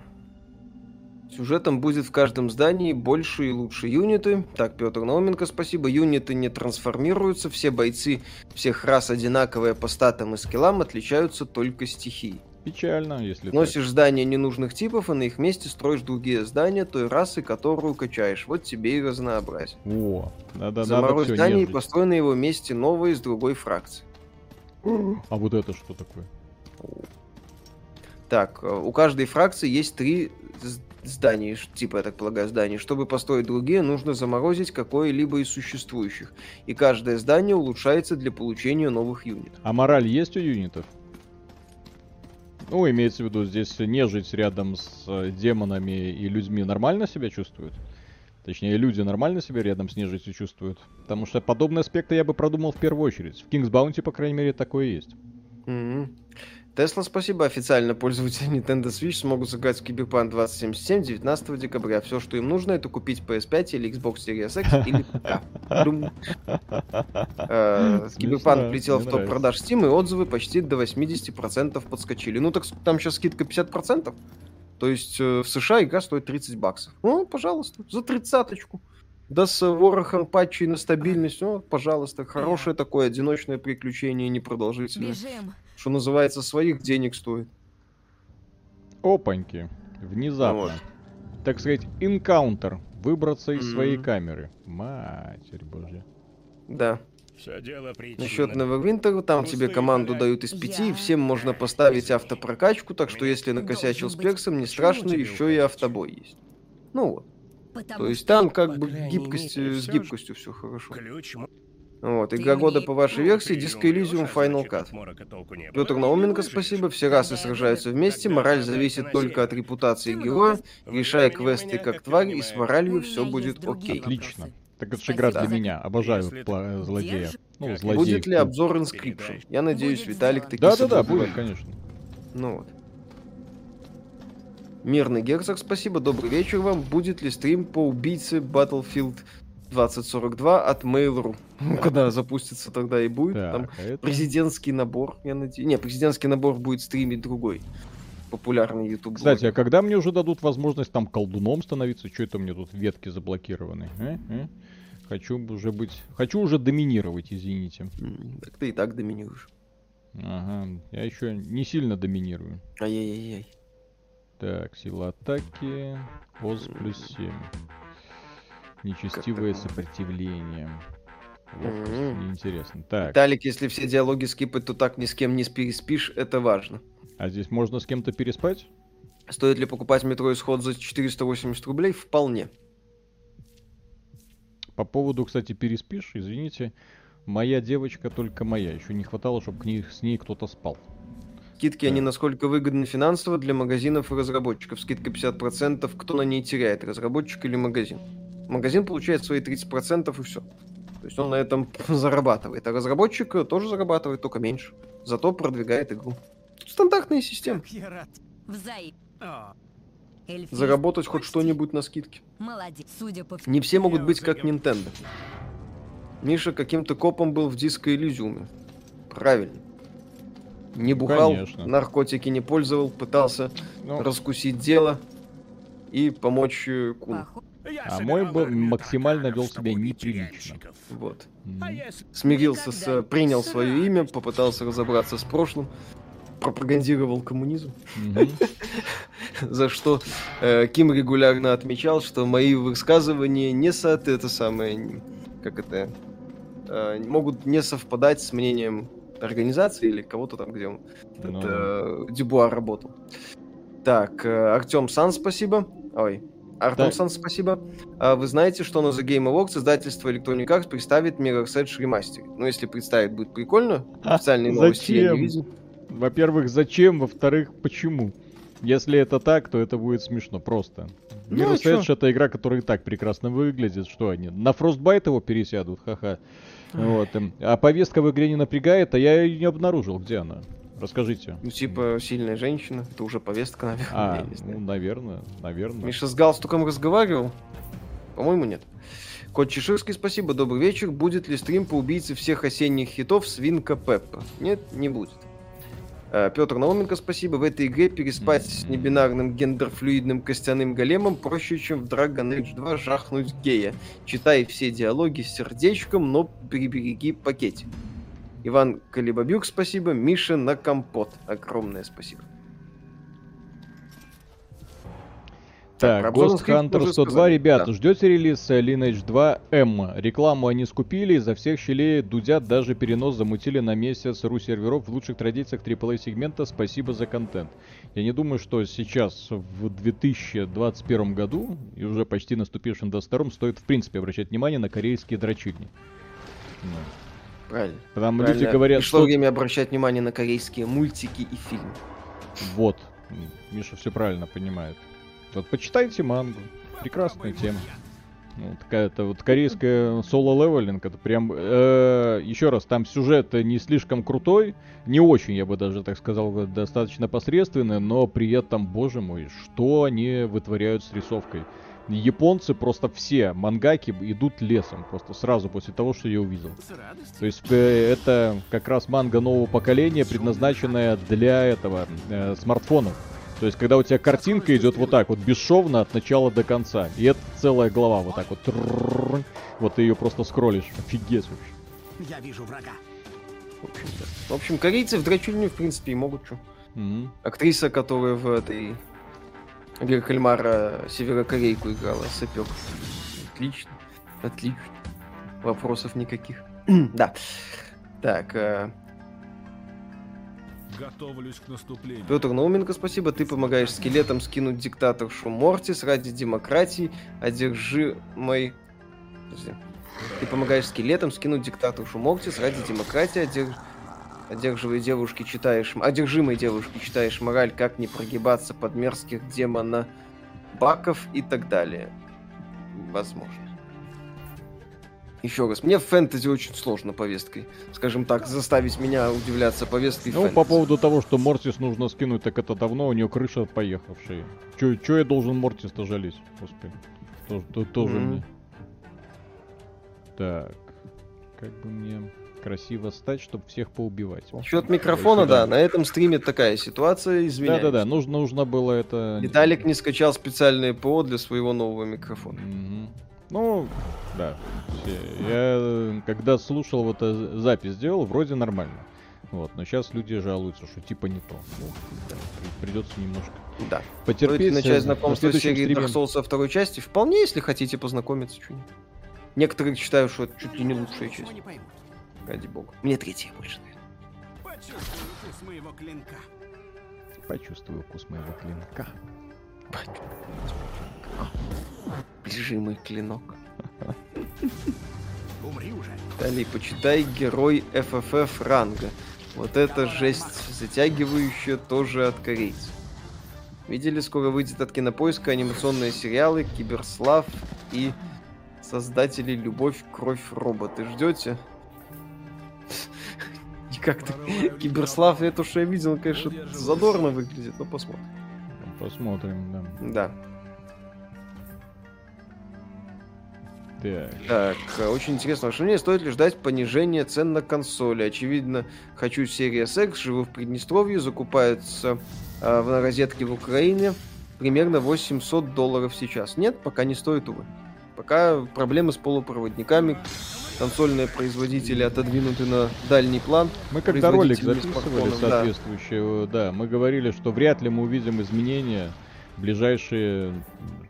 сюжетом будет в каждом здании больше и лучше юниты. Так, Петр Науменко, спасибо. Юниты не трансформируются, все бойцы всех рас одинаковые по статам и скиллам, отличаются только стихией. Печально, если Носишь так. здания ненужных типов, и на их месте строишь другие здания той расы, которую качаешь. Вот тебе и разнообразие. О, надо, Заморозь надо здание и построй на его месте новые из другой фракции. А вот это что такое? Так, э, у каждой фракции есть три здания, типа, я так полагаю, зданий. Чтобы построить другие, нужно заморозить какое-либо из существующих. И каждое здание улучшается для получения новых юнитов. А мораль есть у юнитов? Ну, имеется в виду, здесь нежить рядом с э, демонами и людьми нормально себя чувствуют? Точнее, люди нормально себя рядом с нежитью чувствуют? Потому что подобные аспекты я бы продумал в первую очередь. В King's Bounty, по крайней мере, такое есть. Mm-hmm. Тесла, спасибо. Официально пользователи Nintendo Switch смогут сыграть в Cyberpunk 2077 19 декабря. Все, что им нужно, это купить PS5 или Xbox Series X или ПК. Э, Cyberpunk влетел в топ продаж Steam, и отзывы почти до 80% подскочили. Ну так там сейчас скидка 50%. То есть э, в США игра стоит 30 баксов. Ну, пожалуйста, за тридцаточку. Да с ворохом патчей на стабильность. Ну, пожалуйста, хорошее такое одиночное приключение, непродолжительное. Бежим что называется, своих денег стоит. Опаньки. Внезапно. Вот. Так сказать, инкаунтер. Выбраться из mm-hmm. своей камеры. Матерь божья. Да. Все дело Насчет Neverwinter, там тебе команду дают из пяти, и всем можно поставить автопрокачку, так что если накосячил с персом, не страшно, еще и автобой есть. Ну вот. То есть там как бы гибкость, с гибкостью все хорошо. Ключ вот, игра года по вашей версии Disco Elysium Final Cut. Петр Науменко, спасибо. Все расы сражаются вместе, мораль зависит только от репутации героя. Решая квесты как тварь, и с моралью все будет окей. Отлично. Так это же игра для меня. Обожаю злодея. Ну, злодеев. Будет ли обзор Inscription? Я надеюсь, Виталик таки Да-да-да, будет, конечно. Ну вот. Мирный герцог, спасибо, добрый вечер вам. Будет ли стрим по убийце Battlefield 2042 от Mail.ru. Ну, когда запустится, тогда и будет. Так, Там а это... президентский набор, я надеюсь. Не, президентский набор будет стримить другой популярный YouTube. Кстати, а когда мне уже дадут возможность там колдуном становиться? Что это мне тут ветки заблокированы? Э? Э? Хочу уже быть... Хочу уже доминировать, извините. Так ты и так доминируешь. Ага, я еще не сильно доминирую. Ай-яй-яй. Так, сила атаки. Оз плюс 7. Нечестивое сопротивление. Mm-hmm. Интересно. Так. Виталик, если все диалоги скипать, то так ни с кем не переспишь, это важно. А здесь можно с кем-то переспать? Стоит ли покупать метро исход за 480 рублей? Вполне. По поводу, кстати, переспишь, извините, моя девочка только моя. Еще не хватало, чтобы к ней, с ней кто-то спал. Скидки, да. они насколько выгодны финансово для магазинов и разработчиков. Скидка 50%, кто на ней теряет, разработчик или магазин. Магазин получает свои 30% и все. То есть он на этом зарабатывает. А разработчик тоже зарабатывает, только меньше. Зато продвигает игру. Стандартная система. Заработать хоть что-нибудь на скидке. Молодец. Судя по Не все могут быть как Nintendo. Миша каким-то копом был в диско Элизиуме. Правильно. Не бухал, Конечно. наркотики не пользовал, пытался ну... раскусить дело и помочь э, Кун. А мой был максимально вел себя неприлично. Вот. Mm. Смирился с... Принял свое имя, попытался разобраться с прошлым, пропагандировал коммунизм. За что э, Ким регулярно отмечал, что мои высказывания не соот... это самое... Как это... Э, могут не совпадать с мнением организации или кого-то там, где он ну, это, Дюбуа работал. Так, э, Артем Сан, спасибо. Ой, Артем Сан, спасибо. А вы знаете, что на The Game Awards издательство Electronic Arts представит Mirror's Edge Remastered? Ну, если представит, будет прикольно. Официальные а, новости зачем? я не видел. Во-первых, зачем? Во-вторых, почему? Если это так, то это будет смешно просто. Ну, Mirror's а Edge это игра, которая и так прекрасно выглядит. Что они? На Frostbite его пересядут? Ха-ха. Вот. А повестка в игре не напрягает, а я ее не обнаружил. Где она? Расскажите. Ну, типа, сильная женщина. Это уже повестка, наверное. А, ну, наверное, наверное. Миша с галстуком разговаривал? По-моему, нет. Кот Чеширский, спасибо, добрый вечер. Будет ли стрим по убийце всех осенних хитов Свинка Пеппа? Нет, не будет. Э, Петр Науменко, спасибо. В этой игре переспать с небинарным гендерфлюидным костяным големом проще, чем в Dragon Age 2 жахнуть гея. Читай все диалоги с сердечком, но прибереги пакетик. Иван Калибабюк, спасибо. Миша на компот. Огромное спасибо. Так, Ghost Hunter 102, ребята, да. ждете релиз Lineage 2 M? Рекламу они скупили, изо всех щелей дудят, даже перенос замутили на месяц ру серверов в лучших традициях AAA сегмента. Спасибо за контент. Я не думаю, что сейчас в 2021 году и уже почти наступившем 22 стоит в принципе обращать внимание на корейские дрочильни. Ну. Правильно. Потому Правильно. люди говорят, Пришло что... время обращать внимание на корейские мультики и фильмы. Вот. Миша все правильно понимает. Вот почитайте мангу. Прекрасная тема. Ну, такая-то вот корейская соло-левелинг, это прям... Э, еще раз, там сюжет не слишком крутой, не очень, я бы даже так сказал, достаточно посредственный, но при этом, боже мой, что они вытворяют с рисовкой. Японцы просто все мангаки идут лесом, просто сразу после того, что я увидел. То есть э, это как раз манга нового поколения, предназначенная для этого, э, смартфонов. То есть, когда у тебя картинка идет вот так вот, бесшовно от начала до конца. И это целая глава вот так вот. Вот ты ее просто скроллишь. Офигеть вообще. Я вижу врага. В общем, корейцы в драчульне, в принципе, и могут что. Mm-hmm. Актриса, которая в этой Игорь Кальмара северокорейку играла, сапек. Отлично. Отлично. Вопросов никаких. да. Так, э, Готовлюсь к наступлению. Петр Науменко, спасибо. Ты помогаешь скелетам скинуть диктаторшу Мортис ради демократии. Одержимой... Подожди. Ты помогаешь скелетам скинуть диктаторшу Мортис ради демократии. Одерж... Одерживой девушки читаешь... Одержимой девушки читаешь мораль, как не прогибаться под мерзких демона баков и так далее. Возможно. Еще раз, мне фэнтези очень сложно повесткой. Скажем так, заставить меня удивляться повесткой Ну, фэнтези. по поводу того, что Мортис нужно скинуть, так это давно у нее крыша поехавшая. Че, че я должен Мортис-то жалеть? Господи. Тоже, то, тоже mm-hmm. мне. Так. Как бы мне красиво стать, чтобы всех поубивать. Счет микрофона, да, на этом стриме такая ситуация, извиняюсь. Да-да-да, нужно, нужно было это... Виталик не скачал специальное ПО для своего нового микрофона. Угу. Ну, да. Я когда слушал вот э, запись делал, вроде нормально. Вот, но сейчас люди жалуются, что типа не то. Ну, да, придется немножко да. потерпеть. Начать знакомство с серией Dark Souls со второй части. Вполне, если хотите познакомиться что-нибудь. Некоторые считают, что это чуть ли не лучшая часть. Ради бога. Мне третья больше Почувствую вкус моего клинка. Почувствую вкус моего клинка. Ближи мой клинок. Умри уже. Далее, почитай герой ФФФ ранга. Вот это жесть затягивающая тоже от корейцев. Видели, скоро выйдет от кинопоиска анимационные сериалы Киберслав и создатели Любовь, Кровь, Роботы. Ждете? Как-то Киберслав, это что я видел, конечно, задорно выглядит, но посмотрим. Посмотрим, да. Да. Так. Так, э, очень интересно ваше мнение. Стоит ли ждать понижения цен на консоли? Очевидно, хочу Series X, живу в Приднестровье, закупается э, в розетке в Украине примерно 800 долларов сейчас. Нет, пока не стоит, увы. Пока проблемы с полупроводниками, консольные производители отодвинуты на дальний план. Мы когда ролик записывали смартфонов, да. соответствующий, да. мы говорили, что вряд ли мы увидим изменения в ближайшие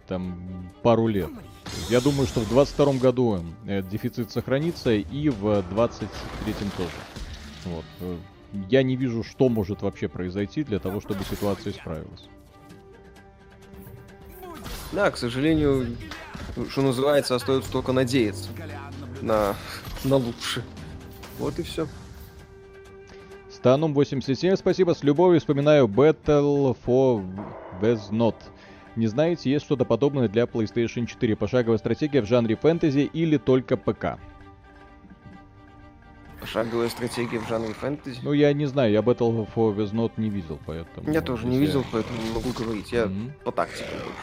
там пару лет. Я думаю, что в 22 году э, дефицит сохранится и в 23 тоже. Вот. Э, Я не вижу, что может вообще произойти для того, чтобы ситуация исправилась. Да, к сожалению, что называется, остается только надеяться на, на лучше. Вот и все. Станум 87, спасибо. С любовью вспоминаю Battle for Not. Не знаете, есть что-то подобное для PlayStation 4? Пошаговая стратегия в жанре фэнтези или только ПК? Шаговая стратегия в жанре фэнтези. Ну, я не знаю, я Battle for Not не видел, поэтому... Я тоже не видел, поэтому не могу говорить. Я Мгм. по тактике больше.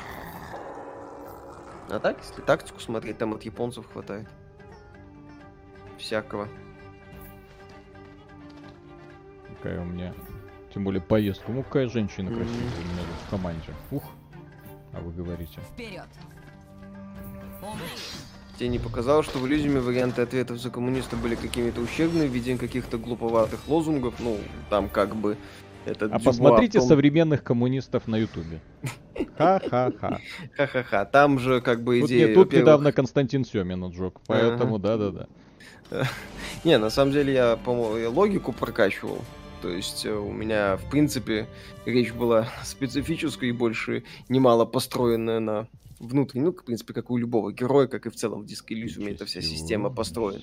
А так, если тактику смотреть, там от японцев хватает. Всякого. Какая у меня... Тем более поездка. Ну, какая женщина красивая у меня в команде. Ух. А вы говорите. Вперед! Тебе не показалось, что в Иллюзиуме варианты ответов за коммуниста были какими-то ущербными в виде каких-то глуповатых лозунгов? Ну, там как бы... Это А посмотрите современных коммунистов на Ютубе. Ха-ха-ха. Ха-ха-ха. Там же как бы Тут, идея... тут во-первых, недавно Константин Семин отжег, поэтому да-да-да. Не, на самом деле я, по-моему, я логику прокачивал. То есть э, у меня, в принципе, речь была специфической и больше немало построенная на внутренней, ну, в принципе, как у любого героя, как и в целом в Disco Elysium, эта вся система построена.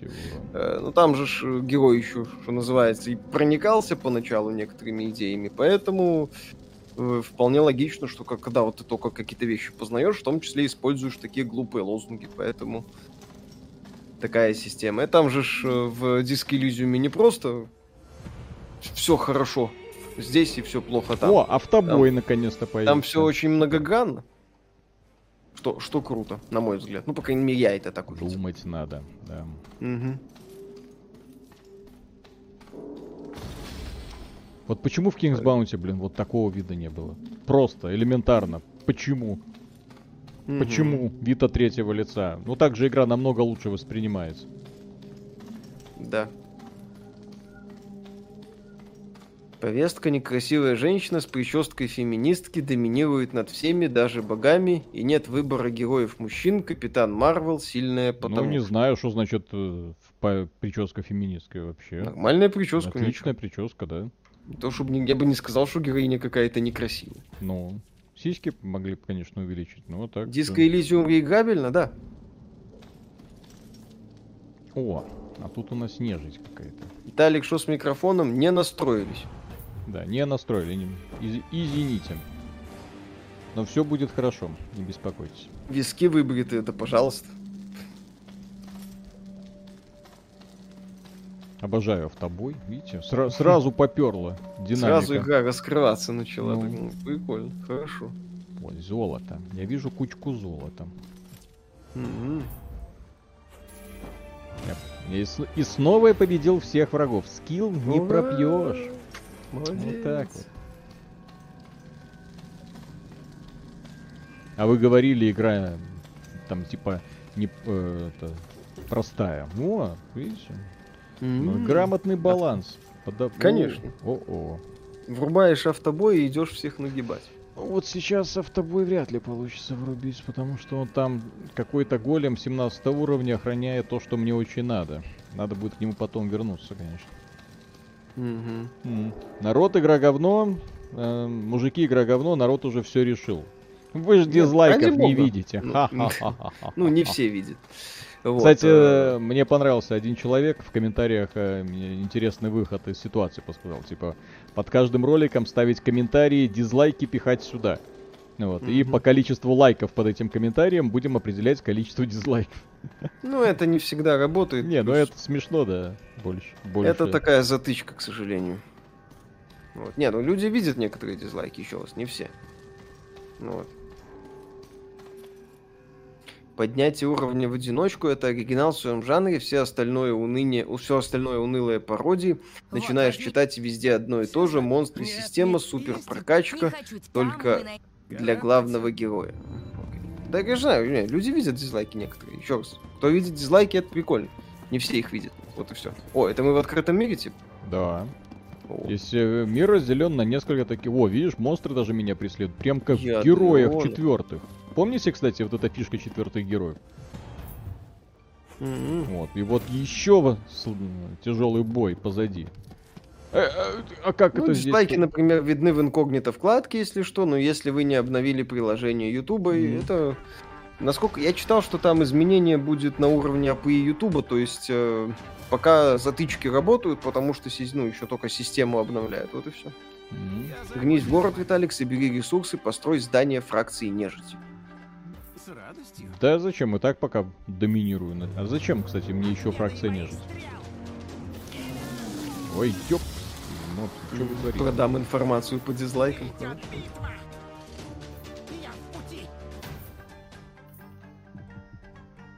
Э, Ну, там же ж э, герой еще, что называется, и проникался поначалу некоторыми идеями, поэтому э, вполне логично, что как- когда вот ты только какие-то вещи познаешь, в том числе используешь такие глупые лозунги, поэтому такая система. И там же ж, в Disco Elysium не просто все хорошо здесь и все плохо там. О, автобой наконец-то появился. там все очень многогранно. Что, что круто, на мой взгляд. Ну, по крайней мере, я это так увидел. Думать надо, да. Мгм. Вот почему в King's Bounty, блин, вот такого вида не было? Просто, элементарно. Почему? Мгм. Почему вид от третьего лица? Ну так же игра намного лучше воспринимается. Да. Повестка некрасивая женщина с прической феминистки доминирует над всеми, даже богами, и нет выбора героев мужчин. Капитан Марвел сильная потому. Ну не знаю, что значит э, прическа феминистская вообще. Нормальная прическа. Отличная прическа, да. ничего. То, чтобы я бы не сказал, что героиня какая-то некрасивая. Ну, сиськи могли бы, конечно, увеличить, но вот так. Диско. Элизиум реиграбельно, да. О, а тут у нас нежить какая-то. Виталик, что с микрофоном, не настроились. Да, не настроили, не... из- извините. Но все будет хорошо, не беспокойтесь. Виски выбриты, это пожалуйста. Обожаю автобой, видите? Сра- сразу поперло. Динамика. Сразу игра раскрываться начала. Ну. Так, ну, прикольно, хорошо. Ой, золото. Я вижу кучку золота. Мгм. Я- И, и снова я победил всех врагов. Скилл не Ура! пропьешь. Молодец. Вот так вот. А вы говорили, игра там типа не э, это, простая. О, видите? Ну, М. грамотный баланс. Подо- Конечно. О-о. Врубаешь автобой и идешь всех нагибать. Вот сейчас автобой вряд ли получится врубить, потому что он там какой-то голем 17 уровня охраняет то, что мне очень надо. Надо будет к нему потом вернуться, конечно. Угу. Народ игра говно, э, мужики игра говно, народ уже все решил. Вы же дизлайков не видите. Ну, ну, не все видят. Вот. Кстати, э, мне понравился один человек в комментариях э, интересный выход из ситуации подсказал. Типа, под каждым роликом ставить комментарии, дизлайки пихать сюда. Вот. Mm-hmm. И по количеству лайков под этим комментарием будем определять количество дизлайков. Ну, это не всегда работает. Не, ну это смешно, да. Больше, больше. Это такая затычка, к сожалению. Вот. Нет, ну люди видят некоторые дизлайки, еще раз, не все. Ну, вот. Поднятие уровня в одиночку это оригинал в своем жанре, все остальное уныние, все остальное унылые пародии. Начинаешь читать везде одно и то же, монстры, система, супер прокачка, только для главного героя. Да я знаю, люди видят дизлайки некоторые. Еще раз, кто видит дизлайки, это прикольно. Не все их видят. Вот и все. О, это мы в открытом мире, типа? Да. Здесь э, мир разделен на несколько таких. О, видишь, монстры даже меня преследуют. Прям как Я в героях дрон. четвертых. Помните, кстати, вот эта фишка четвертых героев? Mm-hmm. Вот. И вот еще тяжелый бой позади. Э, э, а как ну, это дизлайки, здесь? например, видны в инкогнито вкладке, если что, но если вы не обновили приложение YouTube, mm-hmm. это... Насколько я читал, что там изменение будет на уровне API YouTube, то есть э, пока затычки работают, потому что ну, еще только систему обновляют, вот и все. Mm-hmm. Гнись в город, Виталик, собери ресурсы, построй здание фракции нежити с радостью. Да зачем? И так пока доминирую. А зачем, кстати, мне еще фракция нежить? Ой, ёп. Ну, что вы творите? Продам информацию по дизлайкам.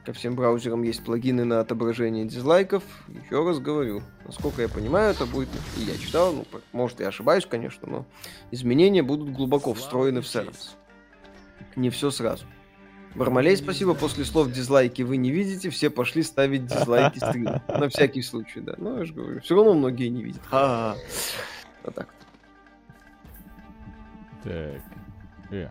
Ко всем браузерам есть плагины на отображение дизлайков. Еще раз говорю, насколько я понимаю, это будет, и я читал, ну, может, я ошибаюсь, конечно, но изменения будут глубоко встроены в сервис. Не все сразу. Бармалей, спасибо. После слов дизлайки вы не видите, все пошли ставить дизлайки. На всякий случай, да. Ну, я же говорю, все равно многие не видят. Ха-ха. Вот так. Так. Э.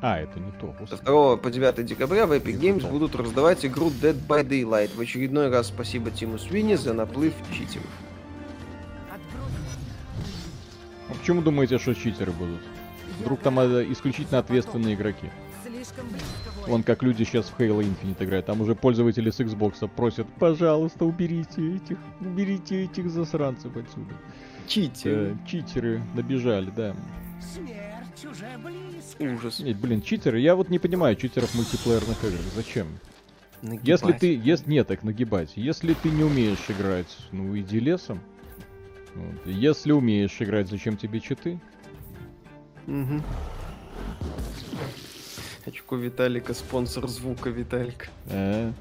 А, это не то. Со 2 по 9 декабря в Epic Games будут раздавать игру Dead by Daylight. В очередной раз спасибо Тиму Свини за наплыв читеров. А почему думаете, что читеры будут? Вдруг там э, исключительно ответственные игроки? Вон как люди сейчас в Halo Infinite играют. Там уже пользователи с Xbox просят, пожалуйста, уберите этих, уберите этих засранцев отсюда. Читеры. Э, читеры набежали, да. Смерть уже близко. Ужас. Нет, блин, читеры. Я вот не понимаю читеров мультиплеерных игр. Зачем? Нагибать. Если ты... Если, нет, так нагибать. Если ты не умеешь играть, ну иди лесом. Вот. Если умеешь играть, зачем тебе читы? Угу. Очко Виталика, спонсор звука Виталик. А,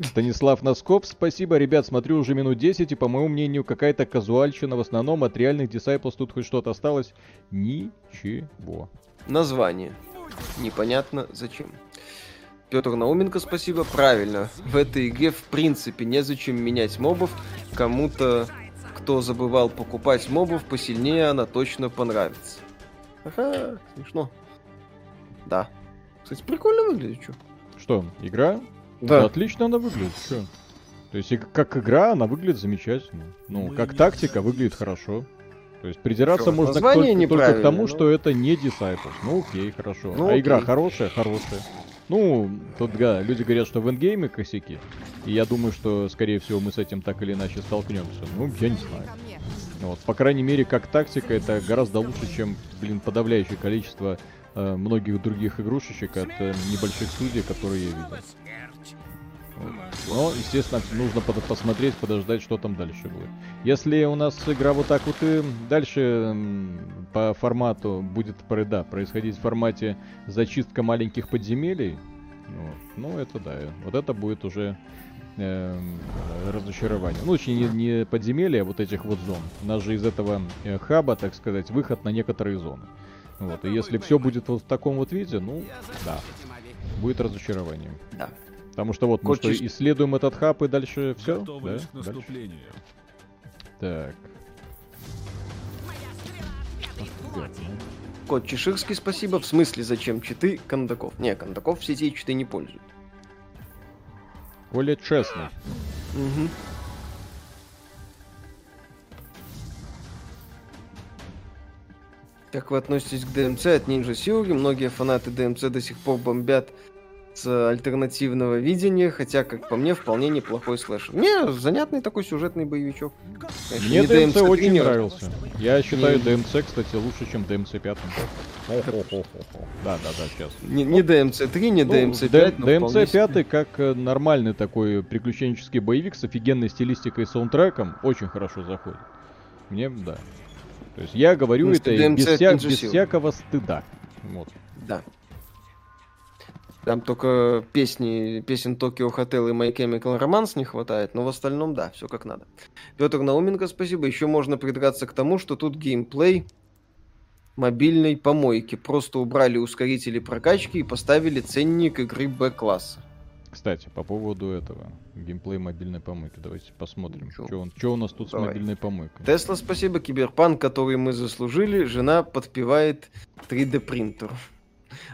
Станислав Носкоп, спасибо. Ребят, смотрю уже минут 10, и по моему мнению, какая-то казуальщина. В основном от реальных Disciples тут хоть что-то осталось. Ничего. Название. Непонятно зачем. Петр Науменко, спасибо. Правильно. В этой игре в принципе незачем менять мобов. Кому-то, кто забывал покупать мобов, посильнее она точно понравится. Ага, смешно. Да. Кстати, прикольно выглядит, что? Что, игра? Да. да отлично она выглядит, что? То есть как игра она выглядит замечательно. Ну, Мы как тактика выглядит хорошо. То есть придираться что, можно только, только к тому, но... что это не Disciples. Ну окей, хорошо. Ну, а окей. игра хорошая, хорошая. Ну, тут да, люди говорят, что в эндгейме косяки. И я думаю, что, скорее всего, мы с этим так или иначе столкнемся. Ну, я не знаю. Вот, по крайней мере, как тактика, это гораздо лучше, чем, блин, подавляющее количество э, многих других игрушечек от э, небольших студий, которые я видел. Но, естественно, нужно под посмотреть, подождать, что там дальше будет. Если у нас игра вот так вот и дальше по формату будет, да, происходить в формате зачистка маленьких подземелий, вот, ну это да, вот это будет уже э, разочарование. Ну, очень не, не подземелья, а вот этих вот зон. У нас же из этого э, хаба, так сказать, выход на некоторые зоны. Вот, и если все будет вот в таком вот виде, ну, да, будет разочарование. Да. Потому что вот мы что, исследуем этот хаб и дальше все, да? Дальше. Так. Кот Чеширский, спасибо. В смысле, зачем читы Кондаков? Не, Кондаков в сети читы не пользуют. Коля честно. Угу. Как вы относитесь к ДМЦ от Ninja Theory? Многие фанаты ДМЦ до сих пор бомбят с альтернативного видения, хотя, как по мне, вполне неплохой слэшер. Не, занятный такой сюжетный боевичок. Конечно, мне DMC, DMC очень нравился. Я считаю не... DMC, кстати, лучше, чем DMC 5. Да, да, да, сейчас. Не, не DMC 3, не ну, DMC 5, но DMC 5 как э, нормальный такой приключенческий боевик с офигенной стилистикой и саундтреком очень хорошо заходит. Мне, да. То есть я говорю ну, это без, вся, без всякого стыда. Вот. Да. Там только песни, песен Токио Хотел и My Chemical Romance не хватает, но в остальном, да, все как надо. Петр Науменко, спасибо. Еще можно придраться к тому, что тут геймплей мобильной помойки. Просто убрали ускорители прокачки и поставили ценник игры Б-класса. Кстати, по поводу этого, геймплей мобильной помойки, давайте посмотрим, что, он, что у нас тут Давай. с мобильной помойкой. Тесла, спасибо, Киберпанк, который мы заслужили, жена подпевает 3D принтеру.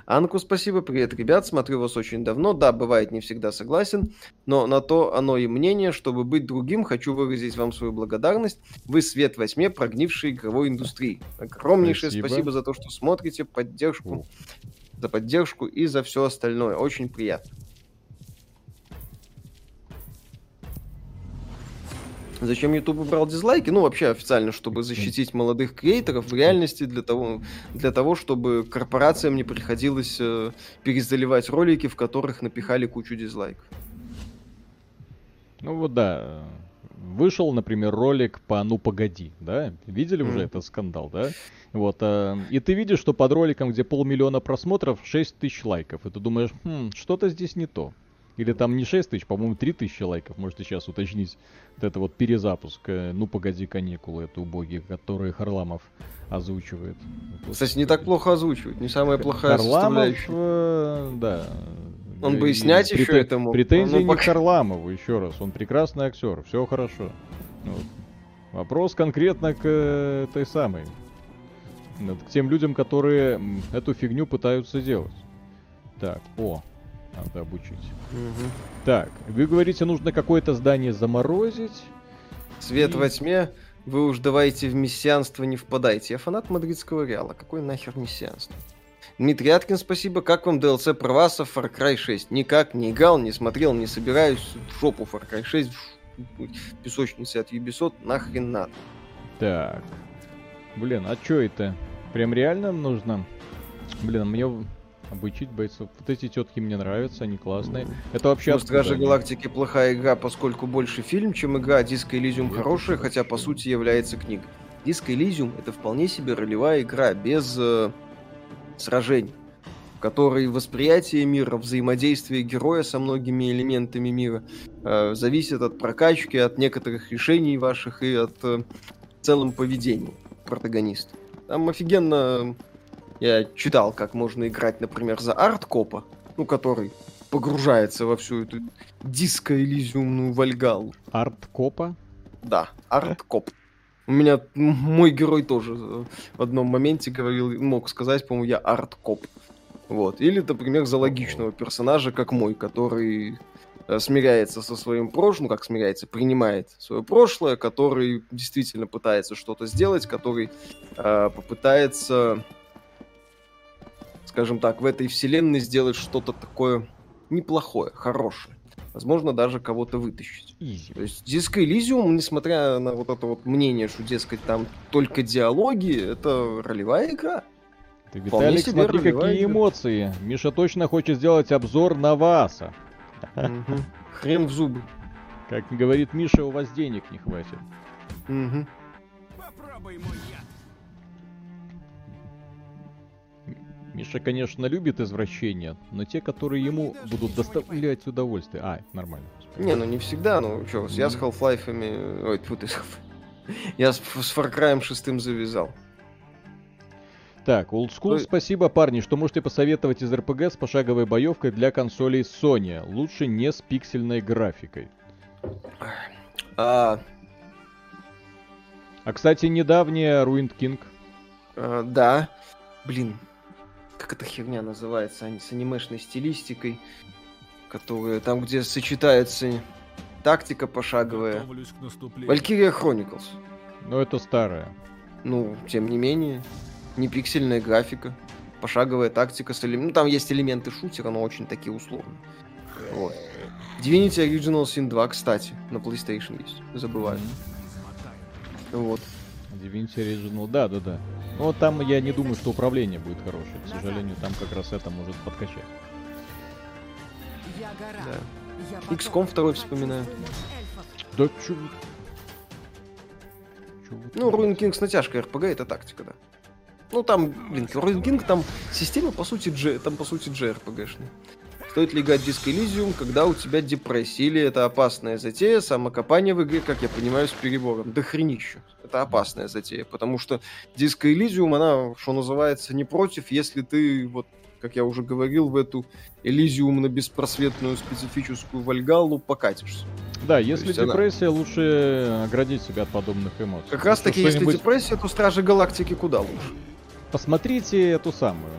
Анку спасибо, привет, ребят, смотрю вас очень давно. Да, бывает, не всегда согласен, но на то оно и мнение, чтобы быть другим, хочу выразить вам свою благодарность. Вы свет во тьме прогнившей игровой индустрии. Огромнейшее спасибо, спасибо за то, что смотрите, поддержку, за поддержку и за все остальное. Очень приятно. Зачем YouTube убрал дизлайки? Ну, вообще официально, чтобы защитить молодых креаторов, в реальности для того, для того чтобы корпорациям не приходилось э, перезаливать ролики, в которых напихали кучу дизлайков. Ну вот да. Вышел, например, ролик по «Ну погоди», да? Видели mm. уже этот скандал, да? Вот, э, и ты видишь, что под роликом, где полмиллиона просмотров, 6 тысяч лайков. И ты думаешь, хм, что-то здесь не то. Или там не 6 тысяч, по-моему, 3 тысячи лайков, можете сейчас уточнить. Вот это вот перезапуск. Э, ну, погоди, каникулы, это убогие, которые Харламов озвучивает. Кстати, не так плохо озвучивает, не самая плохая Харламов, э, да. Он бы и снять Прет... еще это мог. Претензии ну, не пока... к Харламову, еще раз. Он прекрасный актер, все хорошо. Вот. Вопрос конкретно к э, той самой. К тем людям, которые эту фигню пытаются делать. Так, о, надо обучить. Угу. Так, вы говорите, нужно какое-то здание заморозить. Свет и... во тьме, вы уж давайте в мессианство не впадайте. Я фанат мадридского Реала. Какой нахер мессианство? Дмитрий Аткин, спасибо. Как вам DLC про вас Far Cry 6? Никак не играл, не смотрел, не собираюсь. В жопу Far Cry 6, в песочнице от Ubisoft, нахрен надо. Так. Блин, а чё это? Прям реально нужно? Блин, мне обучить бойцов. Вот эти тетки мне нравятся, они классные. Это вообще... Ну, Стражи Галактики плохая игра, поскольку больше фильм, чем игра. Диско Элизиум хорошая, хотя по сути является книг. Диско Элизиум это вполне себе ролевая игра, без э, сражений в которой восприятие мира, взаимодействие героя со многими элементами мира э, зависит от прокачки, от некоторых решений ваших и от э, целом поведения протагониста. Там офигенно я читал, как можно играть, например, за арт-копа, ну, который погружается во всю эту диско-элизиумную вальгалу. Арт-копа? Да, арт-коп. У меня мой герой тоже в одном моменте говорил, мог сказать, по-моему, я арт-коп. Вот. Или, например, за логичного персонажа, как мой, который э, смиряется со своим прошлым, ну как смиряется, принимает свое прошлое, который действительно пытается что-то сделать, который э, попытается скажем так, в этой вселенной сделать что-то такое неплохое, хорошее. Возможно, даже кого-то вытащить. Easy. То есть Disco Elysium, несмотря на вот это вот мнение, что, дескать, там только диалоги, это ролевая игра. Ты, Виталик, смотри, какие игра. эмоции. Миша точно хочет сделать обзор на Васа. Хрен в зубы. Как говорит Миша, у вас денег не хватит. Попробуй мой Миша, конечно, любит извращения, но те, которые ему будут доставлять удовольствие. А, нормально. Не, ну не всегда, ну что, я с Half-Life... Ой, тьфу ты, я с, с Far Cry 6 завязал. Так, Old School, Ой. спасибо, парни. Что можете посоветовать из РПГ с пошаговой боевкой для консолей Sony? Лучше не с пиксельной графикой. А, а кстати, недавняя Ruined King. А, да. блин, как эта херня называется, они с анимешной стилистикой, которая там, где сочетается тактика пошаговая. Valkyria Chronicles. Ну, это старая. Ну, тем не менее, не пиксельная графика, пошаговая тактика с элементами. Ну, там есть элементы шутера, но очень такие условные. Вот. Divinity Original Sin 2, кстати, на PlayStation есть. Забываю. Mm-hmm. Вот. Divinity Original, да, да, да. Но там я не думаю, что управление будет хорошее. К сожалению, там как раз это может подкачать. Да. XCOM 2 вспоминаю. Да чё ну, Ruin King с натяжкой RPG это тактика, да. Ну, там, блин, Ruin King, там система, по сути, G, там, по сути, JRPG-шная. Стоит ли играть Disco Elysium, когда у тебя депрессия? Или это опасная затея, самокопание в игре, как я понимаю, с перебором? Да хренищу. Это опасная затея, потому что Disco Elysium, она, что называется, не против, если ты, вот, как я уже говорил, в эту Elysium на беспросветную специфическую Вальгаллу покатишься. Да, если депрессия, она... лучше оградить себя от подобных эмоций. Как раз таки, если депрессия, то Стражи Галактики куда лучше. Посмотрите эту самую,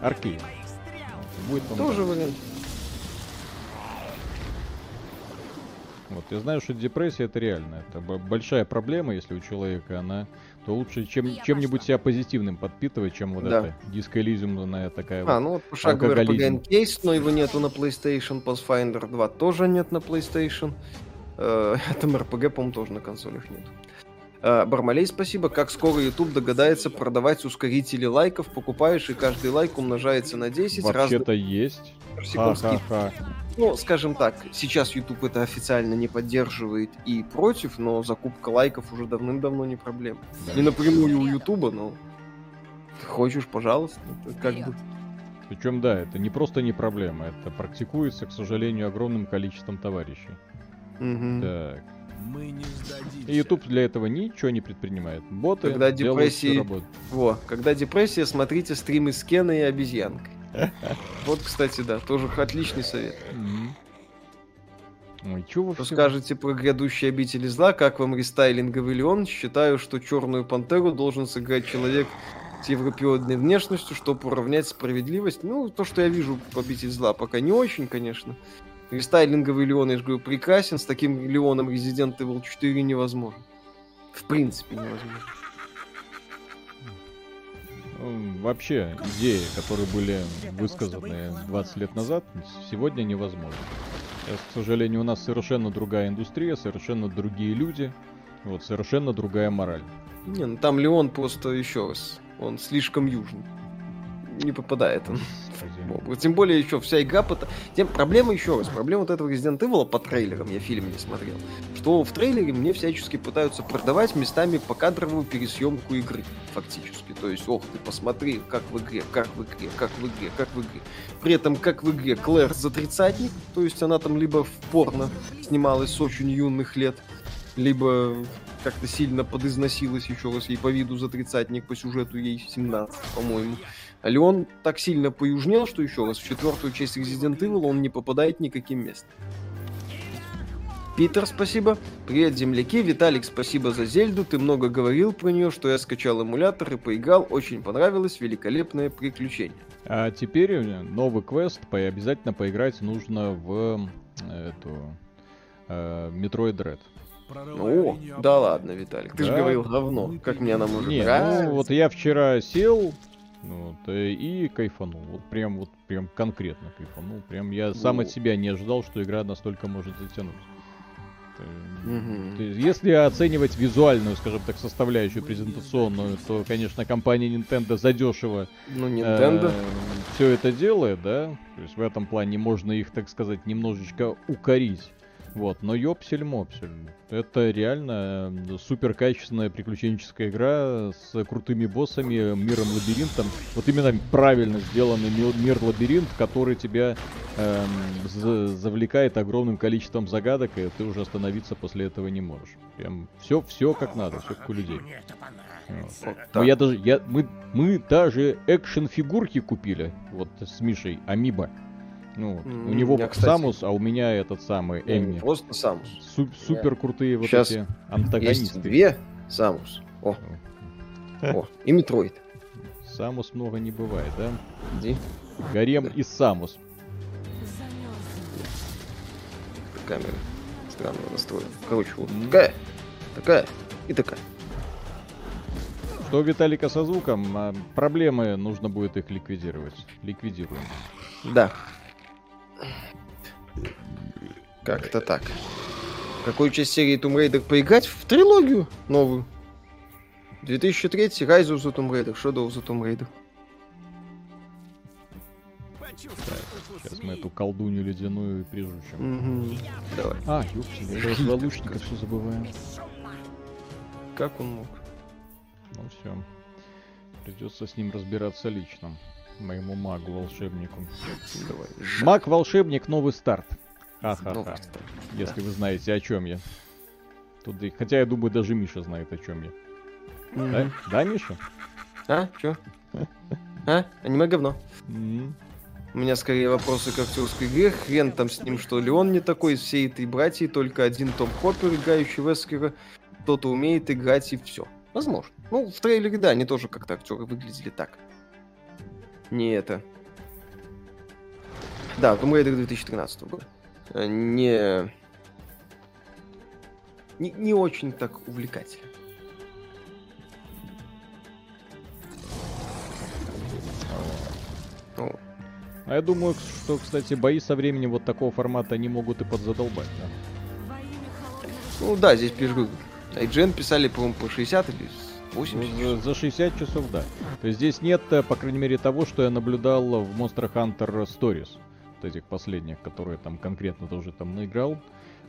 Аркейн. Будет Тоже вариант. Вот, я знаю, что депрессия это реально. Это большая проблема, если у человека она, то лучше чем, чем-нибудь себя позитивным подпитывать, чем вот да. это диско такая А, вот, ну вот пошаговый RPG Encase, но его нету на PlayStation, Pathfinder 2 тоже нет на PlayStation. Э, там RPG, по-моему, тоже на консолях нет. Э, Бармалей, спасибо. Как скоро YouTube догадается продавать ускорители лайков? Покупаешь, и каждый лайк умножается на 10. Вообще-то раз... есть. Ха-ха-ха. Ну, скажем так, сейчас YouTube это официально не поддерживает и против, но закупка лайков уже давным-давно не проблема. Да. Не напрямую у YouTube, но ты хочешь, пожалуйста, это как бы... Причем, да, это не просто не проблема, это практикуется, к сожалению, огромным количеством товарищей. Угу. Так. Мы не сдадимся. И YouTube для этого ничего не предпринимает. Боты когда депрессия... Во, когда депрессия, смотрите стримы с Кеной и обезьянкой. Вот, кстати, да, тоже отличный совет. Ой, чё вы Что скажете про грядущие обители зла? Как вам рестайлинговый Леон? Считаю, что Черную Пантеру должен сыграть человек с европеодной внешностью, чтобы уравнять справедливость. Ну, то, что я вижу по обитель зла, пока не очень, конечно. Рестайлинговый Леон, я же говорю, прекрасен. С таким Леоном Resident Evil 4 невозможно. В принципе невозможно вообще идеи, которые были высказаны 20 лет назад, сегодня невозможно. Сейчас, к сожалению, у нас совершенно другая индустрия, совершенно другие люди, вот совершенно другая мораль. Не, ну там Леон просто еще раз, он слишком южный не попадает он Тем более еще вся игра... Под... Тем... Проблема еще раз, проблема вот этого Resident Evil по трейлерам, я фильм не смотрел, что в трейлере мне всячески пытаются продавать местами покадровую пересъемку игры, фактически. То есть, ох, ты посмотри, как в игре, как в игре, как в игре, как в игре. При этом, как в игре, Клэр за тридцатник, то есть она там либо в порно снималась с очень юных лет, либо как-то сильно подизносилась еще раз ей по виду за тридцатник, по сюжету ей 17, по-моему. Леон так сильно поюжнел, что еще раз в четвертую часть Resident Evil он не попадает никаким местом. Питер, спасибо. Привет, земляки. Виталик, спасибо за Зельду. Ты много говорил про нее, что я скачал эмулятор и поиграл. Очень понравилось. Великолепное приключение. А теперь новый квест. Обязательно поиграть нужно в эту э, Metroid Dread. О, да ладно, Виталик. Ты да? же говорил говно. Как мне она может Не, нравиться. ну вот я вчера сел, вот, э, и кайфанул. Вот прям вот прям конкретно кайфанул. Прям я сам от себя не ожидал, что игра настолько может затянуть. Угу. Если оценивать визуальную, скажем так, составляющую презентационную, то, конечно, компания Nintendo задешево ну, Nintendo. Э, все это делает, да. То есть в этом плане можно их, так сказать, немножечко укорить. Вот, но ёпсель-мопсель. Это реально э, супер качественная приключенческая игра с крутыми боссами, миром лабиринтом. Вот именно правильно сделанный мир-лабиринт, который тебя эм, завлекает огромным количеством загадок, и ты уже остановиться после этого не можешь. Прям все, все как надо, все как у людей. Вот. Но я даже, я, мы, мы даже экшен фигурки купили, вот с Мишей, Amiibo. Ну, mm, у него кстати... Samus, а у меня этот самый E.M.M.I.. Просто Samus. Су- супер крутые вот Сейчас эти антагонисты. Есть две Samus. О. О, и Metroid. Samus много не бывает, да? Иди. Гарем и Samus. Камера странно настроена. Короче, вот такая, такая и такая. Что у Виталика со звуком? А, проблемы, нужно будет их ликвидировать. Ликвидируем. Да. Как-то так. Какую часть серии Tomb Raider поиграть? В трилогию новую. 2003 Rise of the Tomb Raider, Shadow of the Tomb Raider. Сейчас мы эту колдунью ледяную прижучим. Угу. Давай. А, ёпсель, я лучника все забываем. Как он мог? Ну все. Придется с ним разбираться лично. Моему магу-волшебнику. Давай. Маг-волшебник, новый старт. Ха-ха-ха. Если вы знаете, о чем я. Тут, хотя я думаю, даже Миша знает, о чем я. Да? Да, Миша? А? Чё? А? Аниме говно. М. У меня скорее вопросы к актерской игре. Хрен там с ним, что ли он не такой из всей этой братьи, только один Том Хоппер, играющий Вескера. Кто-то умеет играть и все. Возможно. Ну, в трейлере, да, они тоже как-то актеры выглядели так. Не это. Да, Tomb Raider 2013 года. Э, Не... не... Не очень так увлекательно. Ну, А я думаю, что, кстати, бои со временем вот такого формата они могут и подзадолбать, да? Ну да, здесь перерыв. IGN писали, по-моему, по 60 или 80. Ну, За 60 часов, да. То есть здесь нет, э, по крайней мере, того, что я наблюдал в Monster Hunter Stories. Вот этих последних, которые там конкретно тоже там наиграл.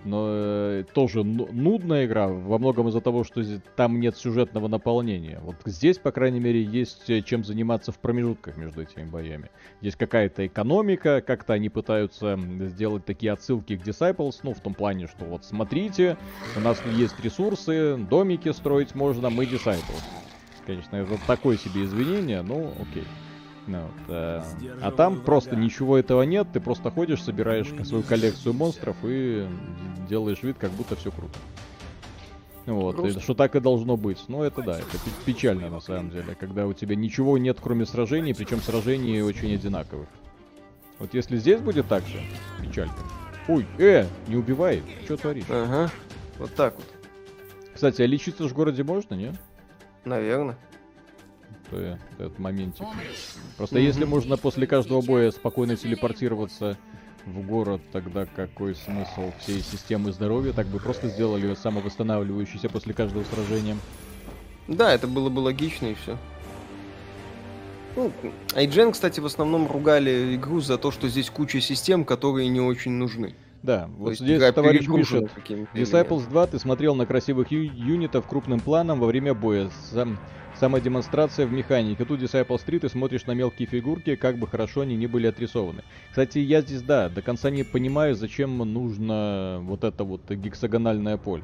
Но э, тоже ну- нудная игра, во многом из-за того, что там нет сюжетного наполнения. Вот здесь, по крайней мере, есть э, чем заниматься в промежутках между этими боями. Есть какая-то экономика, как-то они пытаются сделать такие отсылки к Disciples, ну, в том плане, что вот смотрите, у нас есть ресурсы, домики строить можно, мы Disciples. Конечно, это такое себе извинение, но окей. Ну, вот, э, а там просто ничего этого нет, ты просто ходишь, собираешь свою коллекцию монстров и делаешь вид, как будто все круто. Вот, и Грустно. что так и должно быть. Ну, это да, это пе- печально на самом деле, когда у тебя ничего нет, кроме сражений, причем сражений очень одинаковых. Вот если здесь будет так же, печалька. Ой, э, не убивай, что творишь? Ага. Вот так вот. Кстати, а лечиться ж в городе можно, нет? Наверное. То я- этот моментик. Просто если можно после каждого боя спокойно телепортироваться в город, тогда какой смысл всей системы здоровья? Так бы просто сделали ее самовосстанавливающейся после каждого сражения. Да, это было бы логично и все. Ну, IGN, кстати, в основном ругали игру за то, что здесь куча систем, которые не очень нужны. Да, То вот есть здесь товарищ пишет. Disciples 2 ты смотрел на красивых ю- юнитов крупным планом во время боя. Сам, самодемонстрация в механике. Тут Disciples 3 ты смотришь на мелкие фигурки, как бы хорошо они ни были отрисованы. Кстати, я здесь, да, до конца не понимаю, зачем нужно вот это вот гексагональное поле.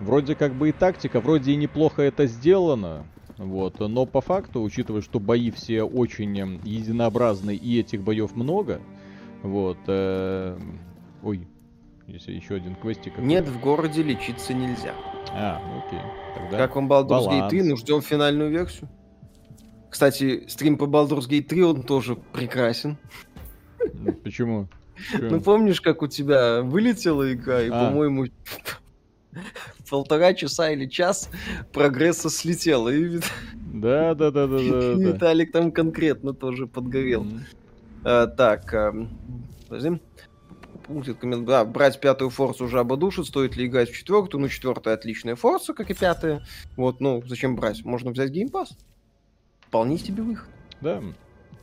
Вроде как бы и тактика, вроде и неплохо это сделано. Вот, но по факту, учитывая, что бои все очень единообразны и этих боев много, вот, э, ой, если еще один квестик. Нет, в городе лечиться нельзя. А, окей. Тогда... Как вам Baldur's Gate 3? баланс. Ну, ждем финальную версию. Кстати, стрим по Baldur's Gate 3, он тоже прекрасен. Ну, Почему? Ну, помнишь, как у тебя вылетела игра, и, А. по-моему, полтора часа или час прогресса слетело, и Да, да, да, да, да. Виталик там конкретно тоже подгорел. М. А, так, ам, подожди. Пункт коммен- Да, брать пятую форсу уже ободушит, стоит ли играть в четвертую? Ну, четвертая отличная форса, как и пятая. Вот, ну, зачем брать? Можно взять геймпас. Вполне себе выход. Да.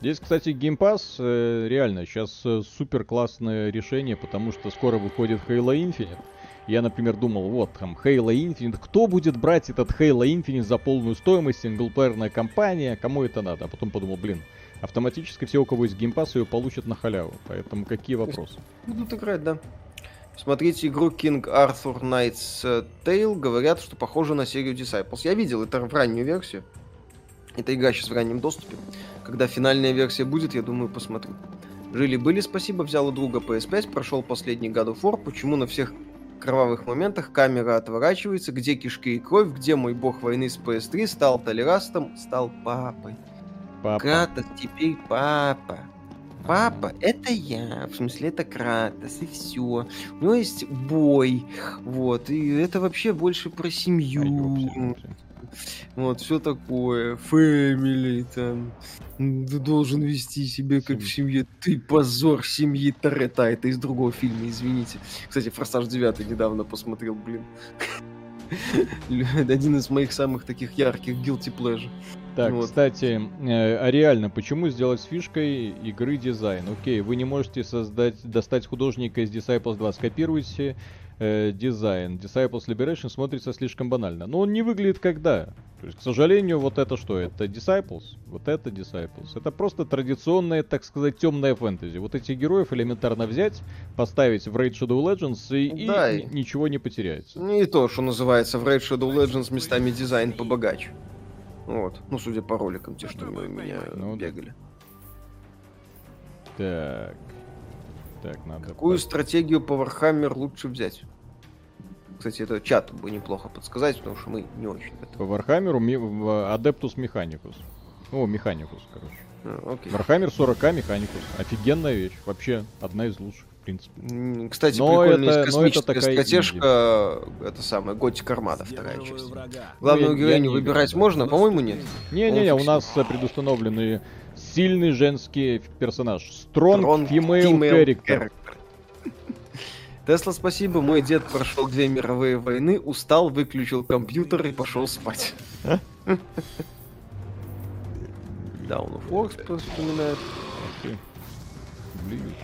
Здесь, кстати, Game Pass э, реально сейчас супер классное решение, потому что скоро выходит Halo Infinite. Я, например, думал, вот там Halo Infinite, кто будет брать этот Halo Infinite за полную стоимость, синглплеерная компания, кому это надо? А потом подумал, блин, автоматически все, у кого есть Pass, ее получат на халяву. Поэтому какие вопросы? Будут играть, да. Смотрите игру King Arthur Knight's Tale. Говорят, что похоже на серию Disciples. Я видел это в раннюю версию. Эта игра сейчас в раннем доступе. Когда финальная версия будет, я думаю, посмотрю. Жили-были, спасибо, взял у друга PS5, прошел последний God of War. Почему на всех кровавых моментах камера отворачивается? Где кишки и кровь? Где мой бог войны с PS3? Стал толерастом, стал папой. Папа. Кратос теперь папа. Папа, это я, в смысле, это Кратос, и все. У него есть бой, вот, и это вообще больше про семью. Вот, все такое, фэмили, там, ты должен вести себя как в семье, ты позор семьи Торетта, это из другого фильма, извините. Кстати, Форсаж 9 недавно посмотрел, блин. Один из моих самых таких ярких guilty pleasure. Так, вот. кстати, э, а реально, почему сделать с фишкой игры дизайн? Окей, вы не можете создать, достать художника из Disciples 2, скопируйте э, дизайн. Disciples Liberation смотрится слишком банально. Но он не выглядит как да. То есть, к сожалению, вот это что? Это Disciples, вот это Disciples. Это просто традиционная, так сказать, темная фэнтези. Вот этих героев элементарно взять, поставить в Raid Shadow Legends и, да, и ничего не потеряется. Не то, что называется в Raid Shadow Legends местами дизайн побогаче. Вот. Ну, судя по роликам, те, что у меня ну, бегали. Так. Так, надо... Какую стратегию по Warhammer лучше взять? Кстати, это чат бы неплохо подсказать, потому что мы не очень. По Warhammer Adeptus Mechanicus. О, Mechanicus, короче. А, окей. Warhammer 40 Mechanicus. Офигенная вещь. Вообще, одна из лучших принципе. Кстати, но прикольная это, космическая стратежка, это самая Готик Армада, вторая часть. Главную ну, героиню выбирать играю, можно? По-моему, нет. Не-не-не, у нас предустановленный сильный женский персонаж. Strong, Strong female, female character. character. Тесла, спасибо. Мой дед прошел две мировые войны, устал, выключил компьютер и пошел спать. Down of Works вспоминает. Блин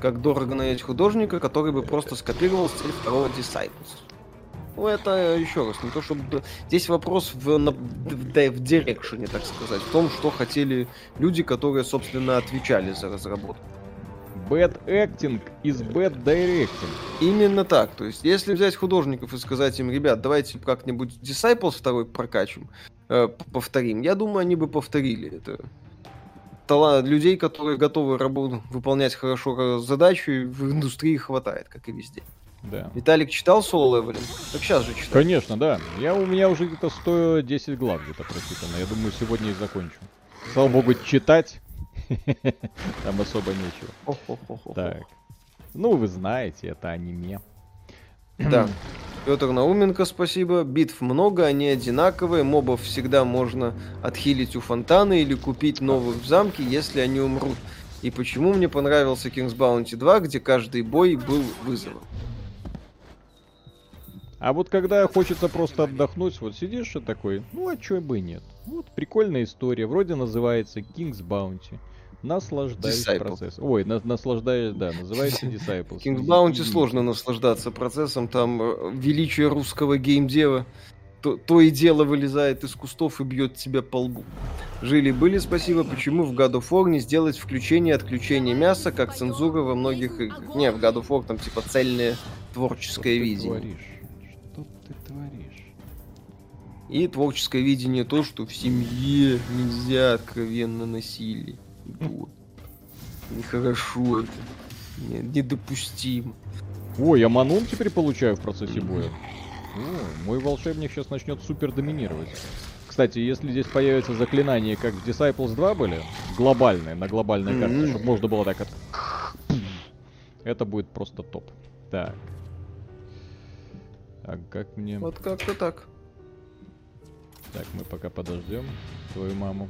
как дорого нанять художника, который бы просто скопировал стиль второго Disciples. Ну, это еще раз, не то чтобы... Здесь вопрос в, на, в, в дирекшене, так сказать, в том, что хотели люди, которые, собственно, отвечали за разработку. Bad acting is bad directing. Именно так. То есть, если взять художников и сказать им, ребят, давайте как-нибудь Disciples второй прокачим, э, повторим, я думаю, они бы повторили это людей, которые готовы работу, выполнять хорошо задачу, и в индустрии хватает, как и везде. Да. Виталик читал соло левелинг? Так сейчас же читал. Конечно, да. Я, у меня уже где-то 110 глав где-то прочитано. Я думаю, сегодня и закончу. Слава богу, читать там особо нечего. Так. Ну, вы знаете, это аниме. Да. Петр Науменко, спасибо. Битв много, они одинаковые. Мобов всегда можно отхилить у фонтана или купить новых в замке, если они умрут. И почему мне понравился King's Bounty 2, где каждый бой был вызовом. А вот когда хочется просто отдохнуть, вот сидишь и такой, ну а чё бы и нет. Вот прикольная история, вроде называется King's Bounty. Наслаждаюсь Disciple. процессом. Ой, на, наслаждаюсь, да, называется Disciples. King's Bounty сложно наслаждаться процессом, там э, величие русского геймдева то, то и дело вылезает из кустов и бьет тебя по лбу. Жили-были, спасибо, почему в God of War не сделать включение и отключение мяса, как цензура во многих играх. Не, в God of War там типа цельное творческое что видение. Ты Что ты творишь? И творческое видение то, что в семье нельзя откровенно насилие. Вот. Нехорошо это. Нет, недопустимо. Ой, я манун теперь получаю в процессе боя. О, мой волшебник сейчас начнет супер доминировать. Кстати, если здесь появится заклинание, как в Disciples 2 были, глобальные, на глобальной карте, mm-hmm. чтобы можно было так это... Это будет просто топ. Так. А как мне... Вот как-то так. Так, мы пока подождем твою маму.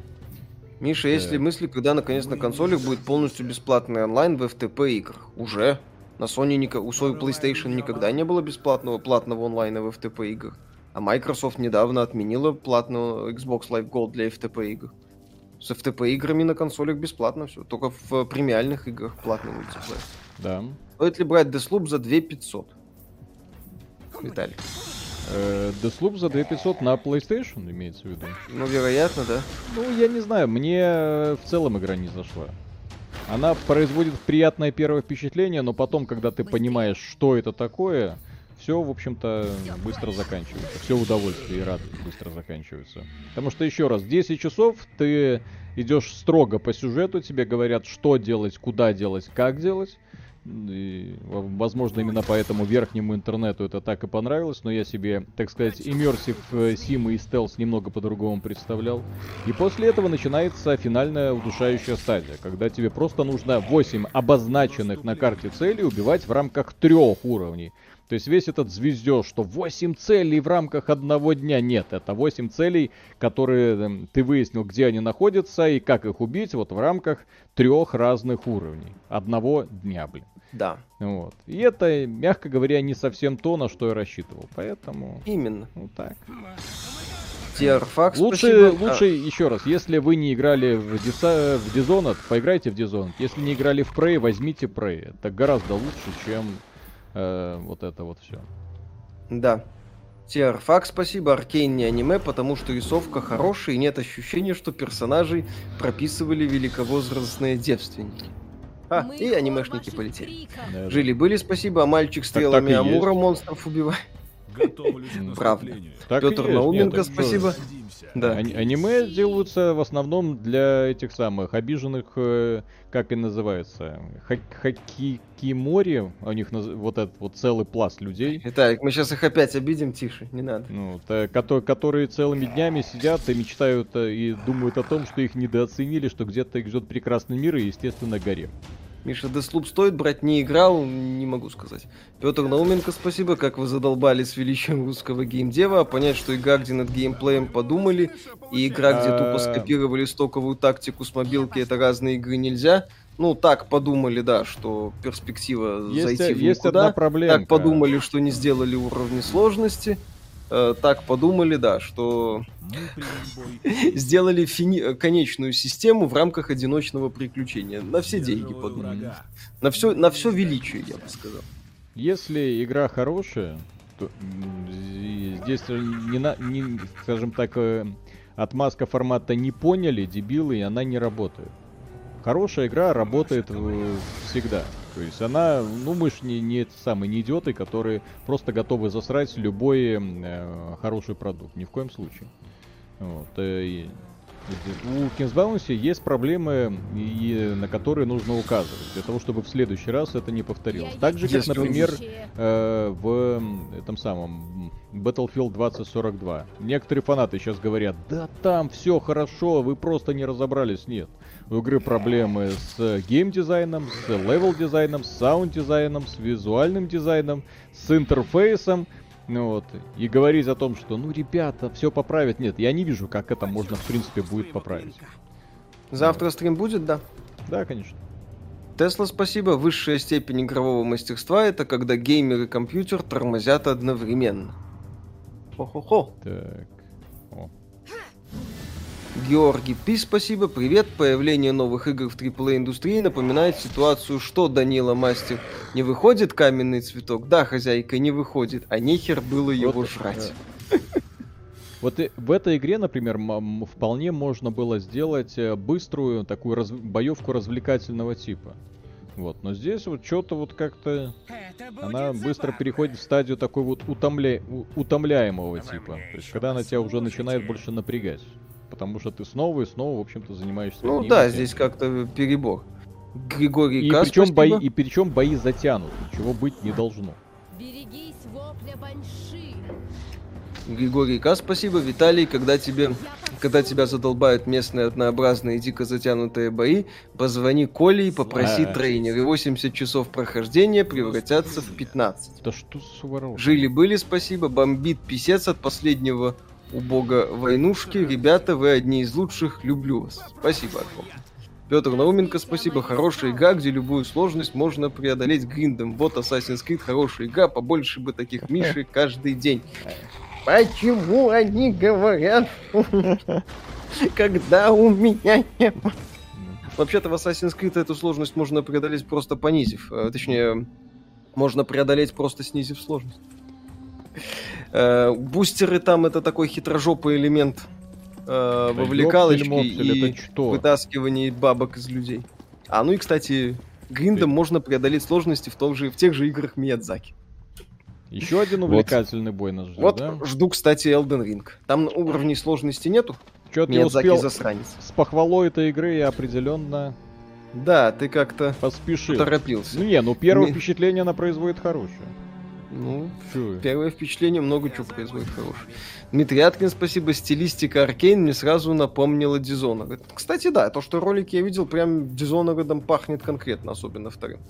Миша, есть ли мысли, когда наконец на консолях будет полностью бесплатный онлайн в FTP играх? Уже. На Sony у Sony PlayStation никогда не было бесплатного платного онлайна в FTP играх. А Microsoft недавно отменила платную Xbox Live Gold для FTP игр. С FTP играми на консолях бесплатно все. Только в премиальных играх платный мультиплеер. Да. Стоит ли брать Deathloop за 2500? Виталий. Э, Deathloop за 2500 на PlayStation имеется в виду? Ну, вероятно, да. Ну, я не знаю, мне в целом игра не зашла. Она производит приятное первое впечатление, но потом, когда ты понимаешь, что это такое, все, в общем-то, быстро заканчивается. Все удовольствие и радость быстро заканчиваются. Потому что, еще раз, 10 часов ты идешь строго по сюжету, тебе говорят, что делать, куда делать, как делать. И, возможно, именно поэтому верхнему интернету это так и понравилось, но я себе, так сказать, иммерсив симы и стелс немного по-другому представлял. И после этого начинается финальная удушающая стадия, когда тебе просто нужно 8 обозначенных на карте целей убивать в рамках трех уровней. То есть весь этот звездеж, что 8 целей в рамках одного дня, нет, это 8 целей, которые эм, ты выяснил, где они находятся и как их убить, вот в рамках трех разных уровней одного дня, блин. Да. Вот. И это, мягко говоря, не совсем то, на что я рассчитывал. Поэтому. Именно. Вот так. Диарфакс, лучше, спасибо. лучше а... еще раз, если вы не играли в, Диса, в Dishonored, поиграйте в Dishonored. Если не играли в Prey, возьмите Prey. Это гораздо лучше, чем э, вот это вот все. Да. Тиарфак, спасибо, Аркейн не аниме, потому что рисовка хорошая и нет ощущения, что персонажей прописывали великовозрастные девственники. А, Мы и анимешники полетели. Да, Жили-были, спасибо, а мальчик стрелами Амура монстров убивает. Правда. Петр Науменко, спасибо. Да. А- аниме делаются в основном для этих самых обиженных, э, как и называется, хакикимори. У них вот этот вот целый пласт людей. Итак, мы сейчас их опять обидим, тише, не надо. Ну, то, которые целыми днями сидят и мечтают э, и думают о том, что их недооценили, что где-то их ждет прекрасный мир и, естественно, горе. Миша, Деслуп стоит брать, не играл, не могу сказать. Петр Науменко, спасибо, как вы задолбали с величием русского геймдева, а понять, что игра, где над геймплеем подумали, и игра, где тупо а. скопировали стоковую тактику с мобилки, это разные игры нельзя. Ну, так подумали, да, что перспектива есть, зайти в есть никуда. Одна проблема. Так подумали, что не сделали уровни сложности. Э, так подумали, да, что сделали фини... конечную систему в рамках одиночного приключения. На все деньги подумали. На все, на все величие, я бы сказал. Если игра хорошая, то здесь не, на, не скажем так, э, отмазка формата не поняли, дебилы, и она не работает. Хорошая игра работает э, всегда. То есть она, ну мы ж не, не самые не идиоты, которые просто готовы засрать любой э, хороший продукт. Ни в коем случае. Вот. Э, и, у King's Bounty есть проблемы, и, на которые нужно указывать, для того, чтобы в следующий раз это не повторилось. Так же, как, например, э, в этом самом Battlefield 2042. Некоторые фанаты сейчас говорят, да там все хорошо, вы просто не разобрались. Нет. У игры проблемы с геймдизайном, с левел-дизайном, с саунд-дизайном, с визуальным дизайном, с интерфейсом. Ну вот, и говорить о том, что, ну, ребята, все поправят. Нет, я не вижу, как это можно, в принципе, будет поправить. Завтра стрим будет, да? Да, конечно. Тесла, спасибо. Высшая степень игрового мастерства это когда геймер и компьютер тормозят одновременно. Хо-хо-хо. Так. Георгий Пи, спасибо, привет. Появление новых игр в AAA индустрии напоминает ситуацию, что Данила Мастер не выходит каменный цветок. Да, хозяйка, не выходит, а нехер было его вот, жрать. Вот и в этой игре, например, вполне можно было сделать э, быструю такую раз... боевку развлекательного типа. Вот, но здесь вот что-то вот как-то она быстро переходит в стадию такой вот утомля... утомляемого типа. То есть, когда она тебя уже начинает больше напрягать потому что ты снова и снова, в общем-то, занимаешься. Ну да, тем. здесь как-то перебор. Григорий и К, причем бои, и причем бои затянуты, чего быть не должно. Берегись вопля банши. Григорий К, спасибо. Виталий, когда тебе когда тебя задолбают местные однообразные дико затянутые бои, позвони Коле и попроси а, тренер. И 80 часов прохождения превратятся в 15. Да что с Жили-были, спасибо. Бомбит писец от последнего у бога войнушки. Ребята, вы одни из лучших. Люблю вас. Спасибо, Артем. Петр Науменко, спасибо. Хорошая игра, где любую сложность можно преодолеть гриндом. Вот Assassin's Creed, хорошая игра, побольше бы таких Миши каждый день. Почему они говорят, когда у меня не... Вообще-то в Assassin's Creed эту сложность можно преодолеть просто понизив. Э, точнее, можно преодолеть просто снизив сложность. Э, бустеры там это такой хитрожопый элемент э, вовлекалочки и вытаскивание бабок из людей. А, ну и, кстати, гриндом можно преодолеть сложности в, том же, в тех же играх Миядзаки. Еще один увлекательный вот. бой нас ждет, Вот да? жду, кстати, Elden Ring. Там уровней сложности нету. Что ты успел засранец. с похвалой этой игры определенно Да, ты как-то поспешил. Торопился. Ну не, ну первое Ми... впечатление она производит хорошее. Ну, первое впечатление много чего производит хорошее. Дмитрий Аткин, спасибо. Стилистика Аркейн мне сразу напомнила Dishonored. Кстати, да, то, что ролики я видел, прям Dishonored пахнет конкретно, особенно вторым.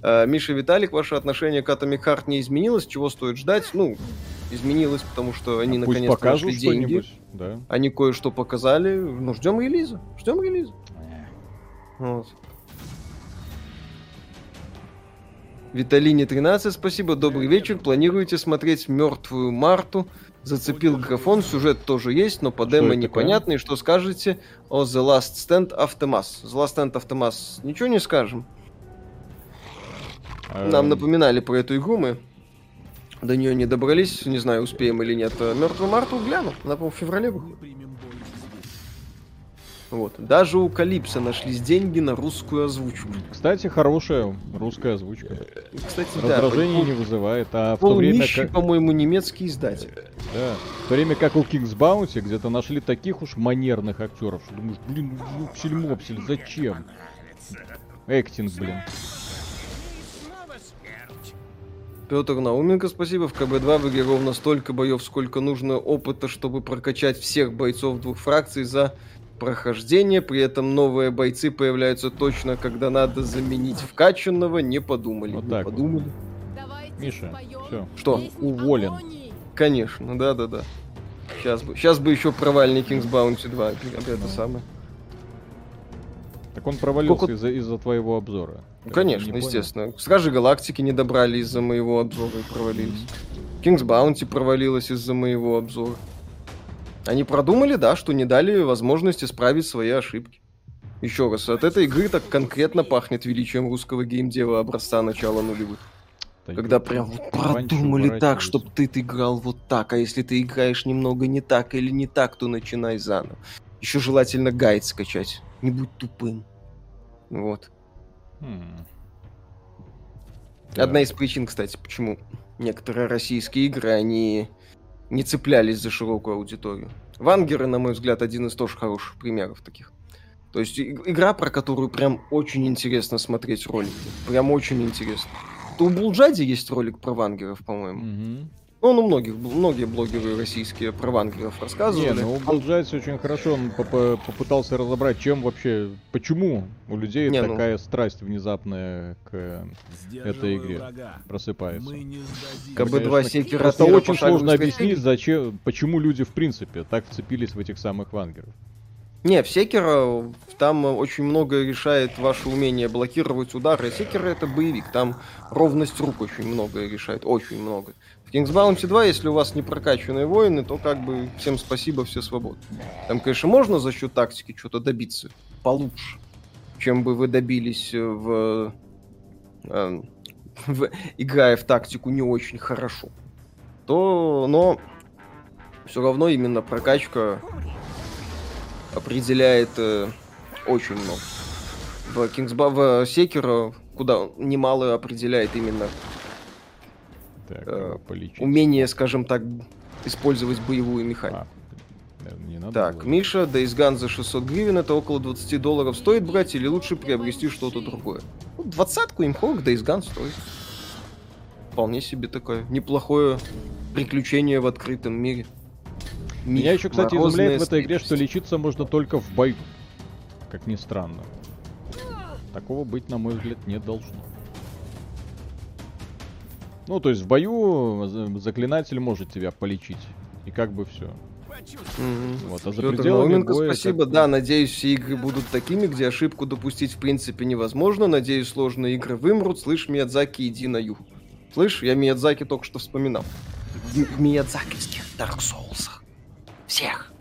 Uh, Миша Виталик, ваше отношение к Atomic Heart не изменилось? Чего стоит ждать? Ну, изменилось, потому что они а наконец-то нашли деньги. Да. Они кое-что показали. Ну, ждем релиза. Ждем релиза. Вот. Виталине 13, спасибо, добрый вечер. Планируете смотреть мертвую Марту? Зацепил графон, сюжет тоже есть, но по демо непонятный. Что скажете о The Last Stand Aftermath? The Last Stand Aftermath ничего не скажем. Нам эм. напоминали про эту игру, мы до нее не добрались, не знаю, успеем или нет. Мертвую Марту гляну, она, по в феврале выходит. Вот. Даже у Калипса нашлись деньги на русскую озвучку. Кстати, хорошая русская озвучка. Кстати, Раздражение да, не вызывает. А в то время как... по-моему, немецкий издатель. Да. В то время как у Kings Bounty где-то нашли таких уж манерных актеров, что думаешь, блин, ну, псель-мопсель, зачем? Эктинг, блин. Петр Науменко, спасибо. В КБ-2 в игре ровно столько боев, сколько нужно опыта, чтобы прокачать всех бойцов двух фракций за прохождение. При этом новые бойцы появляются точно, когда надо заменить вкачанного. Не подумали. Вот не так подумали. Вот. Миша, все. Что? Уволен. Конечно, да-да-да. Сейчас бы, сейчас бы еще провальный King's Bounty 2. Это самое. Так он провалился Сколько... из-за из твоего обзора. Ну, конечно, естественно. Стражи Галактики не добрали из-за моего обзора и провалились. King's Bounty провалилась из-за моего обзора. Они продумали, да, что не дали возможности исправить свои ошибки. Еще раз, от этой игры так конкретно пахнет величием русского геймдева образца начала нулевых. Да когда прям вот продумали так, чтобы ты играл вот так, а если ты играешь немного не так или не так, то начинай заново. Еще желательно гайд скачать. Не будь тупым. Вот. Хм. Одна из причин, кстати, почему некоторые российские игры, они не цеплялись за широкую аудиторию. Вангеры, на мой взгляд, один из тоже хороших примеров таких. То есть игра, про которую прям очень интересно смотреть ролики. Прям очень интересно. То у Булджади есть ролик про вангеров, по-моему. Угу. Ну, он у многих, многие блогеры российские про вангеров рассказывали. Не, ну у Булджайс очень хорошо он поп попытался разобрать, чем вообще, почему у людей Не, ну. такая ну... страсть внезапная к этой игре врага. просыпается. КБ-2 секера Просто очень сложно объяснить, зачем, почему люди в принципе так вцепились в этих самых вангеров. Не, в Секера там очень много решает ваше умение блокировать удары. Секера это боевик, там ровность рук очень много решает, очень много. В King's Bounty 2, если у вас не прокачанные воины, то как бы всем спасибо, все свободны. Там, конечно, можно за счет тактики что-то добиться получше, чем бы вы добились в, э, в играя в тактику не очень хорошо. То, но все равно именно прокачка определяет э, очень много. В King's в Sekiro куда немало определяет именно так, э, умение, скажем так, использовать боевую механику. А, не надо так, было. Миша, Days Gone за 600 гривен, это около 20 долларов стоит брать или лучше приобрести что-то другое? Ну, двадцатку имхок Days Gone стоит. Вполне себе такое неплохое приключение в открытом мире. Миф, Меня еще, кстати, изумляет в этой игре, что лечиться можно только в бою. Как ни странно. Такого быть, на мой взгляд, не должно. Ну, то есть в бою заклинатель может тебя полечить. И как бы все. Mm-hmm. Вот, а за пределами боя, спасибо. Как... Да, надеюсь, все игры будут такими, где ошибку допустить в принципе невозможно. Надеюсь, сложные игры вымрут. Слышь, Миядзаки, иди на юг. Слышь, я Миядзаки только что вспоминал. В Миядзакиских Dark Souls. Всех.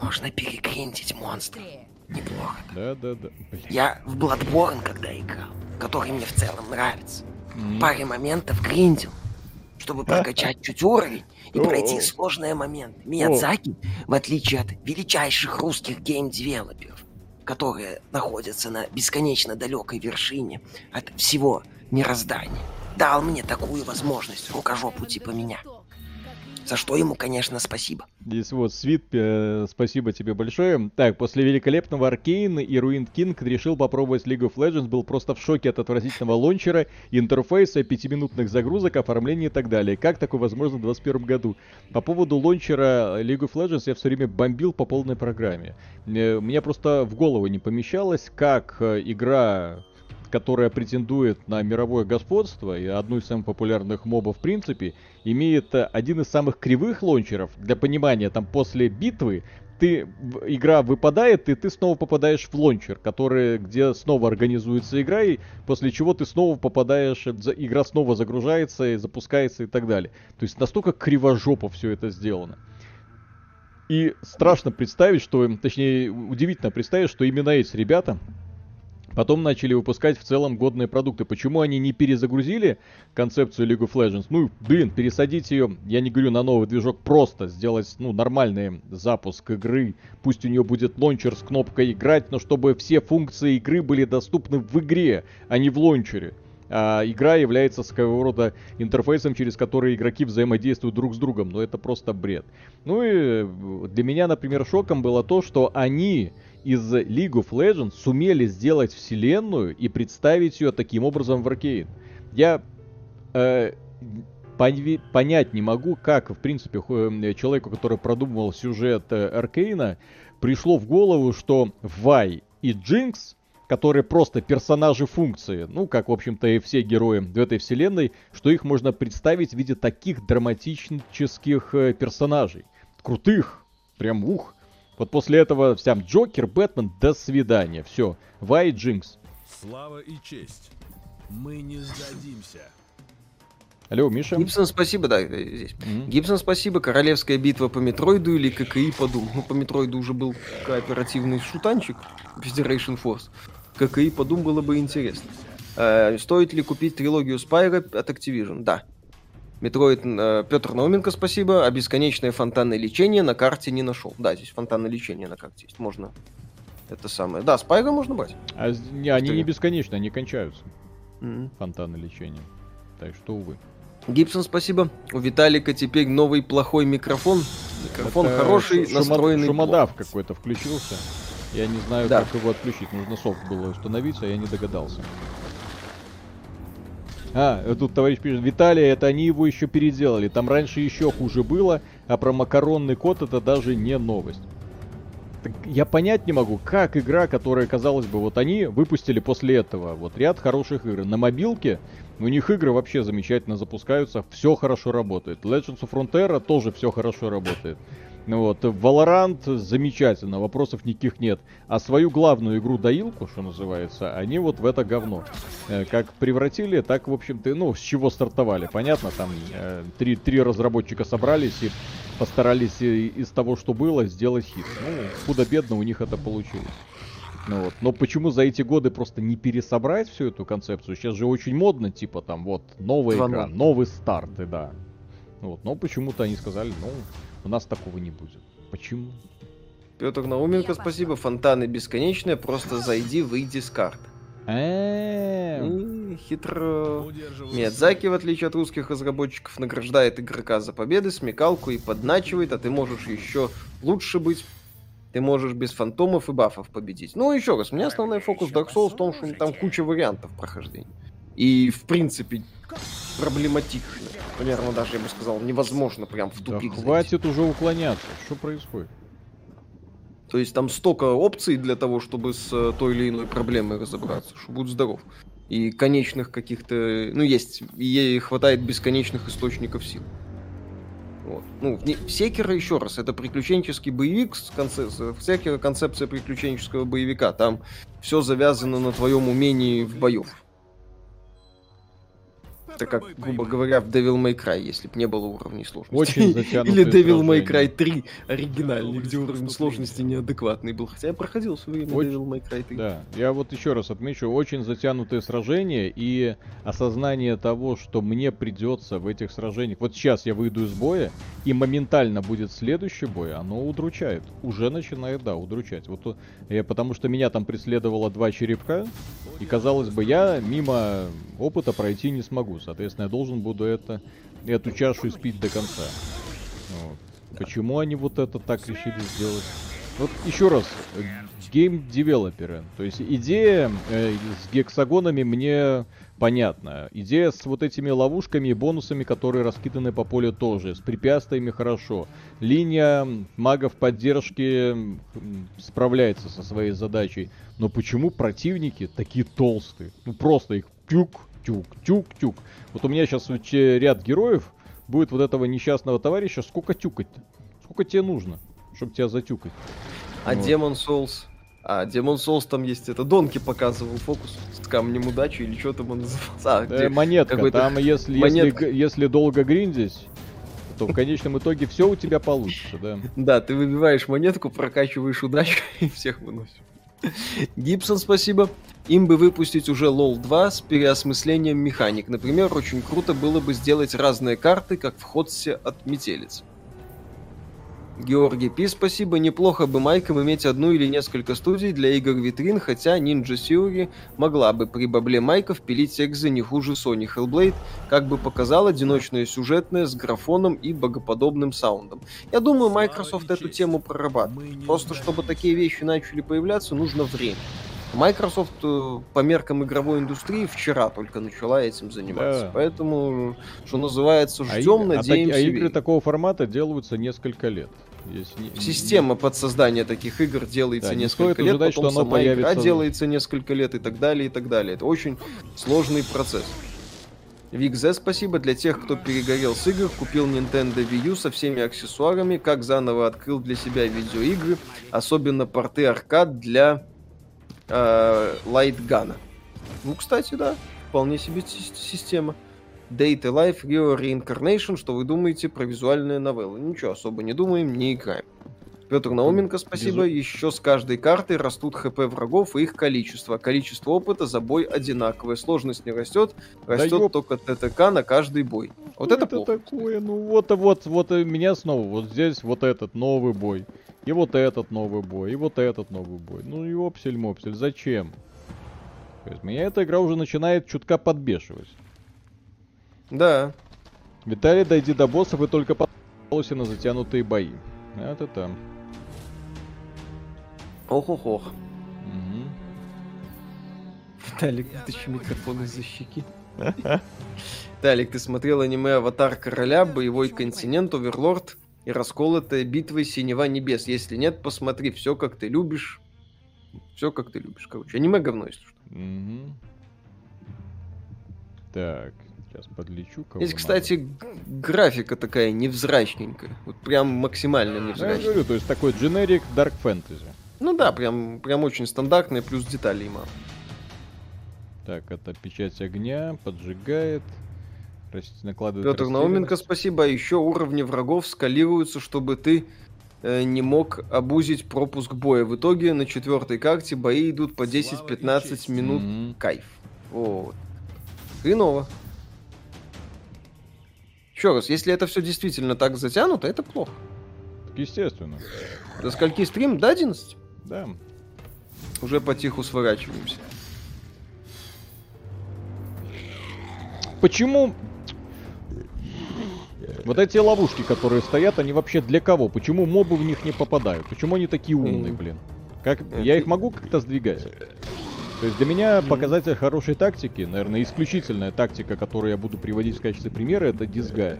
Можно перегриндить монстров. Неплохо. Да, да, да. Блин. Я в Bloodborne когда играл, который мне в целом нравится mm. паре моментов гриндил, чтобы прокачать чуть уровень и пройти сложные моменты. Миядзаки, в отличие от величайших русских гейм-девелоперов, которые находятся на бесконечно далекой вершине от всего мироздания, дал мне такую возможность рукожопу типа меня. За что ему, конечно, спасибо. Здесь вот, Свит, э, спасибо тебе большое. Так, после великолепного Аркейн и Руин Кинг решил попробовать League of Legends, был просто в шоке от отвратительного лончера, интерфейса, пятиминутных загрузок, оформления и так далее. Как такое возможно в 2021 году? По поводу лончера League of Legends я все время бомбил по полной программе. Мне просто в голову не помещалось, как э, игра которая претендует на мировое господство и одну из самых популярных мобов в принципе, имеет э, один из самых кривых лончеров. Для понимания, там после битвы ты, игра выпадает, и ты снова попадаешь в лончер, который, где снова организуется игра, и после чего ты снова попадаешь, игра снова загружается и запускается и так далее. То есть настолько кривожопо все это сделано. И страшно представить, что, точнее, удивительно представить, что именно эти ребята, Потом начали выпускать в целом годные продукты. Почему они не перезагрузили концепцию League of Legends? Ну, блин, пересадить ее, я не говорю на новый движок, просто сделать, ну, нормальный запуск игры. Пусть у нее будет лончер с кнопкой играть, но чтобы все функции игры были доступны в игре, а не в лончере. А игра является своего рода интерфейсом, через который игроки взаимодействуют друг с другом. Но это просто бред. Ну и для меня, например, шоком было то, что они из League of Legends сумели сделать вселенную и представить ее таким образом в Аркейн. Я э, понять не могу, как, в принципе, человеку, который продумывал сюжет э, Аркейна, пришло в голову, что Вай и Джинкс, которые просто персонажи функции, ну, как, в общем-то, и все герои в этой вселенной, что их можно представить в виде таких драматических э, персонажей. Крутых, прям ух. Вот после этого всем Джокер, Бэтмен, до свидания. Все. Vi, Jinx. Слава и честь. Мы не сдадимся. Алло, Миша. Гибсон, спасибо, да, здесь. Mm-hmm. Гибсон, спасибо. Королевская битва по Metroid'у или ККИ по Doom. Ну, по Metroid'у уже был кооперативный шутанчик Federation Force. ККИ по Doom было бы интересно. Э, стоит ли купить трилогию Spyro от Activision? Да. Metroid э, Петр Науменко, спасибо. А бесконечное фонтанное лечение на карте не нашел. Да, здесь фонтанное лечение на карте есть. Можно это самое. Да, Spyro можно брать. А, не, они не бесконечны, они кончаются. Mm-hmm. Фонтаны лечения. Так что, увы. Гибсон, спасибо. У Виталика теперь новый плохой микрофон. Микрофон это хороший, шума... настроенный. Шумодав какой-то включился. Я не знаю, да. как его отключить. Нужно софт было установить, а я не догадался. А, тут товарищ пишет, Виталий, это они его еще переделали. Там раньше еще хуже было, а про макаронный код это даже не новость. Так я понять не могу, как игра, которая, казалось бы, вот они выпустили после этого вот ряд хороших игр. На мобилке у них игры вообще замечательно запускаются, все хорошо работает. Legends of Frontera тоже все хорошо работает. Ну вот, Valorant замечательно, вопросов никаких нет. А свою главную игру доилку, что называется, они вот в это говно. Э, как превратили, так, в общем-то, ну, с чего стартовали. Понятно, там э, три, три разработчика собрались и постарались из того, что было, сделать хит. Ну, худо-бедно у них это получилось. Ну вот. Но почему за эти годы просто не пересобрать всю эту концепцию? Сейчас же очень модно, типа там вот новая игра, новый старт, и да. Вот. Но почему-то они сказали, ну, у нас такого не будет. Почему? Петр Науменко, спасибо. Фонтаны бесконечные. Просто зайди, выйди с карт. Хитро. Миядзаки, в отличие от русских разработчиков, награждает игрока за победы, смекалку и подначивает, а ты можешь еще лучше быть. Ты можешь без фантомов и бафов победить. Ну, еще раз, у меня основной фокус Dark Souls в том, что там куча вариантов прохождения. И, в принципе, проблематично. Примерно даже, я бы сказал, невозможно прям в тупик да хватит уже уклоняться. Что происходит? То есть там столько опций для того, чтобы с э, той или иной проблемой разобраться, что будь здоров. И конечных каких-то... Ну, есть, ей хватает бесконечных источников сил. Вот. Ну, в Секера, еще раз, это приключенческий боевик, с в Секера концепция приключенческого боевика. Там все завязано на твоем умении в боев. Это как, грубо говоря, в Devil May Cry, если бы не было уровней сложности. Очень Или Devil May Cry 3 оригинальный, где уровень сложности неадекватный был. Хотя я проходил в свое время очень... Devil May Cry 3. Да, я вот еще раз отмечу, очень затянутые сражения и осознание того, что мне придется в этих сражениях... Вот сейчас я выйду из боя, и моментально будет следующий бой, оно удручает. Уже начинает, да, удручать. Вот я, потому что меня там преследовало два черепка, и казалось бы, я мимо опыта пройти не смогу. Соответственно, я должен буду это, эту чашу испить до конца. Почему они вот это так решили сделать? Вот еще раз, гейм-девелоперы. То есть идея э, с гексагонами мне понятна. Идея с вот этими ловушками и бонусами, которые раскиданы по полю тоже. С препятствиями хорошо. Линия магов поддержки справляется со своей задачей. Но почему противники такие толстые? Ну просто их тюк, тюк, тюк, тюк. Вот у меня сейчас ряд героев будет вот этого несчастного товарища. Сколько тюкать-то? Сколько тебе нужно, чтобы тебя затюкать? А вот. Demon Souls? А, Demon Souls там есть, это Донки показывал фокус с камнем удачи или что там он назывался. А, где э, монетка, там если, монетка. если, если долго гриндить, то в конечном итоге все у тебя получится, да. Да, ты выбиваешь монетку, прокачиваешь удачу и всех выносишь. Гибсон, спасибо. Им бы выпустить уже LoL 2 с переосмыслением механик. Например, очень круто было бы сделать разные карты, как в Ходсе от Метелиц. Георгий Пи, спасибо. Неплохо бы Майком иметь одну или несколько студий для игр витрин, хотя Ninja Theory могла бы при бабле Майков пилить экзы не хуже Sony Hellblade, как бы показал одиночное сюжетное с графоном и богоподобным саундом. Я думаю, Microsoft эту тему прорабатывает. Просто чтобы такие вещи начали появляться, нужно время. Microsoft э, по меркам игровой индустрии вчера только начала этим заниматься. Да. Поэтому, что называется, ждем, а, надеемся. А, а игры такого формата делаются несколько лет. Если... Система под создание таких игр делается да, несколько лет, ожидать, потом что сама появится... игра делается несколько лет и так далее, и так далее. Это очень сложный процесс. Викзе, спасибо для тех, кто перегорел с игр, купил Nintendo Wii U со всеми аксессуарами, как заново открыл для себя видеоигры, особенно порты аркад для Лайтгана. Ну, кстати, да, вполне себе система. Date Life Rio Reincarnation, что вы думаете про визуальные новеллы? Ничего особо не думаем, не играем. Петр Науменко, спасибо. Безу... Еще с каждой картой растут хп врагов и их количество. Количество опыта за бой одинаковое. Сложность не растет, растет да только ТТК на каждый бой. Вот это, это плохо. такое? Ну вот, вот, вот меня снова. Вот здесь вот этот новый бой. И вот этот новый бой. И вот этот новый бой. Ну и опсель-мопсель. Зачем? То есть меня эта игра уже начинает чутка подбешивать. Да. Виталий, дойди до боссов и только подался на затянутые бои. Это там. Ох-ох-ох. Угу. Виталик, вытащи микрофон из-за щеки. Талик, ты смотрел аниме «Аватар короля», «Боевой континент», «Оверлорд» и «Расколотая битва Синева небес»? Если нет, посмотри, все как ты любишь. Все как ты любишь, короче. Аниме говно, если что. Угу. Так, Сейчас подлечу кого Здесь, кстати, графика такая невзрачненькая. Вот прям максимально невзрачная. Я говорю, то есть такой generic Dark Fantasy. Ну да, прям, прям очень стандартный, плюс деталей мало. Так, это печать огня, поджигает. накладывает Петр Науменко, спасибо. А еще уровни врагов скалируются, чтобы ты э, не мог обузить пропуск боя. В итоге на четвертой карте бои идут по 10-15 минут. Mm-hmm. Кайф. Вот. Хреново. Еще раз, если это все действительно так затянуто, это плохо. Естественно. До скольки стрим? До 11? Да. Уже потиху сворачиваемся. Почему вот эти ловушки, которые стоят, они вообще для кого? Почему мобы в них не попадают? Почему они такие умные, блин? Как я их могу как-то сдвигать? То есть для меня показатель хорошей тактики, наверное, исключительная тактика, которую я буду приводить в качестве примера, это дизгай.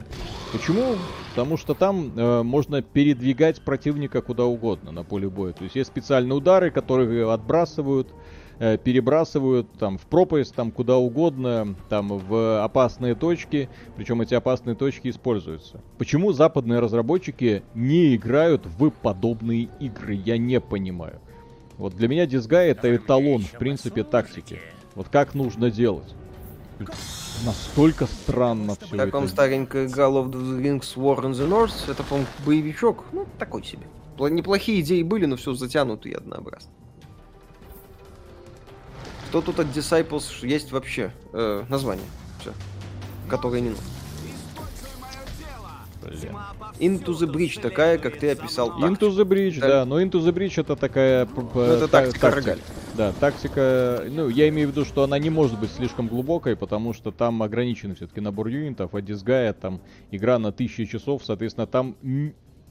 Почему? Потому что там э, можно передвигать противника куда угодно на поле боя. То есть есть специальные удары, которые отбрасывают, э, перебрасывают там в пропасть, там куда угодно, там в опасные точки. Причем эти опасные точки используются. Почему западные разработчики не играют в подобные игры? Я не понимаю. Вот для меня дизгай это эталон, в принципе, тактики. Вот как нужно делать. Настолько странно все это. Как старенькая игра of the Rings War in the North, это, по-моему, боевичок, ну, такой себе. Неплохие идеи были, но все затянуто и однообразно. Что тут от Disciples есть вообще? Э, название. Все. Которое не нужно. Блин. Into the Bridge такая, как ты описал. Into the Bridge, да. да. Но Into the Bridge это такая... Ну, это тактика рогаль. Да, тактика... Ну, я имею в виду, что она не может быть слишком глубокой, потому что там ограниченный все-таки набор юнитов, а Disgaea там игра на тысячи часов, соответственно, там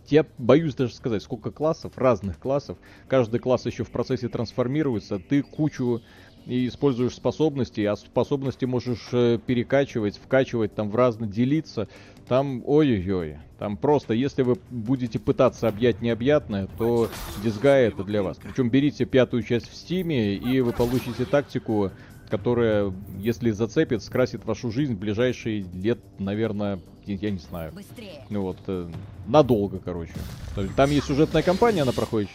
я боюсь даже сказать, сколько классов, разных классов. Каждый класс еще в процессе трансформируется. Ты кучу и используешь способности, а способности можешь э, перекачивать, вкачивать, там в разно делиться. Там, ой-ой-ой, там просто, если вы будете пытаться объять необъятное, то дизгай это для вас. Причем берите пятую часть в стиме, и вы получите тактику, которая, если зацепит, скрасит вашу жизнь в ближайшие лет, наверное, я не знаю. Быстрее. Ну вот, э, надолго, короче. Там есть сюжетная кампания, она проходит,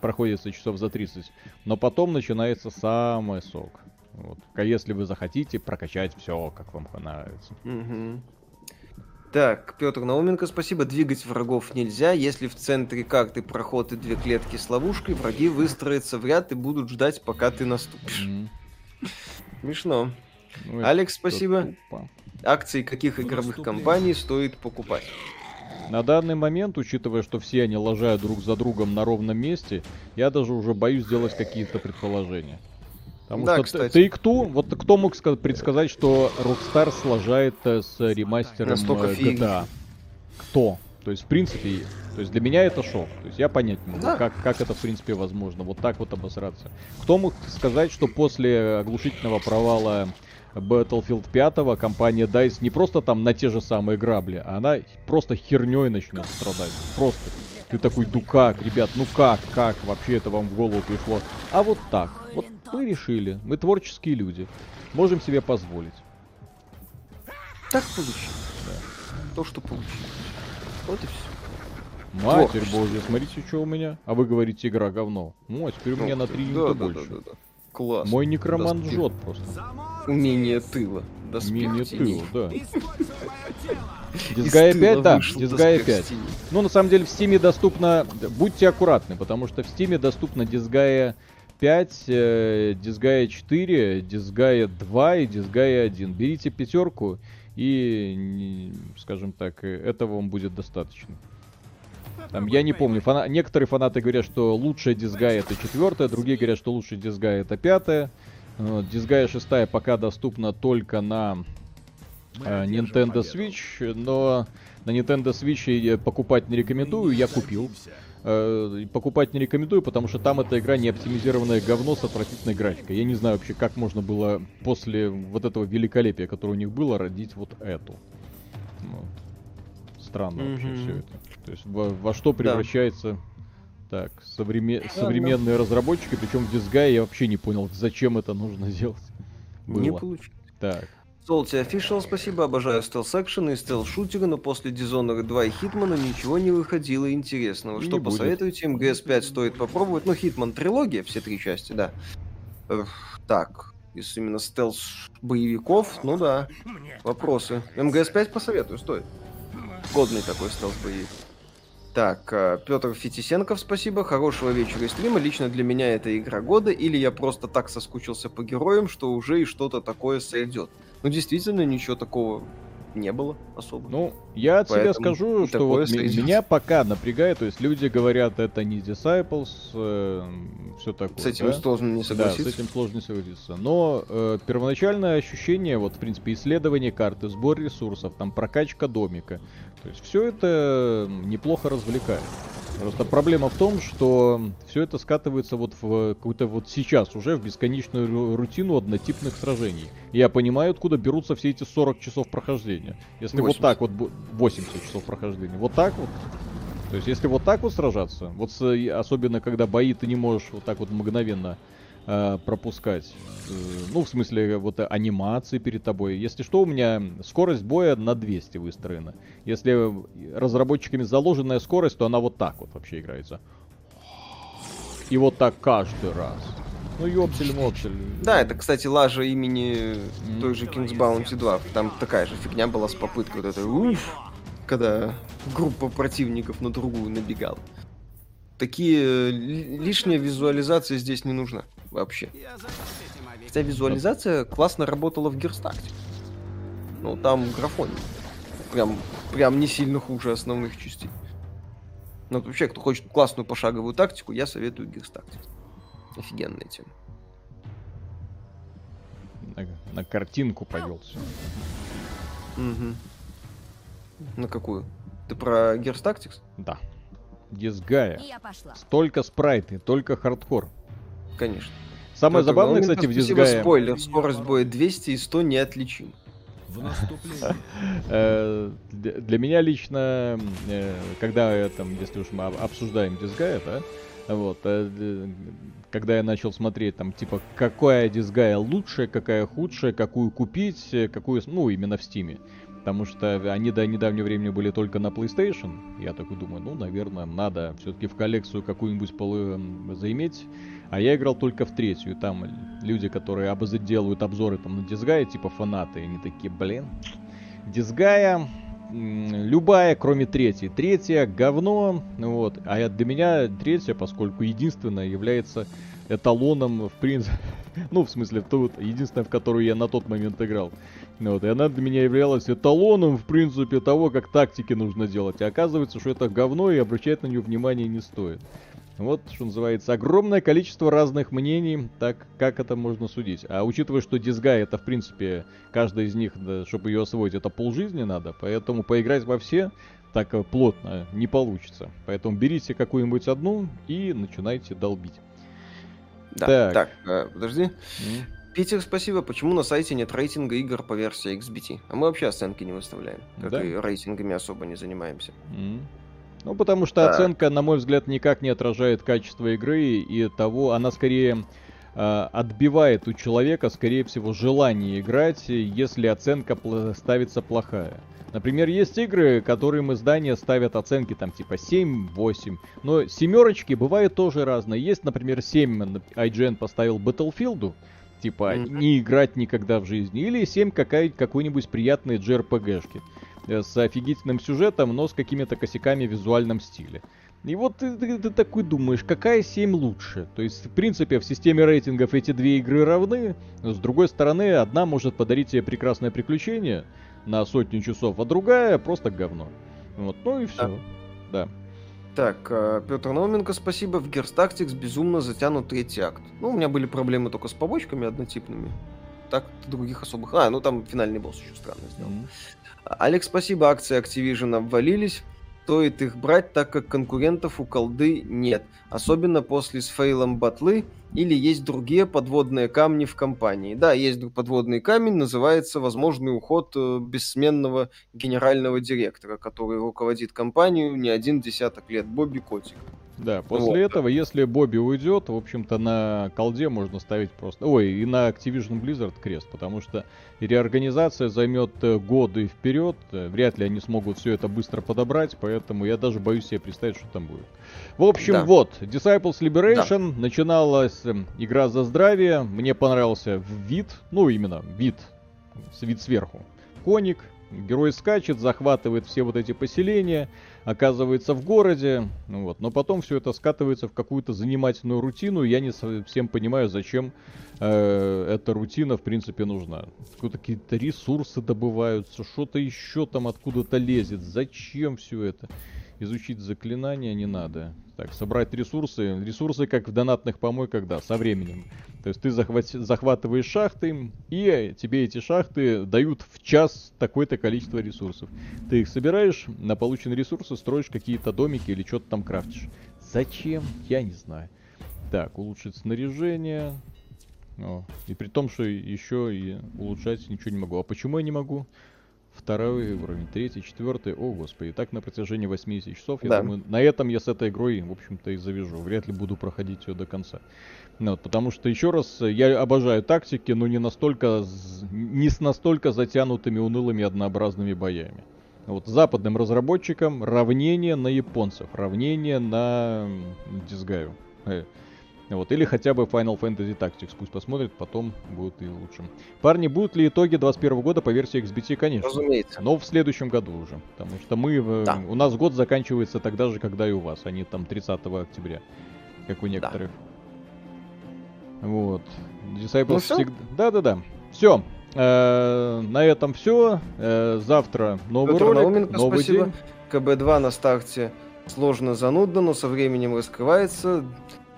проходится часов за 30, но потом начинается самый сок. Вот. А если вы захотите прокачать все, как вам понравится. Угу. Так, Петр Науменко, спасибо. Двигать врагов нельзя. Если в центре карты проход и две клетки с ловушкой, враги выстроятся в ряд и будут ждать, пока ты наступишь. Mm. Смешно. Ну, Алекс, спасибо. Тупо. Акции каких игровых компаний стоит покупать? На данный момент, учитывая, что все они лажают друг за другом на ровном месте, я даже уже боюсь сделать какие-то предположения. Потому да, что кстати. ты кто? Вот кто мог предсказать, что Rockstar сложает э, с ремастером Настолько э, GTA? Кто? То есть, в принципе, то есть для меня это шок. То есть я понять не могу, да. как, как это в принципе возможно, вот так вот обосраться. Кто мог сказать, что после оглушительного провала Battlefield 5 компания DICE не просто там на те же самые грабли, а она просто херней начнет страдать. Просто. Ты такой, ну как, ребят, ну как, как вообще это вам в голову пришло? А вот так. Вот мы решили, мы творческие люди, можем себе позволить. Так получилось. Да. То, что получилось. Вот и все. Матерь Плохо, божья, смотрите, что у меня. А вы говорите, игра говно. Ну, а теперь у меня на 3 юнита да, больше. Да, да, да. Класс. Мой некромант да, жжет просто. Умение тыла. Умение тыла, да. Дизгай 5, да, Дизгай 5. Ну, на самом деле, в Стиме доступно... Будьте аккуратны, потому что в Стиме доступно Дизгая 5, э, Дизгая 4, Дизгая 2 и Дизгая 1. Берите пятерку и, скажем так, этого вам будет достаточно. Там, я не помню, фана... некоторые фанаты говорят, что лучшая дизгай это четвертая, другие говорят, что лучшая дизгай это пятая. Вот, дизгай шестая пока доступна только на э, Nintendo Switch, но на Nintendo Switch я покупать не рекомендую, я купил. Э, покупать не рекомендую, потому что там эта игра не оптимизированное говно с отвратительной графикой. Я не знаю вообще, как можно было после вот этого великолепия, которое у них было, родить вот эту. Вот. Странно mm-hmm. вообще все это. То есть во, во что превращается да. так современ... да, современные да. разработчики, причем в Disgaea я вообще не понял, зачем это нужно делать. Было. Не получилось. Так. Salty Official, спасибо, обожаю стелс-экшены и стелс-шутеры, но после Dishonored 2 и Хитмана ничего не выходило интересного. Что посоветуете? МГС-5 стоит попробовать. Ну, Хитман трилогия, все три части, да. Эх, так, из именно стелс-боевиков, ну да, вопросы. МГС-5 посоветую, стоит. Годный такой стелс-боевик. Так, э, Петр Фетисенков, спасибо. Хорошего вечера и стрима. Лично для меня это игра года, или я просто так соскучился по героям, что уже и что-то такое сойдет. Ну, действительно, ничего такого не было особо. Ну, я от себя скажу, что вот меня пока напрягает, то есть люди говорят, это не Disciples, э, все такое. С этим да? сложно не согласиться. Да, с этим сложно не согласиться. Но э, первоначальное ощущение, вот, в принципе, исследование карты, сбор ресурсов, там, прокачка домика, то есть все это неплохо развлекает. Просто проблема в том, что все это скатывается вот в какую-то вот сейчас уже в бесконечную рутину однотипных сражений. Я понимаю, откуда берутся все эти 40 часов прохождения. Если 80. вот так вот... 80 часов прохождения. Вот так вот. То есть если вот так вот сражаться, вот с, особенно когда бои ты не можешь вот так вот мгновенно э, пропускать. Э, ну, в смысле, вот анимации перед тобой. Если что, у меня скорость боя на 200 выстроена. Если разработчиками заложенная скорость, то она вот так вот вообще играется. И вот так каждый раз. Ну, ёпсель-мопсель. Да, это, кстати, лажа имени mm. той же King's Bounty 2. Там такая же фигня была с попыткой вот этой уф, когда группа противников на другую набегала. Такие лишняя визуализация здесь не нужна вообще. Хотя визуализация классно работала в Герстакте. Ну, там графон. Прям, прям не сильно хуже основных частей. Но вообще, кто хочет классную пошаговую тактику, я советую Герстактик. Офигенная тема. На, на картинку повелся. Угу. На какую? Ты про Tactics? Да. Дизгая. Столько спрайты, только хардкор. Конечно. Самое Петр, забавное, кстати, в Дизгае... спойлер, скорость боя 200 и 100 неотличим. Э, для меня лично, э, когда там, если уж мы обсуждаем Дизгая, да, вот, э, когда я начал смотреть, там, типа, какая дизгая лучшая, какая худшая, какую купить, какую, ну, именно в Стиме. Потому что они до недавнего времени были только на PlayStation. Я такой думаю, ну, наверное, надо все-таки в коллекцию какую-нибудь полы заиметь. А я играл только в третью. Там люди, которые обоз... делают обзоры там на Дизгая, типа фанаты, они такие, блин, Дизгая любая, кроме третьей. Третья говно, вот. А для меня третья, поскольку единственная является эталоном, в принципе, ну, в смысле, тут единственная, в которую я на тот момент играл. Вот, и она для меня являлась эталоном, в принципе, того, как тактики нужно делать. И оказывается, что это говно, и обращать на нее внимание не стоит. Вот, что называется, огромное количество разных мнений, так как это можно судить. А учитывая, что Дизгай это, в принципе, каждая из них, да, чтобы ее освоить, это полжизни надо, поэтому поиграть во все так э, плотно не получится. Поэтому берите какую-нибудь одну и начинайте долбить. Да, так, так э, подожди. Mm. Питер, спасибо. Почему на сайте нет рейтинга игр по версии XBT? А мы вообще оценки не выставляем, как да? и рейтингами особо не занимаемся. Mm. Ну, потому что да. оценка, на мой взгляд, никак не отражает качество игры и того, она скорее э, отбивает у человека, скорее всего, желание играть, если оценка ставится плохая. Например, есть игры, которым издания ставят оценки там типа 7-8. Но семерочки бывают тоже разные. Есть, например, 7 IGN поставил Battlefield, типа mm-hmm. не играть никогда в жизни. Или 7 какая- какой-нибудь приятной JRPG-шки. Э, с офигительным сюжетом, но с какими-то косяками в визуальном стиле. И вот ты, ты, ты такой думаешь, какая 7 лучше? То есть, в принципе, в системе рейтингов эти две игры равны, но с другой стороны, одна может подарить тебе прекрасное приключение на сотню часов, а другая просто говно. Вот, ну и все. Да. да. Так, э, Петр Науменко, спасибо. В Gears Tactics безумно затянут третий акт. Ну, у меня были проблемы только с побочками однотипными. Так, других особых... А, ну там финальный босс еще странно сделал. Mm-hmm. Алекс, спасибо, акции Activision обвалились. Стоит их брать, так как конкурентов у колды нет. Особенно после с фейлом батлы или есть другие подводные камни в компании. Да, есть подводный камень, называется возможный уход э, бессменного генерального директора, который руководит компанию не один десяток лет, Бобби Котик. Да, после вот. этого, если Бобби уйдет, в общем-то, на колде можно ставить просто... Ой, и на Activision Blizzard крест, потому что реорганизация займет э, годы вперед, э, вряд ли они смогут все это быстро подобрать, поэтому я даже боюсь себе представить, что там будет. В общем, да. вот, Disciples Liberation, да. начиналась эм, игра за здравие, мне понравился вид, ну, именно вид, вид сверху. Коник, герой скачет, захватывает все вот эти поселения, оказывается в городе, ну вот, но потом все это скатывается в какую-то занимательную рутину, я не совсем понимаю, зачем э, эта рутина в принципе нужна. Какие-то ресурсы добываются, что-то еще там откуда-то лезет, зачем все это? Изучить заклинания не надо. Так, собрать ресурсы. Ресурсы, как в донатных помойках, да, со временем. То есть ты захват... захватываешь шахты, и тебе эти шахты дают в час такое-то количество ресурсов. Ты их собираешь, на полученные ресурсы строишь какие-то домики или что-то там крафтишь. Зачем? Я не знаю. Так, улучшить снаряжение. О, и при том, что еще и улучшать ничего не могу. А почему я не могу? Второй уровень, третий, четвертый. О, господи, так на протяжении 80 часов. Я да. думаю, на этом я с этой игрой, в общем-то, и завяжу. Вряд ли буду проходить ее до конца. Ну, вот, потому что, еще раз, я обожаю тактики, но не настолько, не с настолько затянутыми, унылыми, однообразными боями. Вот западным разработчикам равнение на японцев, равнение на Дизгаю. Вот, или хотя бы Final Fantasy Tactics. Пусть посмотрят, потом будет и лучше. Парни, будут ли итоги 21 года по версии XBT? Конечно. Разумеется. Но в следующем году уже. Потому что мы... Да. У нас год заканчивается тогда же, когда и у вас. Они там 30 октября. Как у некоторых. Да. Вот. Disciples ну, всегда... Да-да-да. Все. Э, на этом все. Э, завтра новый Петр ролик, Науменко, новый спасибо. день. КБ-2 на старте сложно, занудно, но со временем раскрывается.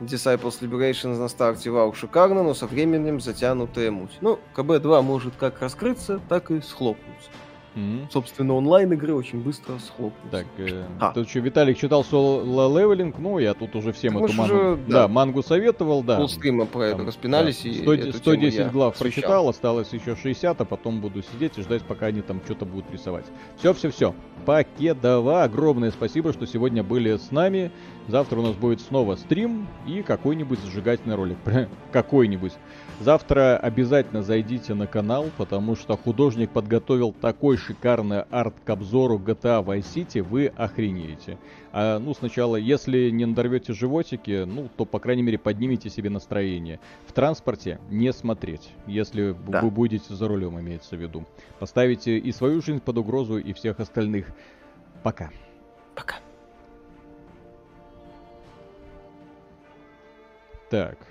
Disciples Liberation на старте вау шикарно, но со временем затянутая муть. Ну, КБ-2 может как раскрыться, так и схлопнуться. Mm-hmm. Собственно, онлайн игры очень быстро схлопнулся. Так, э, а. тут что, Виталик читал Solo Leveling, ну, я тут уже всем так эту мангу... Уже, да. да, мангу советовал, да. Полстрима про это распинались. Да. И 100, 110 глав освещал. прочитал, осталось еще 60, а потом буду сидеть и ждать, пока они там что-то будут рисовать. Все-все-все. Покедова, огромное спасибо, что сегодня были с нами. Завтра у нас будет снова стрим и какой-нибудь зажигательный ролик. какой-нибудь. Завтра обязательно зайдите на канал, потому что художник подготовил такой шикарный арт к обзору GTA Vice City, вы охренеете. А, ну, сначала, если не надорвете животики, ну, то, по крайней мере, поднимите себе настроение. В транспорте не смотреть, если да. вы будете за рулем, имеется в виду. Поставите и свою жизнь под угрозу, и всех остальных. Пока. Пока. Так.